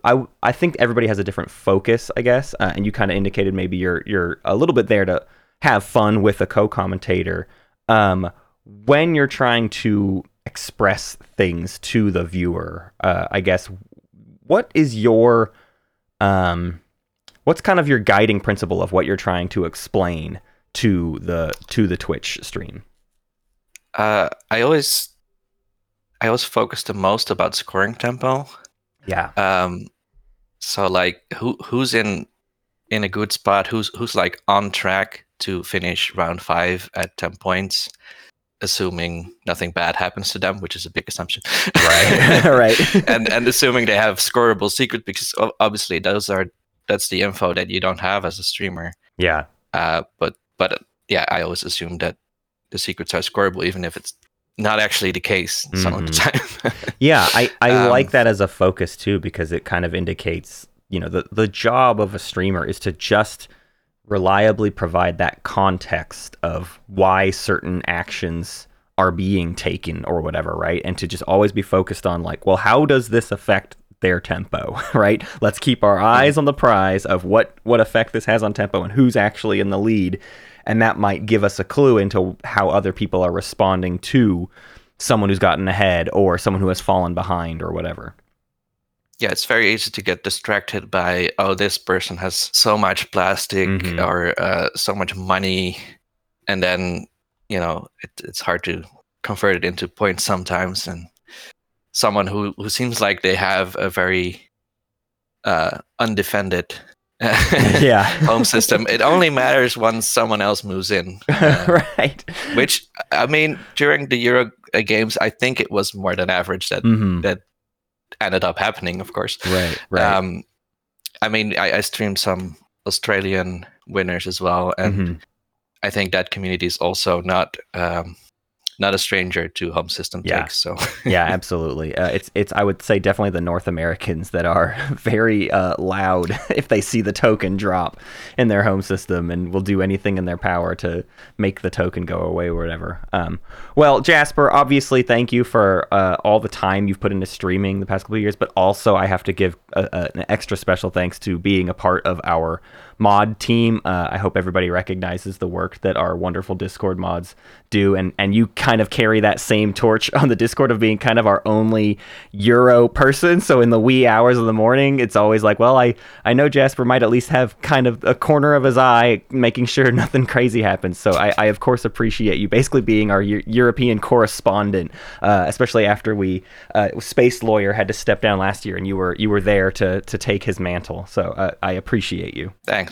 I I think everybody has a different focus, I guess, uh, and you kind of indicated maybe you're you're a little bit there to have fun with a co-commentator. Um, when you're trying to express things to the viewer, uh, I guess, what is your um, what's kind of your guiding principle of what you're trying to explain to the to the Twitch stream? uh, i always i always focus the most about scoring tempo Yeah, um so like who who's in in a good spot? Who's who's like on track to finish round five at 10 points assuming nothing bad happens to them which is a big assumption. Right, *laughs* *laughs* right. and and assuming they have scoreable secret because obviously those are that's the info that you don't have as a streamer. Yeah, uh but but yeah i always assume that the secrets are scoreable even if it's not actually the case some of the time *laughs* Yeah, I, I Um, like that as a focus too because it kind of indicates, you know, the, the job of a streamer is to just reliably provide that context of why certain actions are being taken or whatever, right? And to just always be focused on like, well, how does this affect their tempo, *laughs* right? Let's keep our eyes on the prize of what what effect this has on tempo and who's actually in the lead, and that might give us a clue into how other people are responding to someone who's gotten ahead or someone who has fallen behind or whatever. yeah it's very easy to get distracted by oh this person has so much plastic Mhm. or uh, so much money and then you know it, it's hard to convert it into points sometimes and someone who who seems like they have a very uh undefended *laughs* Yeah. *laughs* home system it only matters once someone else moves in *laughs* uh, right. which i mean during the euro uh, games i think it was more than average that hmm that ended up happening of course Right. Right. um, I mean, I, I streamed some Australian winners as well, and Mhm. I think that community is also not um, not a stranger to home system Yeah. takes. So *laughs* yeah, absolutely. Uh, it's it's I would say definitely the North Americans that are *laughs* very uh, loud *laughs* if they see the token drop in their home system and will do anything in their power to make the token go away or whatever. Um, well, Jasper, obviously, thank you for uh, all the time you've put into streaming the past couple of years, but also I have to give a, a, an extra special thanks to being a part of our mod team. Uh, I hope everybody recognizes the work that our wonderful Discord mods do, and and you kind of carry that same torch *laughs* on the Discord of being kind of our only Euro person. So in the wee hours of the morning, it's always like, well, I I know Jasper might at least have kind of a corner of his eye making sure *laughs* nothing crazy happens. So I, I of course appreciate you basically being our Eu- European correspondent, uh, especially after we uh, Space Lawyer had to step down last year, and you were you were there to to take his mantle. So uh, I appreciate you. thanks.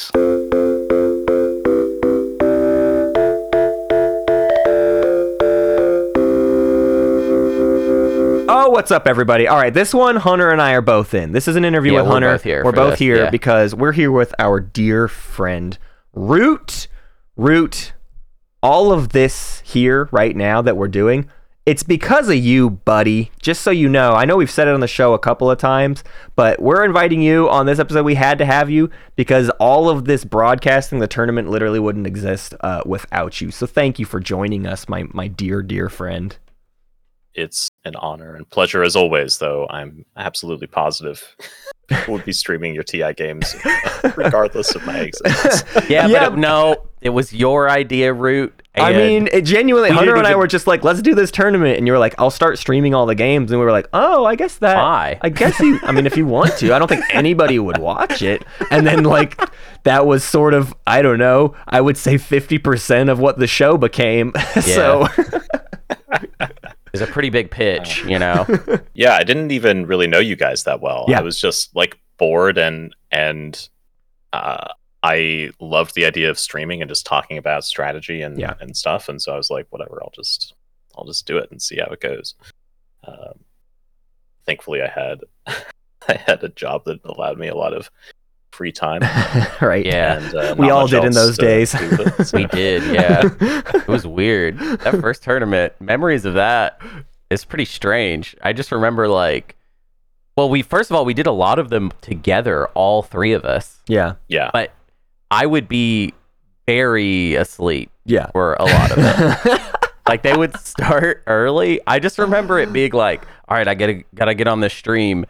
Oh, what's up, everybody? All right, this one Hunter and I are both in. This is an interview Yeah, with we're Hunter. both here We're for both this, here yeah. because we're here with our dear friend Root. Root, all of this here right now that we're doing, it's because of you, buddy. Just so you know, I know we've said it on the show a couple of times, but we're inviting you on this episode. We had to have you because all of this broadcasting, the tournament literally wouldn't exist uh, without you. So thank you for joining us, my my dear, dear friend. It's an honor and pleasure as always, though I'm absolutely positive *laughs* we'll be streaming your TI games *laughs* regardless of my existence. Yeah, Yeah. but it- no, it was your idea, Root. I mean, it genuinely, we Hunter and I were just like, let's do this tournament. And you were like, I'll start streaming all the games. And we were like, oh, I guess that. Why? I guess you, I mean, if you want to, I don't think anybody would watch it. And then, like, that was sort of, I don't know, I would say 50% of what the show became. *laughs* so, it was a pretty big pitch, you know. *laughs* yeah, I didn't even really know you guys that well. Yeah. I was just like bored and and uh, I loved the idea of streaming and just talking about strategy and Yeah. and stuff. And so I was like, whatever, I'll just I'll just do it and see how it goes. Um, thankfully, I had *laughs* I had a job that allowed me a lot of free time. *laughs* right. Yeah. And, uh, We all did in those days. it, so- *laughs* We did, yeah. It was weird. That first tournament, memories of that is pretty strange. I just remember like well, we first of all we did a lot of them together, all three of us. Yeah. yeah. But I would be very asleep Yeah. for a lot of it. *laughs* like they would start early. I just remember it being like, all right, I gotta gotta get on this stream.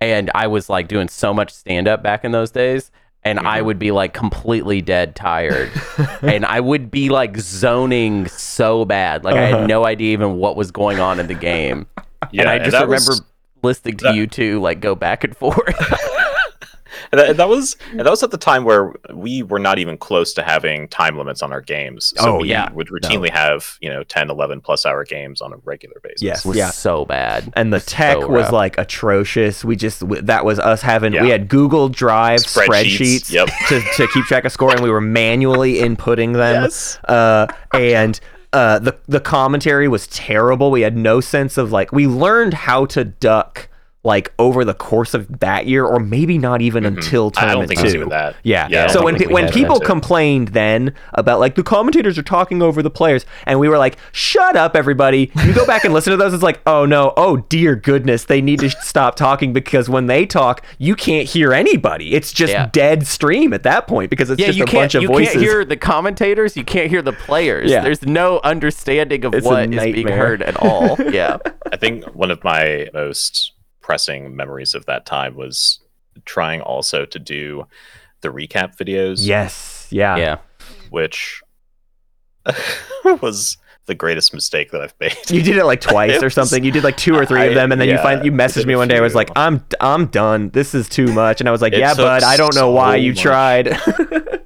And I was like doing so much stand up back in those days. And I would be like completely dead tired. and I would be like zoning so bad. Like I Uh-huh. had no idea even what was going on in the game. yeah, and I just that remember was- listening to that- you two like go back and forth. *laughs* And that, that was and that was at the time where we were not even close to having time limits on our games. So Oh, we yeah. would routinely have, you know, 10, 11 plus hour games on a regular basis. Yes. It was Yeah. so bad. and the So tech was rough. like atrocious. We just w- that was us having we had Google Drive Spreadsheets, spreadsheets, yep. *laughs* to, to keep track of score, and we were manually inputting them. Yes. Uh, and uh, the the commentary was terrible. We had no sense of like we learned how to duck like over the course of that year, or maybe not even until Mm-hmm. I tournament don't think two. it was even that. Yeah. Yeah, I so when pe- when people that too. complained then about like the commentators are talking over the players, and we were like, "Shut up, everybody!" You go back and listen to those. It's like, "Oh no, oh dear goodness, they need to stop talking because when they talk, you can't hear anybody. It's just Yeah. dead stream at that point because it's yeah, just you a can't bunch of you voices." can't hear the commentators. You can't hear the players. Yeah. There's no understanding of It's what is being heard at all. *laughs* Yeah, I think one of my most pressing memories of that time was trying also to do the recap videos, yes, yeah, yeah. which *laughs* was the greatest mistake that I've made. You did it like *laughs* twice It or was- something. You did like two or three of them, and then you find you messaged me one day. I was like, "I'm I'm done. This is too much." And I was like, It "Yeah, took bud. I don't know why you much. tried." *laughs*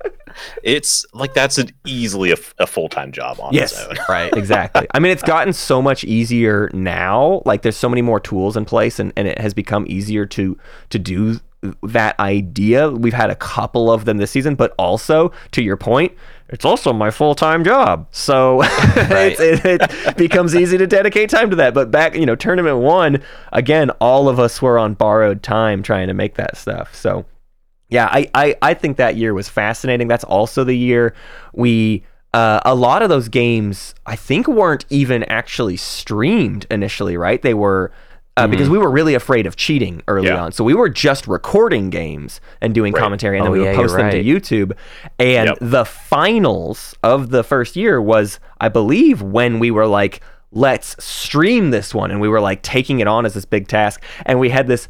It's like that's an easily a full time job on Yes. its *laughs* own. Right. exactly. I mean, it's gotten so much easier now. Like, there's so many more tools in place, and, and it has become easier to to do that idea. We've had a couple of them this season, but also to your point, it's also my full time job. So *laughs* it, it becomes easy to dedicate time to that. But back, you know, tournament one, again, all of us were on borrowed time trying to make that stuff. So yeah, I, I, I think that year was fascinating. That's also the year we uh, a lot of those games I think weren't even actually streamed initially, right? They were uh, because we were really afraid of cheating early Yeah. on. So we were just recording games and doing Right. commentary, and Oh, then we yeah, would you're post them to. YouTube. And Yep. the finals of the first year was, I believe, when we were like, let's stream this one. And we were like taking it on as this big task. And we had this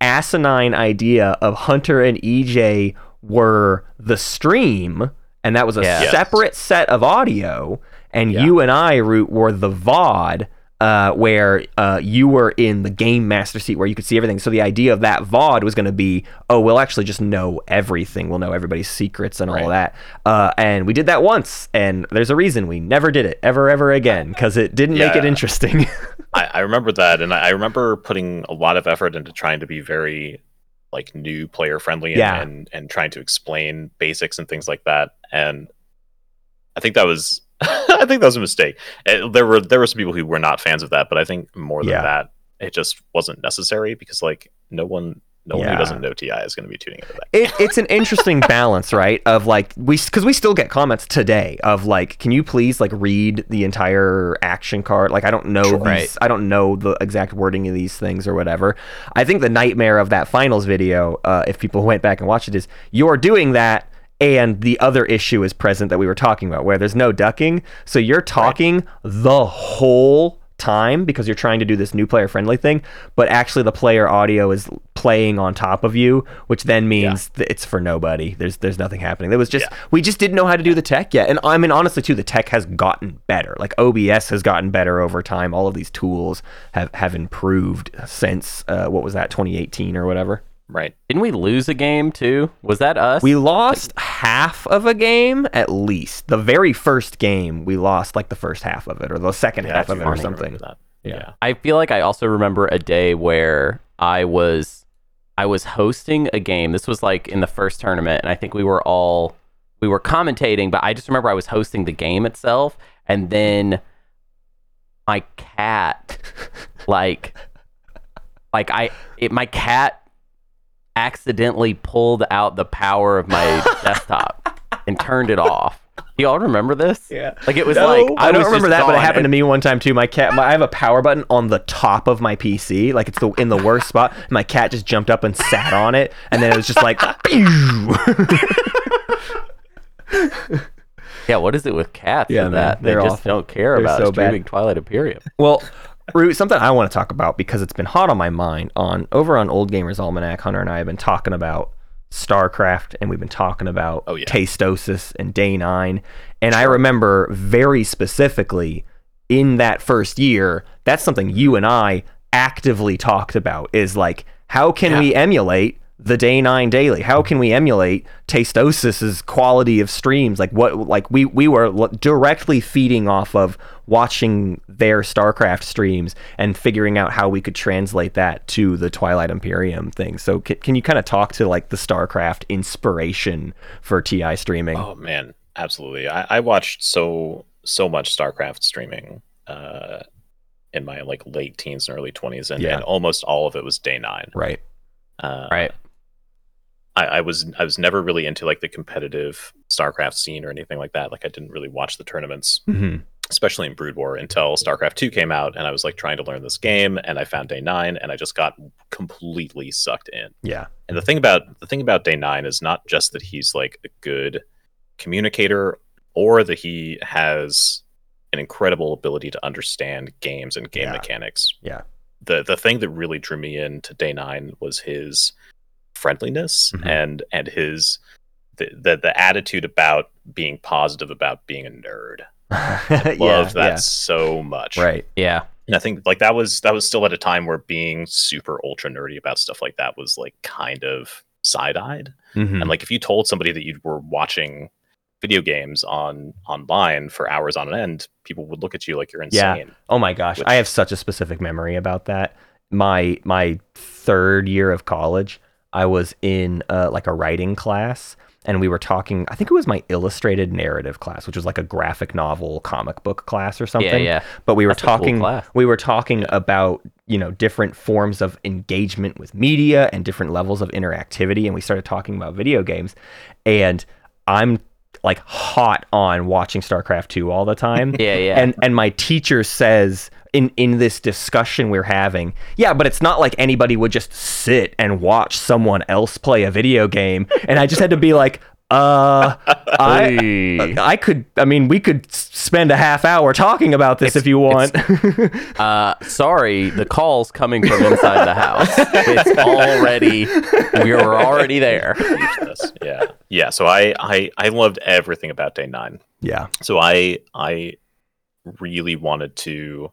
asinine idea of Hunter and EJ were the stream, and that was a Yeah. Yes. separate set of audio, and Yeah. you and I, Root, were the VOD. Uh, where uh, you were in the game master seat where you could see everything. So the idea of that VOD was going to be, oh, we'll actually just know everything. We'll know everybody's secrets and all Right. that. Uh, and we did that once, and there's a reason we never did it ever, ever again because it didn't make it interesting. *laughs* I, I remember that, and I, I remember putting a lot of effort into trying to be very like new player friendly and, Yeah. and and trying to explain basics and things like that. And I think that was *laughs* I think that was a mistake. Uh, there were there were some people who were not fans of that, but I think more than Yeah. that, it just wasn't necessary because like no one No one who doesn't know TI is going to be tuning into that. it, it's an interesting *laughs* balance, right? Of like we because we still get comments today of like, can you please like read the entire action card? Like I don't know these, I don't know the exact wording of these things or whatever. I think the nightmare of that finals video, uh, if people *laughs* went back and watched it, is you're doing that. And the other issue is present that we were talking about, where there's no ducking. So you're talking the whole time because you're trying to do this new player friendly thing, but actually the player audio is playing on top of you, which then means that it's for nobody. There's there's nothing happening. There was just Yeah. we just didn't know how to do the tech yet. And I mean honestly too, the tech has gotten better. Like OBS has gotten better over time. All of these tools have have improved since uh, what was that 2018 or whatever. Right. Didn't we lose a game too? Was that us? We lost half of a game at least. The very first game we lost like the first half of it or the second half of it or something. Yeah. Yeah. I feel like I also remember a day where I was I was hosting a game. This was like in the first tournament, and I think we were all we were commentating, but I just remember I was hosting the game itself, and then my cat, *laughs* like, like I, it, my cat accidentally pulled out the power of my *laughs* desktop and turned it off. Do y'all remember this? Yeah. Like it was No, like I don't remember that, but it happened to me one time too. My cat, my, I have a power button on the top of my PC, like it's the in the worst spot. My cat just jumped up and sat on it, and then it was just like! *laughs* *laughs* Yeah, what is it with cats? Yeah, and man, that they just awful. don't care They're about so bad. streaming Twilight Imperium. well, Root, something I want to talk about because it's been hot on my mind. On over on Old Gamers Almanac, Hunter and I have been talking about StarCraft, and we've been talking about Oh, yeah. Tastosis and Day Nine, and I remember very specifically in that first year, that's something you and I actively talked about is like, how can we emulate the day nine daily? How can we emulate Tastosis's quality of streams? Like what, like we, we were l- directly feeding off of watching their StarCraft streams and figuring out how we could translate that to the Twilight Imperium thing. So can, can you kind of talk to like the StarCraft inspiration for TI streaming? Oh man, absolutely. I, I watched so so much StarCraft streaming uh, in my like late teens and early twenties, and, Yeah. and almost all of it was day nine. Right. Uh, Right. I, I was I was never really into like the competitive StarCraft scene or anything like that. Like I didn't really watch the tournaments, hmm especially in Brood War, until StarCraft Two came out, and I was like trying to learn this game, and I found Day Nine, and I just got completely sucked in. Yeah. And the thing about the thing about Day Nine is not just that he's like a good communicator, or that he has an incredible ability to understand games and game Yeah. mechanics. Yeah. The the thing that really drew me into Day Nine was his friendliness Mhm. and and his the, the the attitude about being positive about being a nerd. *laughs* yeah. Love that yeah. so much. Right. Yeah. And I think like that was that was still at a time where being super ultra nerdy about stuff like that was like kind of side eyed. Mhm. And like if you told somebody that you were watching video games on online for hours on end, people would look at you like you're Yeah. insane. Oh my gosh, Which- I have such a specific memory about that. My my third year of college, I was in uh, like a writing class, and we were talking. I think it was my illustrated narrative class, which was like a graphic novel comic book class or something. yeah. yeah. But we were That's a cool talking. we were talking about you know different forms of engagement with media and different levels of interactivity, and we started talking about video games, and I'm like hot on watching StarCraft 2 all the time. *laughs* Yeah, yeah. And and my teacher says in in this discussion we're having, yeah, but it's not like anybody would just sit and watch someone else play a video game. And I just had to be like, uh, I I could. I mean, we could spend a half hour talking about this if you want. *laughs* Uh, sorry, the call's coming from *laughs* inside the house. It's already, we were already there. Yeah. Yeah. So I, I I loved everything about day nine. yeah. So I I really wanted to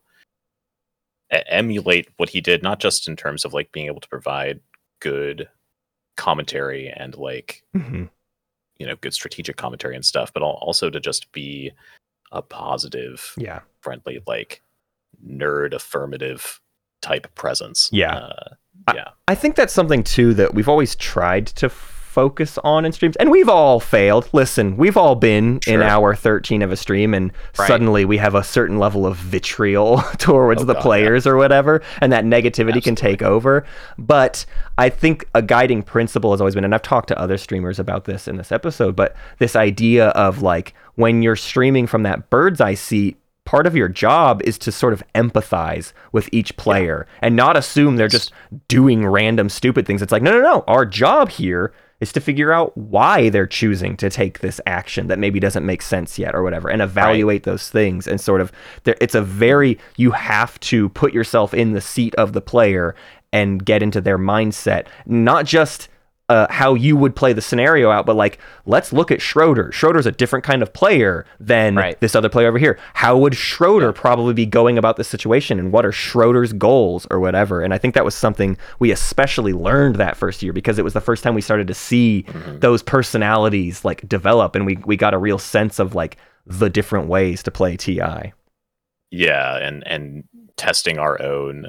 emulate what he did, not just in terms of like being able to provide good commentary and like Mhm. you know good strategic commentary and stuff, but also to just be a positive, Yeah. friendly, like nerd affirmative type presence. Yeah. Uh, I think that's something too that we've always tried to focus on in streams. And we've all failed. Listen, we've all been in Sure. hour 13 of a stream and Right. suddenly we have a certain level of vitriol *laughs* towards Oh, the God, yeah. players or whatever and that negativity can take over. But I think a guiding principle has always been and I've talked to other streamers about this in this episode, but this idea of like when you're streaming from that bird's eye seat part of your job is to sort of empathize with each player and not assume they're just doing random stupid things. It's like, no, no, no. Our job here is to figure out why they're choosing to take this action that maybe doesn't make sense yet or whatever and evaluate those things and sort of there it's a very you have to put yourself in the seat of the player and get into their mindset not just uh, how you would play the scenario out, but like, let's look at Schroeder. Schroeder's a different kind of player than Right. this other player over here. How would Schroeder probably be going about this situation, and what are Schroeder's goals or whatever? And I think that was something we especially learned that first year because it was the first time we started to see those personalities like develop, and we we got a real sense of like the different ways to play Ti. yeah and and testing our own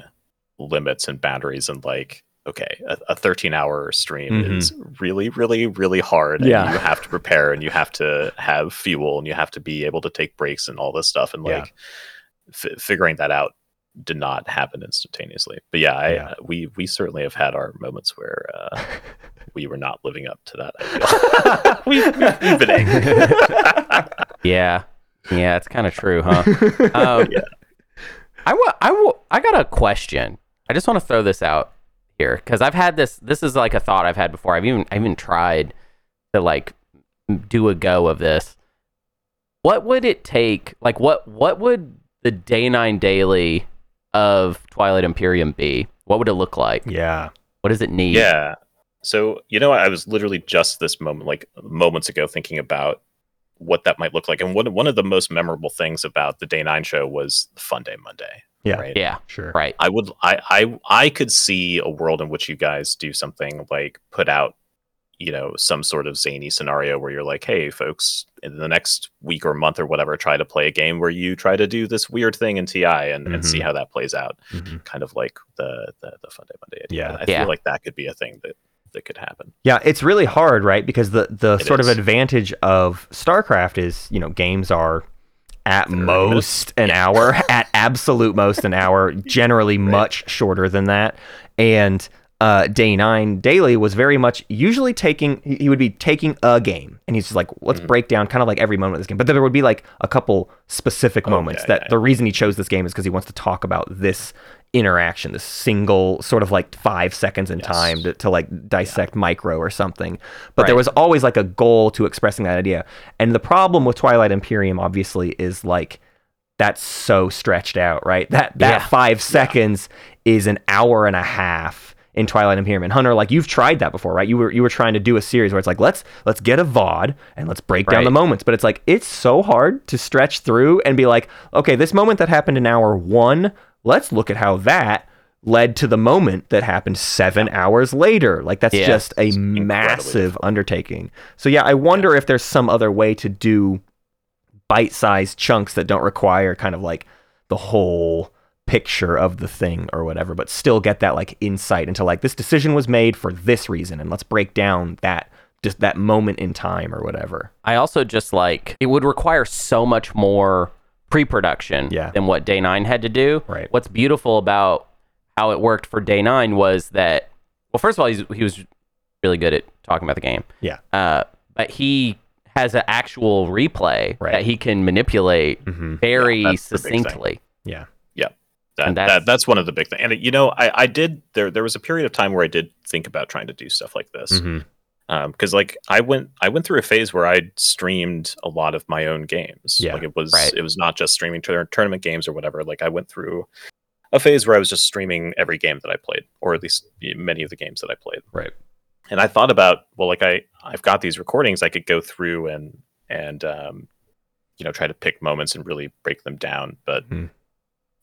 limits and boundaries and like okay a, a 13 hour stream Mhm. is really really really hard and Yeah. you have to prepare and you have to have fuel and you have to be able to take breaks and all this stuff and Yeah. like f- figuring that out did not happen instantaneously but yeah, I, Yeah. we we certainly have had our moments where uh, we were not living up to that *laughs* we've, we've been angry *laughs* Yeah, yeah, it's kind of true, huh? *laughs* Um, Yeah. I wa- I wa- I got a question. I just want to throw this out here because I've had this. This is like a thought I've had before. I've even I even tried to like do a go of this. What would it take? Like what what would the day nine daily of Twilight Imperium be? What would it look like? Yeah. What does it need? Yeah. So, you know, I was literally just this moment, like moments ago, thinking about what that might look like. And one, one of the most memorable things about the Day Nine show was Fun Day Monday. Yeah. Right. Yeah. Sure. Right. I would, I, I, I could see a world in which you guys do something like put out, you know, some sort of zany scenario where you're like, hey, folks, in the next week or month or whatever, try to play a game where you try to do this weird thing in TI and, and see Mhm. how that plays out. Mhm. Kind of like the, the, the Fun Day Monday idea. Yeah. I Yeah. feel like that could be a thing that, that could happen. Yeah, it's really hard, right? Because the the It sort of advantage of StarCraft is, you know, games are at most an hour, *laughs* at absolute most an hour, generally much shorter than that. And uh, day nine daily was very much usually taking he would be taking a game and he's just like let's Mm. break down kind of like every moment of this game. But there would be like a couple specific Oh, moments yeah, that yeah, the reason he chose this game is because he wants to talk about this interaction this single sort of like five seconds in Yes. time to, to like dissect micro or something but there was always like a goal to expressing that idea and the problem with twilight imperium obviously is like that's so stretched out right that that Yeah. five seconds is an hour and a half in Twilight Imperium. And Hunter, like you've tried that before, right? You were you were trying to do a series where it's like let's let's get a VOD and let's break down Right. the moments. But it's like it's so hard to stretch through and be like, okay, this moment that happened in hour one, let's look at how that led to the moment that happened seven hours later. Like that's Yeah. just a massive undertaking. So yeah, I wonder if there's some other way to do bite-sized chunks that don't require kind of like the whole picture of the thing or whatever, but still get that like insight into like this decision was made for this reason, and let's break down that just that moment in time or whatever. I also just like it would require so much more pre-production Yeah. than what Day Nine had to do. Right. What's beautiful about how it worked for Day Nine was that, well, first of all, he's, he was really good at talking about the game. Yeah. Uh, but he has an actual replay Right. that he can manipulate Mm-hmm. very Yeah, that's the big thing. succinctly. Yeah. That, And that that's- that's one of the big things. And you know, I I did there there was a period of time where I did think about trying to do stuff like this. Mm-hmm. Um, because like I went I went through a phase where I streamed a lot of my own games. Yeah, like it was right. it was not just streaming tour- tournament games or whatever. Like I went through a phase where I was just streaming every game that I played, or at least many of the games that I played. Right. And I thought about well, like I I've got these recordings, I could go through and and um, you know try to pick moments and really break them down, but. Mhm.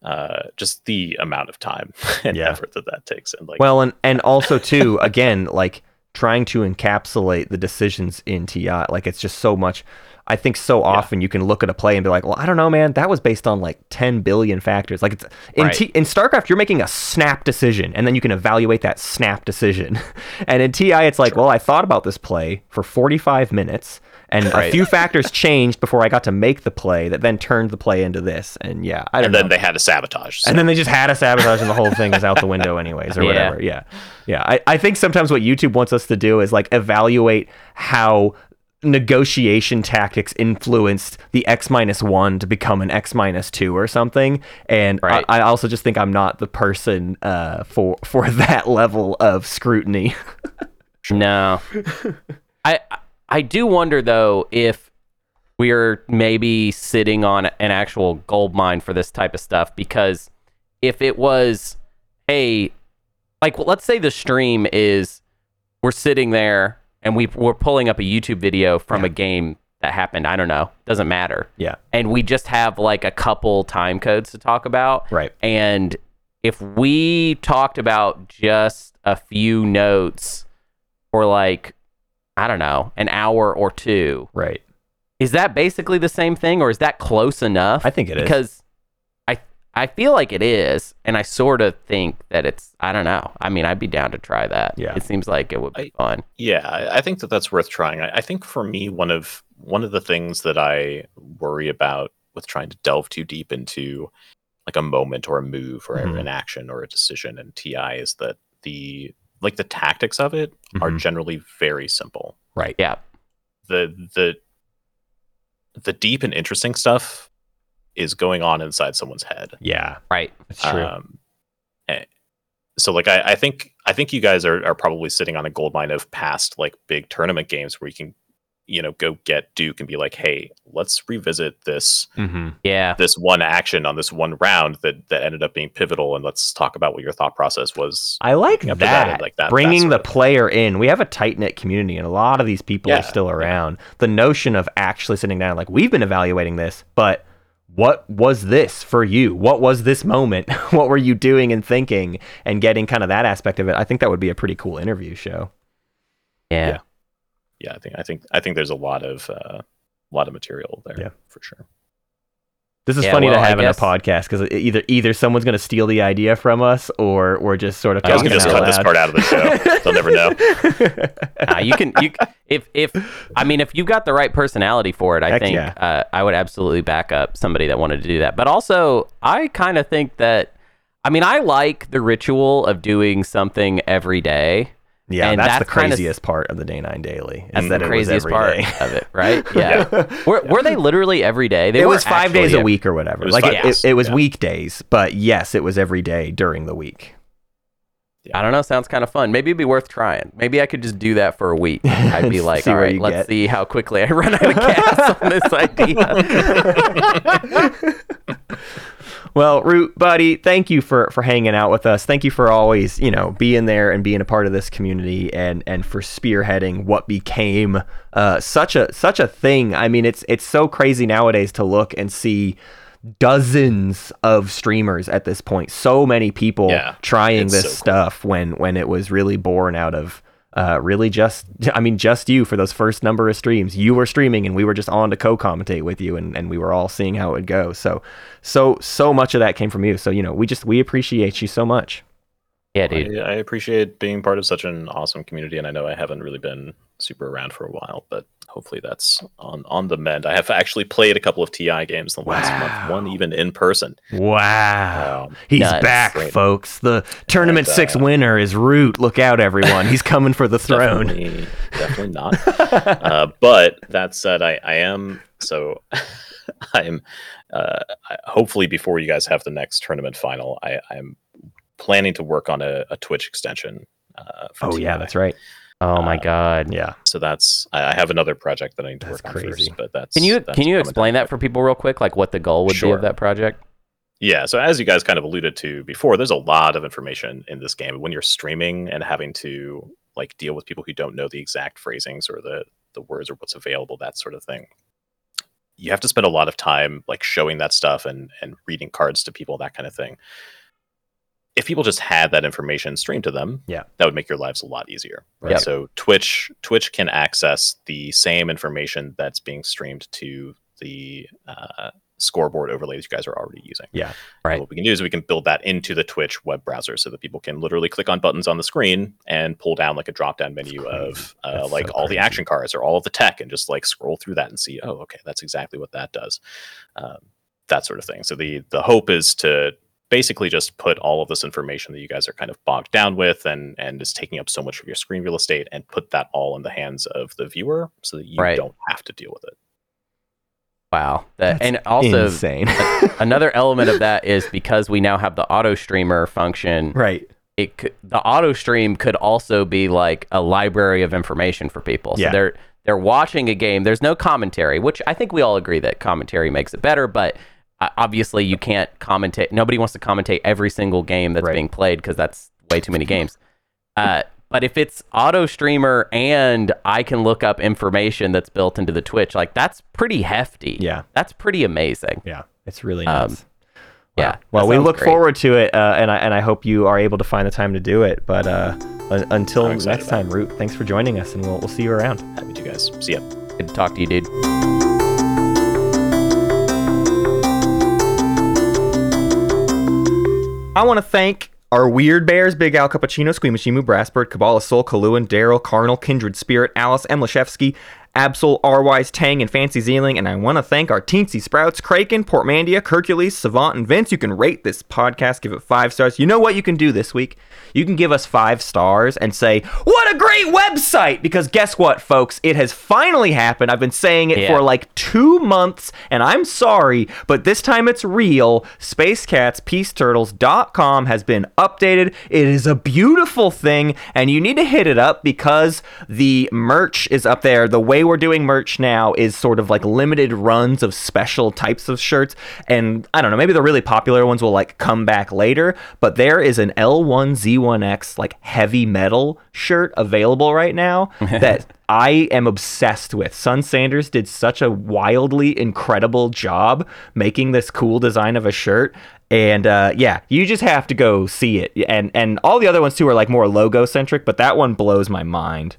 Uh, just the amount of time *laughs* and Yeah. effort that that takes, and like Well, and and also too, again, like trying to encapsulate the decisions in TI. Like it's just so much. I think so often you can look at a play and be like, well, I don't know, man. That was based on like 10 billion factors. Like it's in Right. T- in StarCraft, you're making a snap decision, and then you can evaluate that snap decision. *laughs* and in TI, it's like, well, I thought about this play for 45 minutes, and a few factors changed before I got to make the play that then turned the play into this. And yeah, I don't and know. then they had to sabotage. and then they just had a sabotage and the whole thing is out the window anyways or *laughs* Yeah. whatever yeah yeah I, I think sometimes what youtube wants us to do is like evaluate how negotiation tactics influenced the x minus one to become an x minus two or something and Right. I, I also just think i'm not the person uh, for *laughs* for that level of scrutiny *laughs* No. I I do wonder though if we're maybe sitting on an actual gold mine for this type of stuff because if it was a like well, let's say the stream is we're sitting there and we we're pulling up a YouTube video from a game that happened I don't know doesn't matter. Yeah. And we just have like a couple time codes to talk about. Right. And if we talked about just a few notes for like, I don't know, an hour or two, right is that basically the same thing or is that close enough? i think it is because I I feel like it is, and I sort of think that it's I don't know. I mean, I'd be down to try that. Yeah. It seems like it would be fun. Yeah, I I think that that's worth trying. I I think for me, one of one of the things that I worry about with trying to delve too deep into like a moment or a move or Mhm. an action or a decision in TI is that the like the tactics of it are Mhm. generally very simple. right Yeah. The the the deep and interesting stuff is going on inside someone's head. yeah Right. it's true Um, eh, so like I, I think I think you guys are, are probably sitting on a gold mine of past like big tournament games where you can, you know, go get Duke and be like, hey, let's revisit this mm-hmm. Yeah. this one action on this one round that that ended up being pivotal, and let's talk about what your thought process was. I like that. that like that- that Bringing sort the player in. We have a tight knit community, and a lot of these people are Yeah, still yeah. around. The notion of actually sitting down, like we've been evaluating this, but what was this for you? What was this moment? *laughs* what were you doing and thinking, and getting kind of that aspect of it? I think that would be a pretty cool interview show. Yeah. Yeah. Yeah, I think I think I think there's a lot of uh, lot of material there. Yeah. for sure. This is Yeah, funny well, to I have in a podcast because either either someone's going to steal the idea from us, or we're just sort of You guys talking can just out cut this part out of the show. *laughs* They'll never know. Nah, you can you if if I mean if you got the right personality for it, I Heck think yeah. uh, I would absolutely back up somebody that wanted to do that. But also, I kind of think that I mean I like the ritual of doing something every day. Yeah, And that's, the that's kinda- craziest part of the Day Nine Daily. Is That's that the it was craziest every part day. of it, right? *laughs* Yeah. Were, were they literally every day? They it was five days a week or whatever. It was like five it, it, it was yeah. weekdays, but yes, it was every day during the week. I don't know. Sounds kind of fun. Maybe it'd be worth trying. Maybe I could just do that for a week. I'd be *laughs* like, See all where right, you let's get." see how quickly I *laughs* run out of gas on this idea. Well, Root buddy, thank you for for hanging out with us. Thank you for always, you know, being there and being a part of this community and and for spearheading what became uh, such a such a thing. I mean, it's it's so crazy nowadays to look and see dozens of streamers at this point. So many people Yeah, trying this so cool. stuff when when it was really born out of uh, really just *laughs* I mean just you for those first number of streams. You were streaming and we were just on to co-commentate with you and, and we were all seeing how it would go. So so so much of that came from you. So you know, we just we appreciate you so much. yeah, dude. I, I appreciate being part of such an awesome community, and I know I haven't really been super around for a while, but hopefully that's on on the mend. I have actually played a couple of TI games in the last month, one even in person. Wow. Um, He's Nuts. back, Great. folks. The tournament And, uh, 6 winner is Root. Look out everyone. He's coming for the throne. Definitely, definitely not. *laughs* uh, but that said, I, I am so *laughs* I'm uh, hopefully before you guys have the next tournament final, I, I'm planning to work on a, a Twitch extension. Uh, for oh yeah, that's right. Oh my Uh, god. Yeah. So that's I have another project that I need to That's work crazy. on first. But that's Can you that's can you explain that for people real quick? Like what the goal would be of that project? Yeah, so as you guys kind of alluded to before, there's a lot of information in this game. When you're streaming and having to like deal with people who don't know the exact phrasings or the the words or what's available, that sort of thing. You have to spend a lot of time like showing that stuff and and reading cards to people, that kind of thing. If people just had that information streamed to them, Yeah. that would make your lives a lot easier. Right. Yep. So Twitch Twitch can access the same information that's being streamed to the uh, scoreboard overlays you guys are already using. Yeah. Right. What we can do is we can build that into the Twitch web browser so that people can literally click on buttons on the screen and pull down like a drop down menu of uh, like so all the action cards or all of the tech and just like scroll through that and see, oh, okay, that's exactly what that does. Um, that sort of thing. So the the hope is to basically just put all of this information that you guys are kind of bogged down with and and is taking up so much of your screen real estate and put that all in the hands of the viewer so that you Right. don't have to deal with it. Wow. That, and also insane. another element of that is because we now have the auto streamer function. right. It could, the auto stream could also be like a library of information for people. So Yeah. they're they're watching a game. There's no commentary, which I think we all agree that commentary makes it better. But obviously, you can't commentate. Nobody wants to commentate every single game that's Right. being played because that's way too many games. *laughs* Uh, but if it's auto streamer and I can look up information that's built into the Twitch, like that's pretty hefty. Yeah. that's pretty amazing. Yeah. It's really Um, nice. Yeah. Well, we look great. forward to it, uh, and I and I hope you are able to find the time to do it. But uh, until next time, Root, thanks for joining us, and we'll we'll see you around. Happy to you guys. See ya. Good to talk to you, dude. I want to thank our Weird Bears, Big Al Cupachino, Squeamishimu, Brassbird, Kabbalah Soul, Kaluan, Daryl, Karnal, Kindred Spirit, Alice, Emlashevsky, Absol, R-Wise, Tang, and Fancy Zealing. And I want to thank our Teensy Sprouts, Kraken, Portmandia, Hercules, Savant, and Vince. You can rate this podcast, give it five stars. You know what you can do this week? You can give us five stars and say, What a great website! Because guess what, folks? It has finally happened. I've been saying it Yeah. for like two months, and I'm sorry, but this time it's real. SpaceCatsPeaceTurtles.com has been updated. It is a beautiful thing, and you need to hit it up because the merch is up there. The way we're doing merch now is sort of like limited runs of special types of shirts, and I don't know, maybe the really popular ones will like come back later, but there is an L1Z1X like heavy metal shirt available right now *laughs* that I am obsessed with. Sun Sanders did such a wildly incredible job making this cool design of a shirt. And uh, yeah, you just have to go see it. And and all the other ones too are like more logo centric, but that one blows my mind.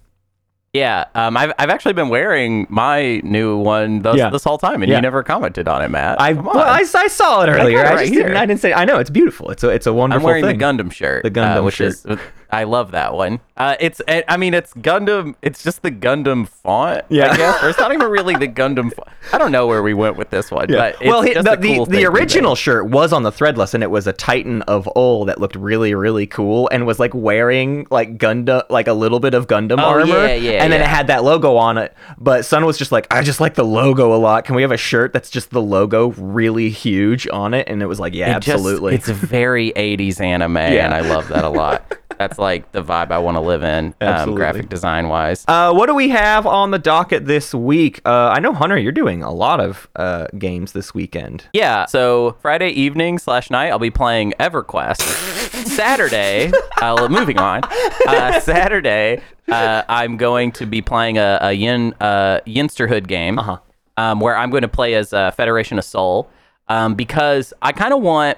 Yeah, um, I've I've actually been wearing my new one this, Yeah. this whole time, and Yeah. you never commented on it, Matt. I well. I, I saw it earlier. I right just didn't. I didn't say. I know it's beautiful. It's a it's a wonderful I'm wearing thing. the Gundam shirt, The Gundam uh, which shirt. is I love that one. Uh, it's eh, I mean it's Gundam. It's just the Gundam font. Yeah. I guess or it's not even really the *laughs* Gundam. Font. I don't know where we went with this one, but it's well, he- just the, a cool the, thing the original make. shirt was on the threadless, and it was a Titan of Ul that looked really, really cool, and was like wearing like Gundam, like a little bit of Gundam Oh, armor. yeah, yeah, And then it had that logo on it. But Sun was just like, I just like the logo a lot. Can we have a shirt that's just the logo really huge on it? And it was like, yeah, It just- absolutely. it's very 80s anime, *laughs* and I love that a lot. That's like the vibe I want to live in, um, graphic design wise. Uh, what do we have on the docket this week? Uh, I know Hunter, you're doing a lot of uh, games this weekend. Yeah, so Friday evening slash night, I'll be playing EverQuest. *laughs* Saturday, uh, moving on. Uh, Saturday, uh, I'm going to be playing a, a Yin uh, Yinsterhood game, Uh-huh. um, where I'm going to play as uh, Federation of Sol, um, because I kind of want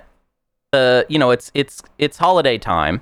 the you know it's it's it's holiday time.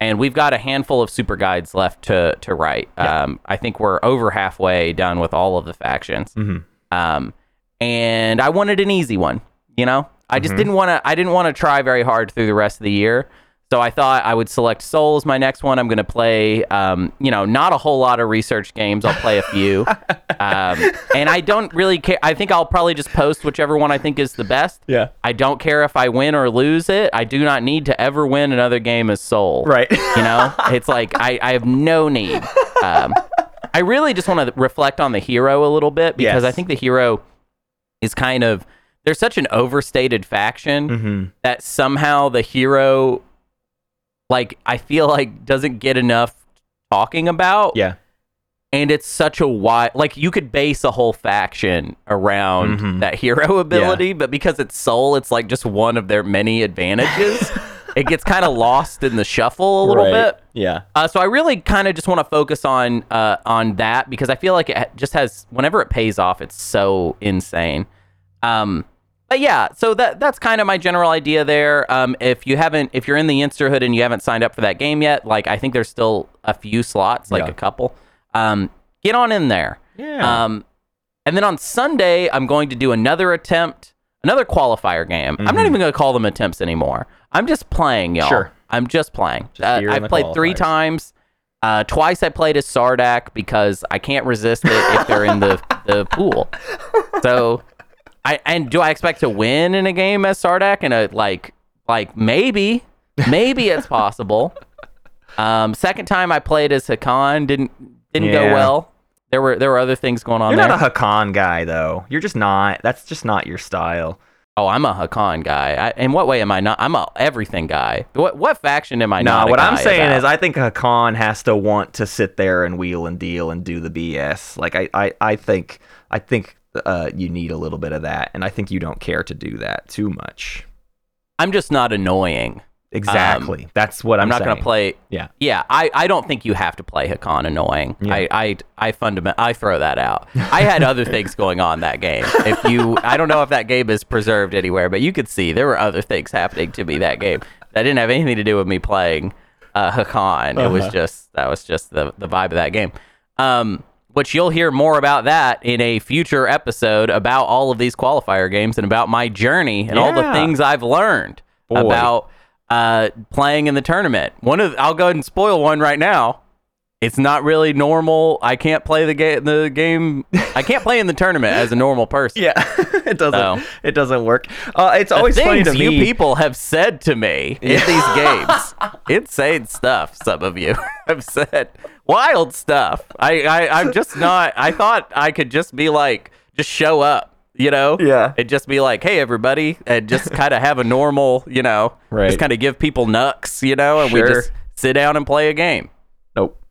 And we've got a handful of super guides left to to write. Um, I think we're over halfway done with all of the factions. Mhm. Um, and I wanted an easy one. You know, I just Mhm. didn't want to. I didn't want to try very hard through the rest of the year. So I thought I would select Sol as my next one. I'm going to play, um, you know, not a whole lot of research games. I'll play a few, *laughs* um, and I don't really care. I think I'll probably just post whichever one I think is the best. Yeah. I don't care if I win or lose it. I do not need to ever win another game as Sol. Right. You know, it's like I, I have no need. Um, I really just want to reflect on the hero a little bit because Yes. I think the hero is kind of there's such an overstated faction hmm that somehow the hero, like I feel like, doesn't get enough talking about. Yeah. And it's such a wide, like you could base a whole faction around Mhm. that hero *laughs* ability, but because it's Sol, it's like just one of their many advantages. *laughs* it gets kind of lost in the shuffle a little Right. bit. Yeah. Uh, so I really kind of just want to focus on uh, on that because I feel like it just has whenever it pays off, it's so insane. Um, but yeah, so that that's kind of my general idea there. Um, if you haven't, if you're in the Insterhood and you haven't signed up for that game yet, like I think there's still a few slots, like Yeah. a couple. Um, get on in there. Yeah. Um, and then on Sunday, I'm going to do another attempt, another qualifier game. I'm not Mhm. even going to call them attempts anymore. I'm just playing, y'all. Sure. I'm just playing. Just Uh, I've played three times. Uh, twice I played as Sardakk because I can't resist it if they're in the, the pool. So, I and do I expect to win in a game as Sardakk? And a like like maybe maybe it's possible. *laughs* Um, second time I played as Hacan didn't didn't go well. There were there were other things going on You're there. not a Hacan guy though. You're just not. That's just not your style. oh, I'm a Hacan guy. I, in what way am I not? I'm a everything guy. What what faction am I No, not? a what I'm saying about? is I think Hacan has to want to sit there and wheel and deal and do the BS. Like I, I, I think I think uh, you need a little bit of that, and I think you don't care to do that too much. I'm just not annoying. Exactly. That's what I'm, I'm, not going to play. Yeah. Yeah, I, I don't think you have to play Hacan annoying. Yeah. I I I fundament I throw that out. I had other *laughs* things going on that game. If you I don't know if that game is preserved anywhere, but you could see there were other things happening to me that game that didn't have anything to do with me playing uh, Hacan. It was Uh-huh. just that was just the the vibe of that game. Um, which you'll hear more about that in a future episode about all of these qualifier games and about my journey and all the things I've learned Boy. about uh, playing in the tournament. One of I'll go ahead and spoil one right now. It's not really normal. I can't play the game. The game. I can't play in the tournament as a normal person. Yeah, *laughs* it doesn't. So- It doesn't work. Uh, it's always funny to me. people have said to me in these *laughs* games, insane stuff. Some of you *laughs* have said wild stuff. I, I I'm just not. I thought I could just be like, just show up. You know, Yeah. and just be like, "Hey, everybody," and just kind of have a normal, you know, Right. just kind of give people nucks, you know, and we just sit down and play a game. Nope.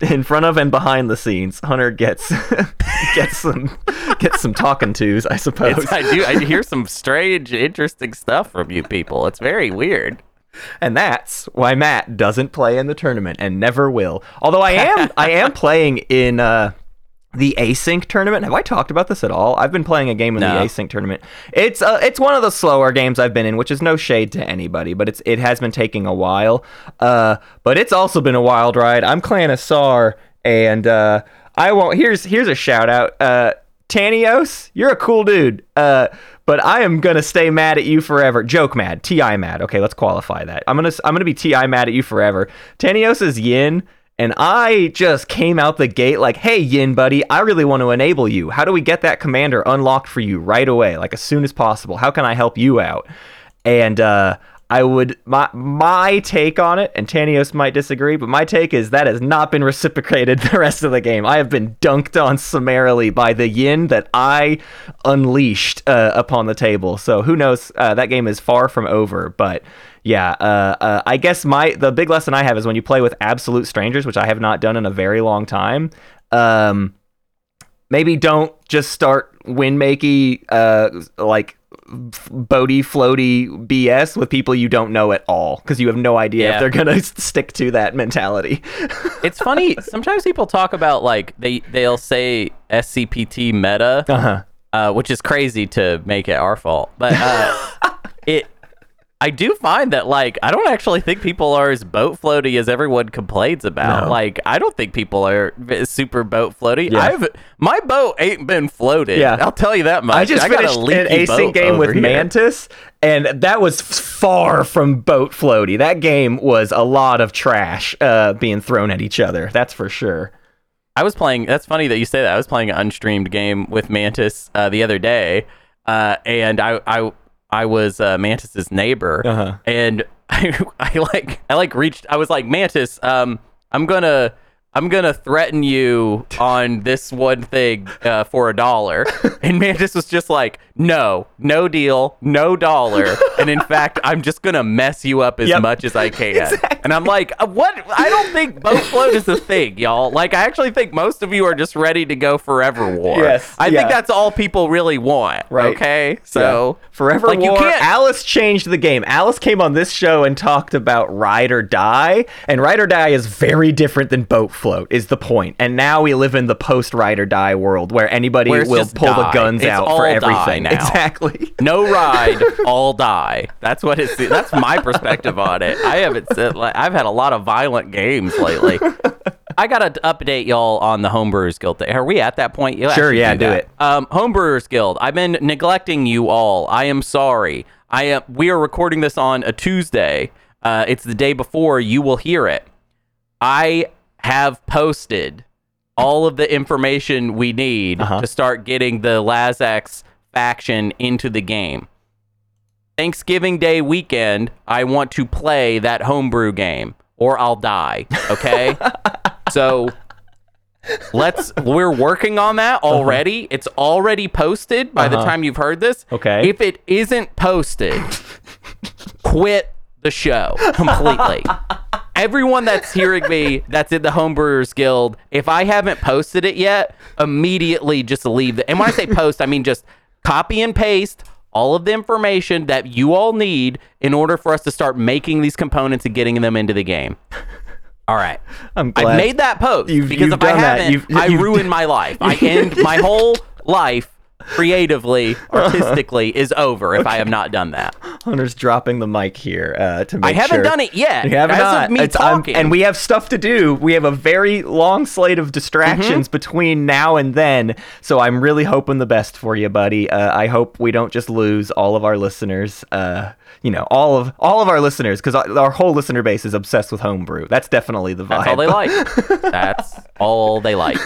*laughs* In front of and behind the scenes, Hunter gets *laughs* gets some gets some talking tos, I suppose. It's, I do. I hear some strange, interesting stuff from you people. It's very weird. and that's why Matt doesn't play in the tournament and never will. Although I am I am playing in uh the async tournament. Have I talked about this at all? I've been playing a game in No. the async tournament. It's uh, it's one of the slower games I've been in, which is no shade to anybody, but it's it has been taking a while. Uh, but it's also been a wild ride. I'm Clan of Saar, and uh, I won't. Here's here's a shout out. Uh, Tanios, you're a cool dude. Uh, but I am gonna stay mad at you forever. Joke mad, TI mad. Okay, let's qualify that. I'm gonna I'm gonna be TI mad at you forever. Tanios is Yin, and I just came out the gate like, "Hey Yin, buddy, I really want to enable you. How do we get that commander unlocked for you right away, like as soon as possible? How can I help you out?" And uh, I would my my take on it, and Tanios might disagree, but my take is that has not been *laughs* reciprocated the rest of the game. I have been dunked on summarily by the yin that I unleashed uh, upon the table. So who knows? Uh, that game is far from over, but. Yeah, uh, uh, I guess my the big lesson I have is when you play with absolute strangers, which I have not done in a very long time. Um, maybe don't just start win makey uh like boaty floaty BS with people you don't know at all because you have no idea Yeah. if they're gonna *laughs* stick to that mentality. *laughs* It's funny. Sometimes people talk about like they they'll say SCPT meta, uh-huh. uh, which is crazy to make it our fault. But uh, *laughs* I do find that like I don't actually think people are as boat floaty as everyone complains about. No. Like I don't think people are super boat floaty. Yeah. I've my boat ain't been floated. Yeah. I'll tell you that much. I just got finished a an async game with here. Mantis, and that was far from boat floaty. That game was a lot of trash uh, being thrown at each other. That's for sure. I was playing. That's funny that you say that. I was playing an unstreamed game with Mantis uh, the other day, uh, and I I I was uh, Mantis's neighbor, Uh-huh. and *laughs* I I like I like reached. I was like Mantis, um, I'm gonna. I'm gonna threaten you *laughs* on this one thing uh, for a dollar, *laughs* and Mantis was just like, "No, no deal, no dollar." *laughs* and in fact, I'm just gonna mess you up as Yep. much as I *laughs* can. And I'm like, uh, "What? I don't think boat float is a thing, y'all. Like, I actually think most of you are just ready to go forever war. Yes, I yeah. think that's all people really want. Right. Okay, so Yeah. Forever like, you War. can't- Alice changed the game. Alice came on this show and talked about Ride or Die, and Ride or Die is very different than Boat Float. Is the point? And now we live in the post Ride or Die world where anybody will pull the guns It's out for die everything. Now. Exactly. No ride, all die. That's what it's. That's my perspective on it. I haven't said like I've had a lot of violent games lately. I gotta update y'all on the Homebrewers Guild. Are we at that point? You'll Sure, yeah, do that. it. Um, Homebrewers Guild. I've been neglecting you all. I am sorry. I am. We are recording this on a Tuesday. Uh, it's the day before. You will hear it. I have posted all of the information we need Uh-huh. to start getting the Lazax faction into the game. Thanksgiving Day weekend, I want to play that homebrew game or I'll die. Okay? *laughs* so let's we're working on that already. It's already posted by the Uh-huh. time you've heard this. Okay. If it isn't posted, quit the show completely. *laughs* Everyone that's hearing me that's in the Homebrewers Guild, if I haven't posted it yet, immediately just leave the and when I say post, I mean just copy and paste all of the information that you all need in order for us to start making these components and getting them into the game. All right. *laughs* I'm glad. I made that post You've- because you've if I haven't, You've- I ruin my life. I end my *laughs* whole life creatively, *laughs* artistically is over if I have not done that. Hunter's dropping the mic here uh, to make I haven't sure. done it yet. You have not. me It's- I'm- and we have stuff to do. We have a very long slate of distractions Mm-hmm. between now and then. So I'm really hoping the best for you, buddy. Uh, I hope we don't just lose all of our listeners. Uh, you know, all of all of our listeners, because our, our whole listener base is obsessed with homebrew. That's definitely the vibe. That's *laughs* all they like. That's all they like.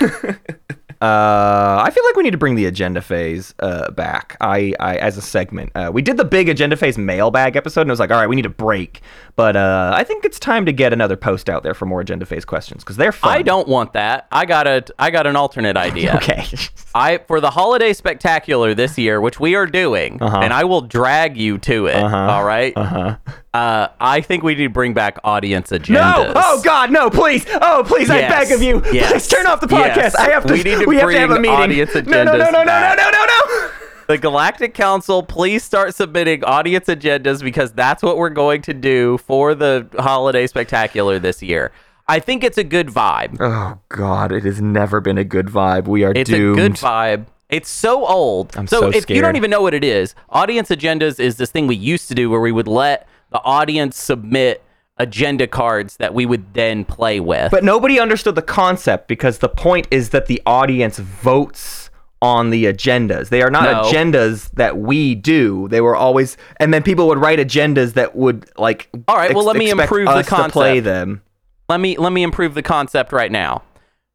Uh, I feel like we need to bring the agenda phase uh, back. I, I as a segment. Uh, we did the big agenda phase mailbag episode, and it was like, all right, we need a break. But uh, I think it's time to get another post out there for more agenda phase questions because they're fun. I don't want that. I got a I got an alternate idea. *laughs* Okay. I for the holiday spectacular this year, which we are doing, Uh-huh. and I will drag you to it. Uh-huh. all right. Uh huh. Uh, I think we need to bring back audience agendas. No! Oh God, no! Please! Oh, please! I beg of you! Yes. Please turn off the podcast. Yes. I have to. We need to we have to have a bring meeting. audience no, no, no, no, no, no, back. no, no, no! The Galactic Council, please start submitting audience agendas because that's what we're going to do for the holiday spectacular this year. I think it's a good vibe. Oh God, it has never been a good vibe. We are It's doomed. a good vibe. It's so old. I'm so so if you don't even know what it is, audience agendas is this thing we used to do where we would let the audience submit agenda cards that we would then play with. But nobody understood the concept because the point is that the audience votes on the agendas. They are not No. agendas that we do. They were always, and then people would write agendas that would like. All right, well, let me improve the to play them. let me let me improve the concept right now.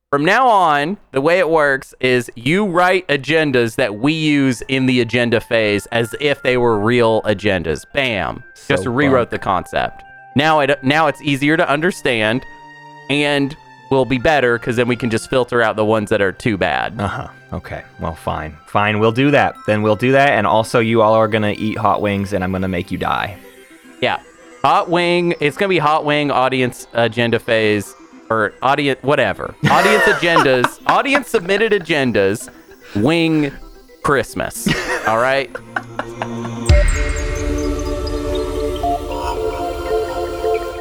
From now on, the way it works is you write agendas that we use in the agenda phase as if they were real agendas. Bam. Just rewrote the concept. Now it now it's easier to understand and will be better cuz then we can just filter out the ones that are too bad. Uh huh. Okay. Well, fine. Fine. We'll do that. Then we'll do that. And also, you all are gonna eat hot wings, and I'm gonna make you die. Yeah. Hot wing, it's going to be hot wing audience agenda phase or audience whatever. Audience agendas, *laughs* audience submitted agendas, wing Christmas. All right?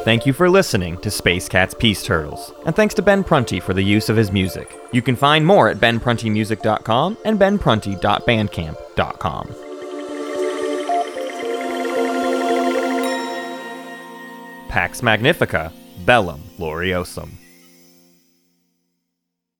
Thank you for listening to Space Cats Peace Turtles, and thanks to Ben Prunty for the use of his music. You can find more at benpruntymusic.com and benprunty.bandcamp.com. Pax Magnifica, Bellum Gloriosum.